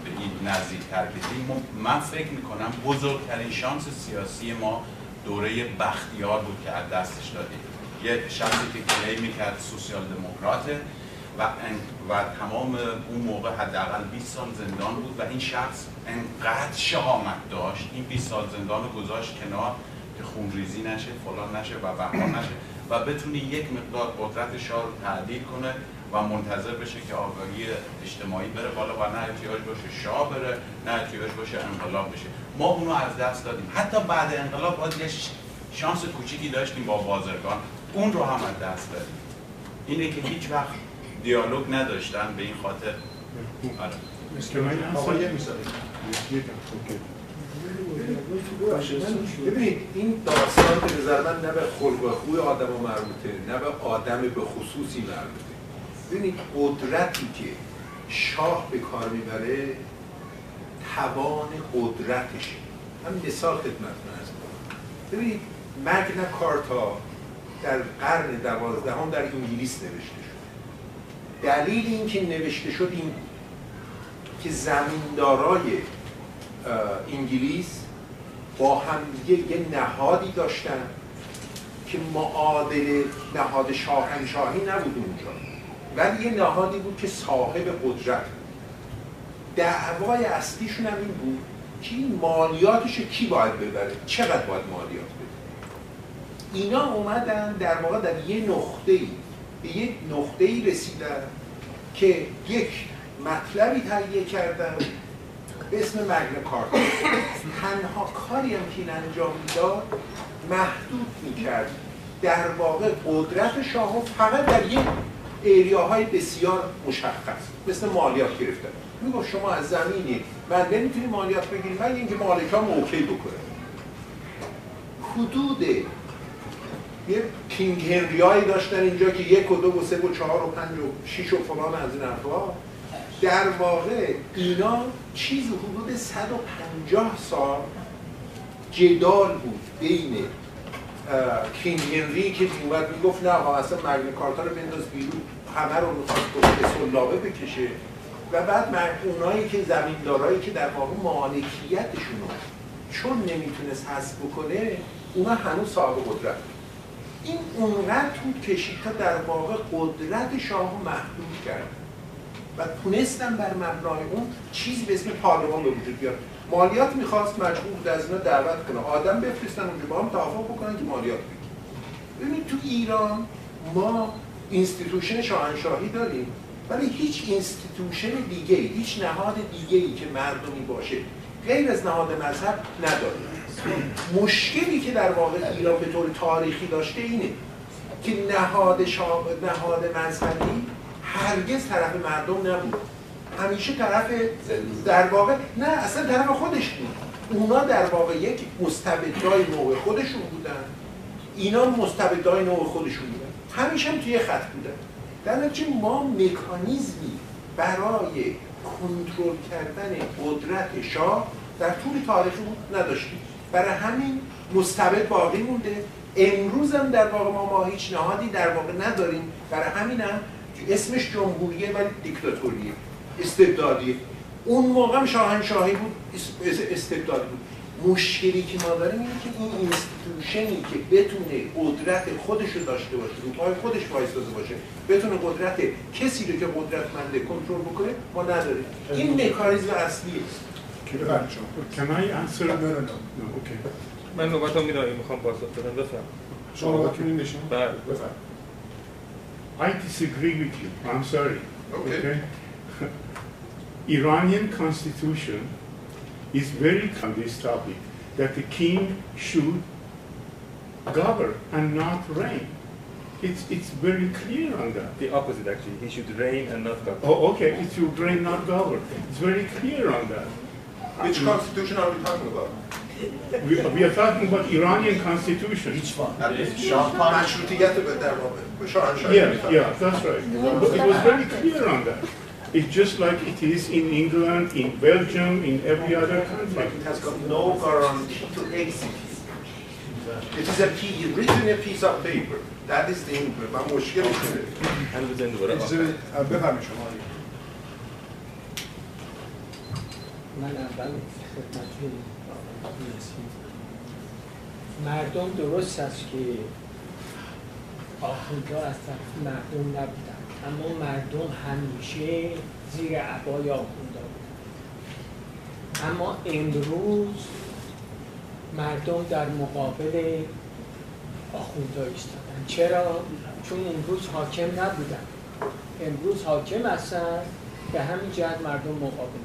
به این نزدیکتر کشیم من فکر می‌کنم بزرگترین شانس سیاسی ما دوره بختیار بود که از دستش دادیم یه شخصی که کلی می‌کرد سوسیال دموکراته و, و تمام اون موقع حداقل 20 سال زندان بود و این شخص انقدر شهامت داشت. این 20 سال زندان رو گذاشت کنار که خونریزی نشه فلان نشه و بقا نشه و بتونی یک مقدار قدرت شاه رو تعدیل کنه. و منتظر بشه که آگاهی اجتماعی بره بالا و نه احتیاج باشه شاه بره نه احتیاج باشه انقلاب بشه. ما اونو از دست دادیم. حتی بعد انقلاب باید یه شانس کوچیکی داشتیم با بازرگان. اون رو هم از دست دادیم. اینه که هیچ وقت دیالوگ نداشتن به این خاطر. آره. ببینید این داستان به نظر من نه به خلق و خوی آدم مربوطه نه به آدم به خصوصی مربوطه. ببینید قدرتی که شاه به کار می‌بره توان قدرتشه هم مثال خدمتتون هست ببینید مگنا کارتا در قرن دوازدهم در انگلیس نوشته شد دلیل اینکه نوشته شد این که زمیندارای انگلیس با هم یه نهادی داشتن که معادل نهاد شاهنشاهی نبود اونجا. ولی یه نهادی بود که صاحب قدرت دعوای اصلیشون هم این بود که این مالیاتش کی باید ببره؟ چقدر باید مالیات بده؟ اینا اومدن در واقع در یه نقطه ای به یک نقطه ای رسیدن که یک مطلبی تهیه کردن به اسم مگن کارتا تنها کاری هم که این انجام می‌داد محدود می‌کرد. در واقع قدرت شاه فقط در یک ایریاهای بسیار مشخص مثل مالیات گرفتن میگو شما از زمینی من نمی‌تونی مالیات بگیری من اینکه مالکا اوکی بکنه. حدود یه کینگ هنریایی داشتن اینجا که یک و دو و سه و چهار و پنج و شیش و فلان از این حرفا. در واقع اینا چیز حدود 150 سال جدال بود بین کینگ هنری که میومد می‌گفت نه ها اصلا مگن کارتا رو بنداز بیرون همه رو می‌خواست به سلابه بکشه. و بعد اونایی که زمیندارایی که در واقع مالکیتشون رو چون نمی‌تونست حذف بکنه اونا هنوز صاحب قدرت. این اونقدر طول کشید تا در واقع قدرت شاه محدود کرد. و تونستن بر مبنای اون چیزی به اسم پارلمان به وجود بیاد. مالیات می‌خواست مجبور بود از اینا دعوت کنه. آدم بفرستن اونجا با هم توافق بکنن که مالیات بگیرن ببینید تو ایران ما institution شاهنشاهی داریم ولی هیچ institution دیگه هیچ نهاد دیگه ای که مردمی باشه غیر از نهاد مذهب نداریم مشکلی که در واقع ایران به طور تاریخی داشته اینه که نهاد شاه نهاد مذهبی هرگز طرف مردم نبود. همیشه طرف در واقع نه اصلا طرف خودش بود اونا در واقع یک مستبدای نوع خودشون بودن. اینا مستبدای نوع خودشون بودن. همیشه هم توی خط بودن. در نتیجه ما مکانیزمی برای کنترل کردن قدرت شاه در طول تاریخمون نداشتیم. برای همین مستبد باقی مونده. امروز هم در واقع ما ما هیچ نهادی در واقع نداریم. برای همین هم اسمش جمهوریه ولی دیکتاتوریه. استبدادیه اون موقع هم شاهنشاهی بود اس- استبدادی بود مشکلی که ما داریم اینه که این institution ی که بتونه قدرت خودش رو داشته باشه رو پای خودش وایساده باشه بتونه قدرت کسی رو که قدرتمنده کنترل بکنه ما نداریم این مکانیزم اصلیه بفرمایید شما. Can I answer? No, no, no. No, okay. من نوبت هم می‌دونم می‌خوام پاسخ بدم بفرم شما وکیل نشون بله بفرمایید I disagree with you. I'm sorry. Okay. Iranian constitution is very clear on this topic, that the king should govern and not reign. It's, it's very clear on that. The opposite, actually. He should reign and not govern. Oh, okay. It should reign, not govern. It's very clear on that. Which constitution are we talking about? we, we are talking about Iranian constitution. Which one? Yes, yeah, that's right. It was very clear on that. It's just like it is in England, in Belgium, in every other country. It has got no guarantee to execute. It is a piece, written a piece of paper. That is the England. و مشکل اینه. هنوز بزنید دوباره اجازه آخر. بدید. آه، بفرمایید شما من اول خدمت آقای یاسین. مردم درست است که آخوندها از طرف مردم نبودن اما مردم همیشه زیر عبای آخوندها بودن اما امروز مردم در مقابل آخوندها ایستادن چرا؟ چون امروز حاکم نبودن. امروز حاکم هستن به همین جهت مردم مقابل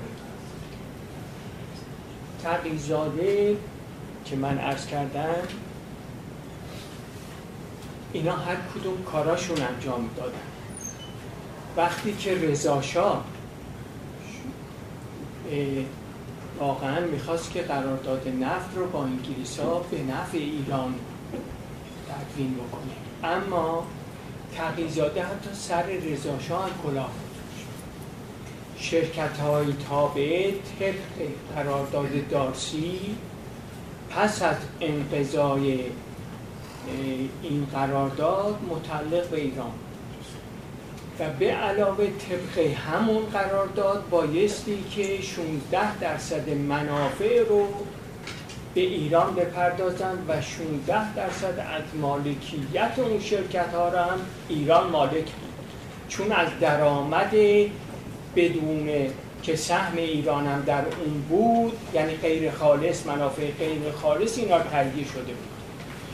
تقیزاده که من عرض کردم اینا هر کدوم کاراشون انجام دادن وقتی که رضا شاه اه، واقعا می‌خواست که قرارداد نفت رو با انگلیس ها به نفع ایران تدوین بکنه اما تقیزاده حتی سر رضا شاه هم کلاه. شرکت های تابعه طبق قرارداد دارسی پس از انقضای این قرارداد متعلق به ایران. و به علاوه طبق همون قرارداد بایستی که 16 درصد منافع رو به ایران بپردازند و 16 درصد از مالکیت اون شرکت ها را هم ایران مالک بود. چون از درآمد بدون که سهم ایران هم در اون بود یعنی غیر خالص منافع غیر خالص اینا تهیه شده بود.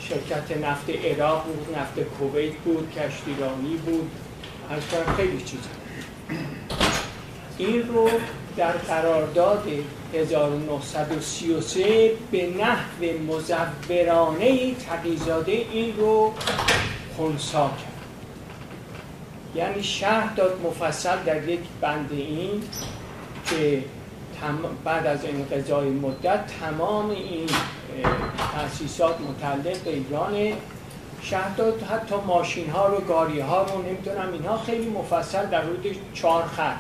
شرکت نفت عراق بود نفت کویت بود کشتیرانی بود. از خیلی چیزا این رو در قرارداد 1933 به نحو مزورانه تقیزاده این رو خونسا کرد. یعنی شهر داد مفصل در یک بند این که بعد از انقضای مدت تمام این اه، تأسیسات متعلق به ایران داد حتی ماشین ها رو گاری ها رو نمی‌دونم اینها خیلی مفصل در حدود چهار خط.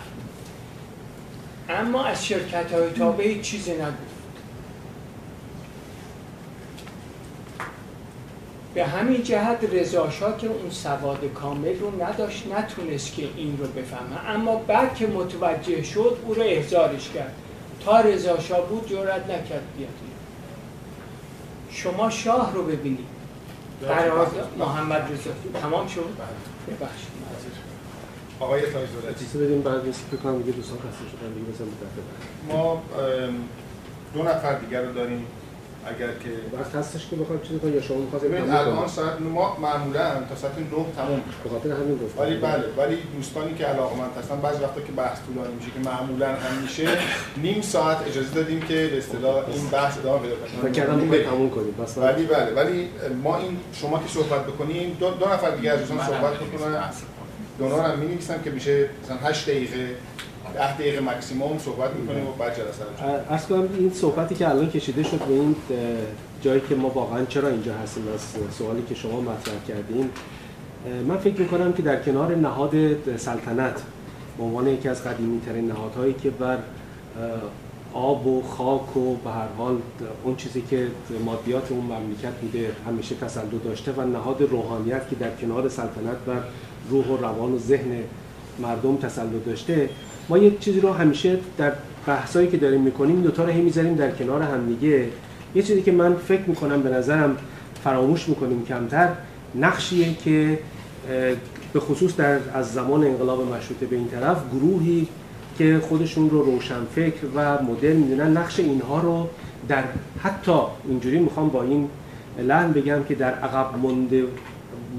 اما از شرکت های تابع هیچ چیزی نگفت به همین جهت رضاشاه که اون سواد کامل رو نداشت نتونست که این رو بفهمه. اما بعد که متوجه شد او رو احضارش کرد. تا رضاشاه بود جرأت نکرد بیاد. شما شاه رو ببینید. قرار محمد رضا تمام شد؟ ببخشید. آقای تاج‌زاده اجازه بدیم بعد نیست فکر کنم دیگه دوستان خسته شدن دیگه مثلا متفق ما دو نفر دیگر رو داریم. اگر که وقت هستش که بخواد چیزی کنه یا شما می‌خواستید ببینید الان ساعت ما معمولا تا ساعت 9 تموم میشه. به خاطر همین گفتم. ولی بله ولی دوستانی که علاقمند هستن بعضی وقتا که بحث طولانی میشه که معمولا هم میشه نیم ساعت اجازه دادیم که به اصطلاح این بحث ادامه پیدا کنه فکر کردم می‌خواید تموم کنید بس ولی بله ولی ما این شما که صحبت بکنیم دو, دو نفر دیگه از دوستان صحبت بکنن. دونار هم می‌نویسم که میشه مثلا 8 دقیقه 10 دقیقه مکسیموم صحبت می‌کنیم و بعد جلسه ارز کنم این صحبتی که الان کشیده شد به این جایی که ما واقعا چرا اینجا هستیم از سوالی که شما مطرح کردین اه، من فکر می‌کنم که در کنار نهاد سلطنت به عنوان یکی از قدیمی ترین نهادهایی که بر آب و خاک و به هر حال اون چیزی که مادیات اون مملکت بوده همیشه تسلط داشته و نهاد روحانیت که در کنار سلطنت و روح و روان و ذهن مردم تسلط داشته ما یک چیزی رو همیشه در بحثایی که داریم می‌کنیم دوتا رو هی می‌ذاریم در کنار هم دیگه. یه چیزی که من فکر می‌کنم به نظرم فراموش می‌کنیم کمتر نقشیه که به خصوص در از زمان انقلاب مشروطه به این طرف گروهی که خودشون رو روشنفکر و مدرن می‌دونن نقش اینها رو در حتی اینجوری می‌خوام با این لحن بگم که در عقب مانده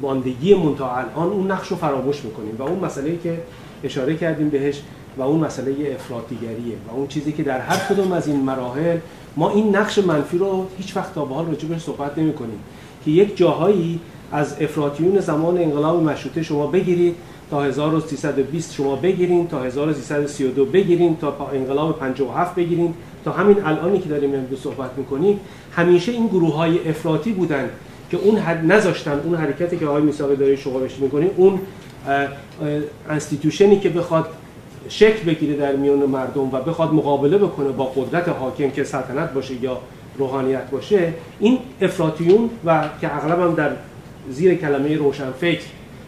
ماندگی منتها الان اون نقش رو فراموش می‌کنیم. و اون مسئله که اشاره کردیم بهش و اون مسئله افراطیگریه و اون چیزی که در هر کدوم از این مراحل ما این نقش منفی رو هیچ وقت تا به حال راجع بهش صحبت نمی کنیم. که یک جاهایی از افراطیون زمان انقلاب مشروطه شما بگیرید تا 1320 شما بگیرین تا 1332 بگیرین تا انقلاب 57 بگیرین تا همین الانی که داریم امروز صحبت می‌کنیم همیشه این گروه های افراطی بودن که اون حد نذاشتن اون حرکتی که آقای میساقی داره شما بهش می‌کنین اون انستیتوشنی که بخواد شکل بگیره در میان مردم و بخواد مقابله بکنه با قدرت حاکم که سلطنت باشه یا روحانیت باشه این افراطیون و که اغلب هم در زیر کلمه روشنفکر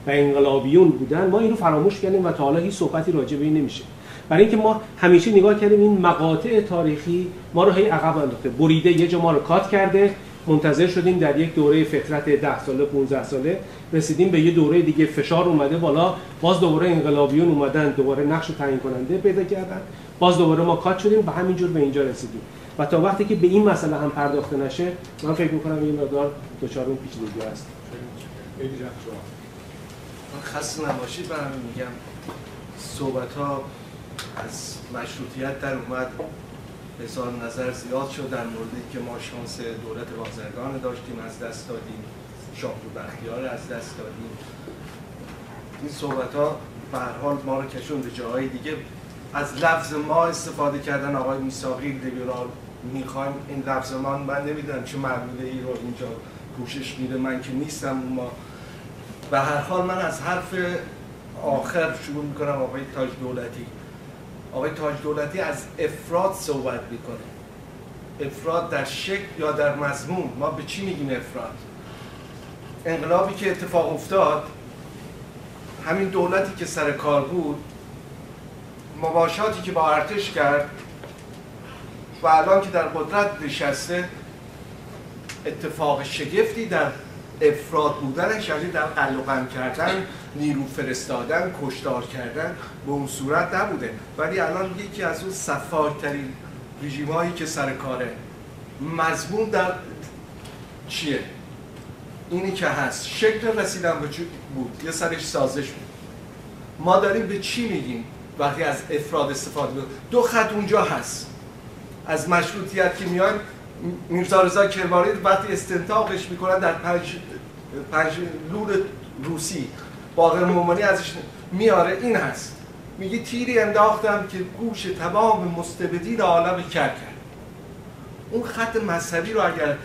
و انقلابیون بودن ما اینو فراموش کردیم و تا حالا هیچ صحبتی راجع به این نمیشه. برای اینکه ما همیشه نگاه کردیم این مقاطع تاریخی ما رو هی عقب انداخته. بریده یه جا ما رو کات کرده منتظر شدیم در یک دوره فترت 10 ساله 15 ساله رسیدیم به یه دوره دیگه فشار اومده بالا باز دوباره انقلابیون اومدن دوباره نقش تعیین کننده پیدا کردن. باز دوباره ما کات شدیم و همینجور به اینجا رسیدیم. و تا وقتی که به این مسئله هم پرداخته نشه من فکر می‌کنم این مقدار دچار اون پیچیدگی است. من خسته نباشید برام میگم صحبت ها از مشروطیت در اومد. هزار نظر زیاد شد در موردی که ما شانس دولت بازرگان داشتیم از دست دادیم. شاهدو بختیار از دست دادیم. این صحبت ها به حال ما رو کشون به جاهای دیگه. از لفظ ما استفاده کردن آقای میساقی لیبرال می‌خوایم. این لفظ ما من نمی‌دونم چه معلوله ای رو اینجا پوشش میده. من که نیستم ما به هر حال من از حرف آخر شروع می‌کنم آقای تاج دولتی. آقای تاج دولتی از افراد صحبت می‌کنه. افراد در شکل یا در مضمون. ما به چی میگیم افراد؟ انقلابی که اتفاق افتاد همین دولتی که سر کار بود مباشاتی که با ارتش کرد و الان که در قدرت نشسته اتفاق شگفتی در افراد بودنش یعنی در قلقم کردن نیرو فرستادن کشتار کردن به اون صورت نبوده. ولی الان یکی از اون صفاکترین رژیم هایی که سر کاره مضمون در چیه؟ اینی که هست. شکل رسیدن به بود؟ یه سرش سازش بود. ما داریم به چی میگیم؟ وقتی از افراد استفاده بود دو خط اونجا هست. از مشروطیت که میان میرزا رضا کرمانی وقتی استنتاقش می‌کنن در پنج, پنج لور روسی. باقر مومنی ازش میاره این هست. میگه تیری انداختم که گوش تمام مستبدین عالم کر کرد اون خط مذهبی رو اگر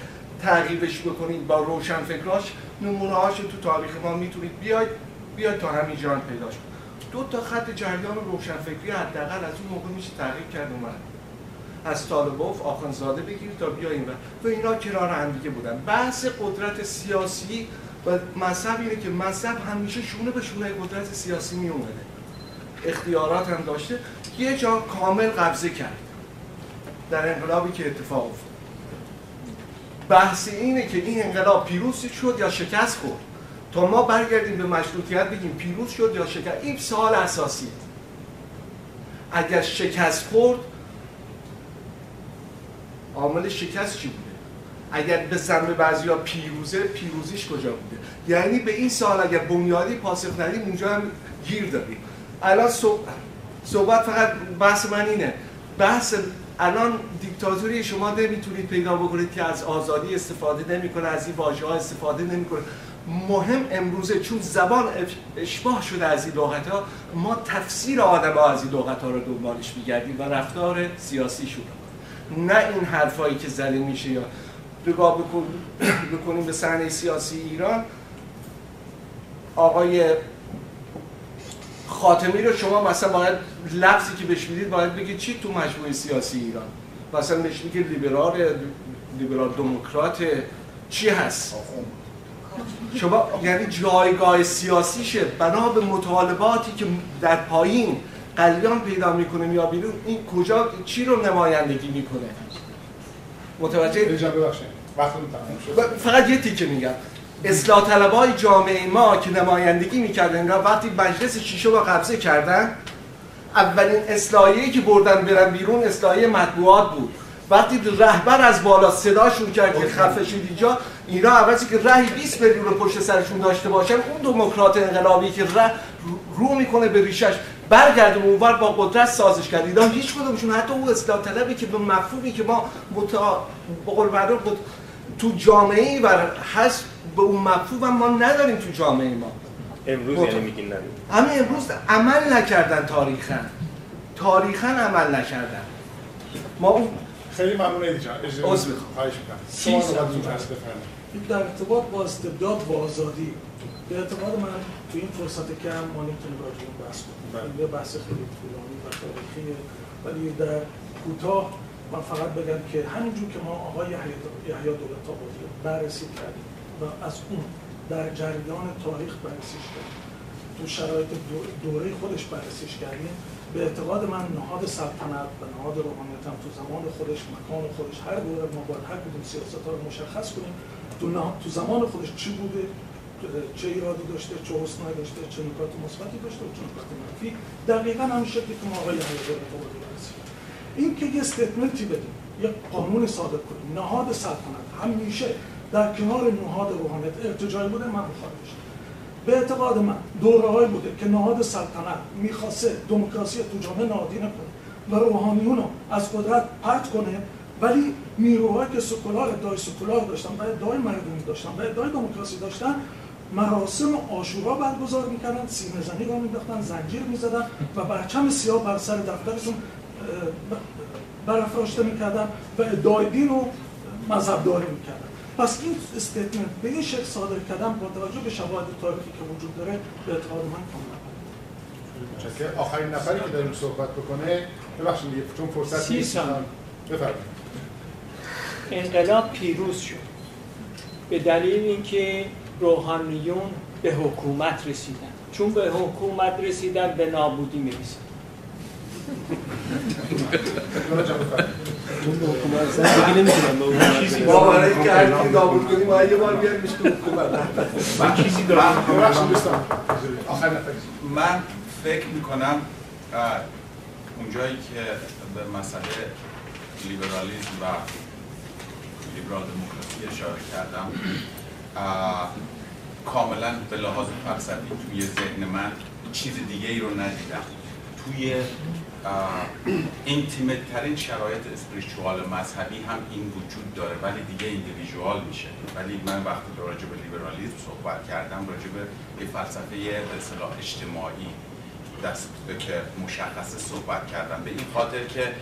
تعقیبش بکنید با روشن فکراش نمونه تو تاریخ ما می‌تونید بیاید بیاید تا همین جان پیداش دو تا خط جریان روشنفکری حداقل از اون موقع میشه تعقیب کرد اومد از طالبوف آخانزاده بگیر تا بیایم و و اینا کنار هم دیگه بودن. بحث قدرت سیاسی و مذهب اینه که مذهب همیشه شونه به شونه قدرت سیاسی می اومده اختیارات هم داشته. یه جا کامل قبضه کرد. در انقلابی که اتفاق افتاد. بحث اینه که این انقلاب پیروز شد یا شکست خورد؟ تا ما برگردیم به مشروطیت بگیم پیروز شد یا شکست این سوال اساسی اگر شکست خورد عامل شکست چی بوده اگر به زن بعضی ها پیروزه پیروزیش کجا بوده؟ یعنی به این سال اگر بنیادی پاسخ ندیم اونجا هم گیر داریم الان صحبت فقط بحث من اینه. بحث الان دیکتاتوری شما نمی‌تونید پیدا بکنید که از آزادی استفاده نمی‌کنه از این واژه ها استفاده نمی‌کنه. مهم امروزه چون زبان اشباه شده از این لغت ها ما تفسیر آدم ها از این لغت ها رو دنبالش میگردیم و رفتار سیاسی شده نه این حرفایی که زده میشه یا نگاه بکنیم به صحنه سیاسی ایران. آقای خاتمی رو شما مثلا باید لفظی که بهش می‌دید باید بگید چی تو مجموعه سیاسی ایران؟ مثلا نشینی که لیبرال لیبرال دموکرات چی هست؟ شما یعنی جایگاه سیاسیشه. بنا به مطالباتی که در پایین قلیان پیدا می‌کنه یا بیرون این کجا چی رو نمایندگی می‌کنه؟ متوجه ببخشید. فقط یه تیکه میگم. اصلاح طلبای جامعه ما که نمایندگی می‌کردن وقتی مجلس شیشه رو قبضه کردن اولین اصلاحیه‌ای که بردن برن بیرون اصلاحیه مطبوعات بود. وقتی رهبر از بالا صداشون کرد که خفه اینجا اینا عوضی که رهی 20 میلیون رو پشت سرشون داشته باشن اون دموکرات انقلابی که ره رو می‌کنه به ریشش برگرده اونور با قدرت سازش کرد. هیچ کدومشون حتی اون اصلاح طلبی که به مفهومی که ما متا... به قول تو جامعه ای و هست به اون مفهوم ما نداریم تو جامعه ما. امروز یعنی میگین نداریم همین امروز عمل نکردن تاریخا. تاریخا عمل نکردن. ما اون خیلی ممنون ایدی جان. عذر. می‌خوام. خواهش می‌کنم. شما هست بفرمایید. این در ارتباط با استبداد و آزادی به اعتقاد من تو این فرصت کم ما نمی‌تونیم راجع بحث کنیم. بله. این یه بحث خیلی طولانی و تاریخیه. ولی در کوتاه من فقط بگم که همینجور که ما آقای یحیی دولت آبادی بررسی کردیم و از اون در جریان تاریخ بررسیش کردیم. تو شرایط دو- دوره خودش بررسیش کردیم. به اعتقاد من نهاد سلطنت و نهاد روحانیت هم تو زمان خودش مکان خودش هر دوره ما باید هر کدوم سیاست ها رو مشخص کنیم. تو, تو زمان خودش چی بوده؟ چه ایرادی داشته؟ چه حسنی داشته؟ چه نکات مثبتی داشته؟ و چه نکات منفی؟ دقیقا همین شکلی که ما آقای یحیی دولت آبادی بررسی کردیم. این که یه استیتمنتی بدیم یه قانونی صادر کنیم نهاد سلطنت همیشه در کنار نهاد روحانیت ارتجاعی بوده من مخالفش به اعتقاد من دوره بوده که نهاد سلطنت می‌خواسته دموکراسی تو جامعه نهادینه کنه و روحانیون رو از قدرت پرت کنه ولی نیروهایی که سکولار ادعای سکولار داشتن و ادعای مردمی داشتن و ادعای دموکراسی داشتن مراسم آشورا برگزار می‌کردن سینه زنی را مینداختن زنجیر می‌زدن و برچم سیاه بر سر دفترشون برافراشته می‌کردن و ادعای دین رو مذهبداری می‌کردن پس این استیتمنت به این شکل صادر کردن با توجه به شواهد تاریخی که وجود داره به اعتقاد من کاملا متشکرم. آخرین نفری که داریم صحبت بکنه ببخشید دیگه چون فرصت سی نیست. بفرمایید. انقلاب پیروز شد. به دلیل اینکه روحانیون به حکومت رسیدن. چون به حکومت رسیدن به نابودی می‌رسن ما یه بار تو من من فکر می‌کنم اونجایی که به مسئله لیبرالیزم و لیبرال دموکراسی اشاره کردم کاملا به لحاظ فلسفی توی ذهن من چیز دیگه ای رو ندیدم. توی اینتیمت ترین شرایط اسپریچوال مذهبی هم این وجود داره ولی دیگه ایندیویژوال میشه. ولی من وقتی راجع به لیبرالیسم صحبت کردم راجع به یه فلسفه به اجتماعی دست که مشخص صحبت کردم. به این خاطر که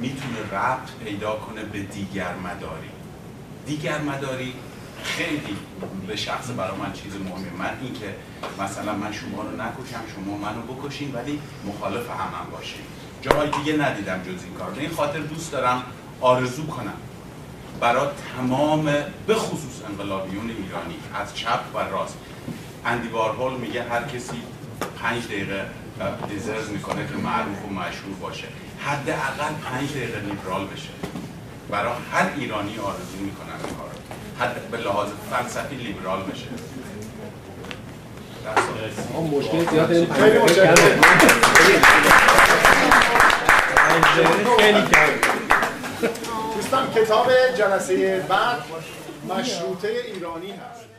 می‌تونه ربط پیدا کنه به دیگر مداری. دیگر مداری خیلی به شخص برای من چیز مهمه. من این که مثلا من شما رو نکشم شما منو بکشین ولی مخالف هم, هم باشین. جای دیگه ندیدم جز این کار این خاطر دوست دارم آرزو کنم برای تمام به خصوص انقلابیون ایرانی از چپ و راست. اندی وارهول میگه هر کسی پنج دقیقه دیزرز می‌کنه که معروف و مشهور باشه. حداقل پنج دقیقه لیبرال بشه. برای هر ایرانی آرزو می‌کنم این کارو. حد به لحاظ فلسفی لیبرال بشه. ما مشکل زیاد خیلی. خیلی دوستان کتاب جلسه بعد مشروطه ایرانی هست.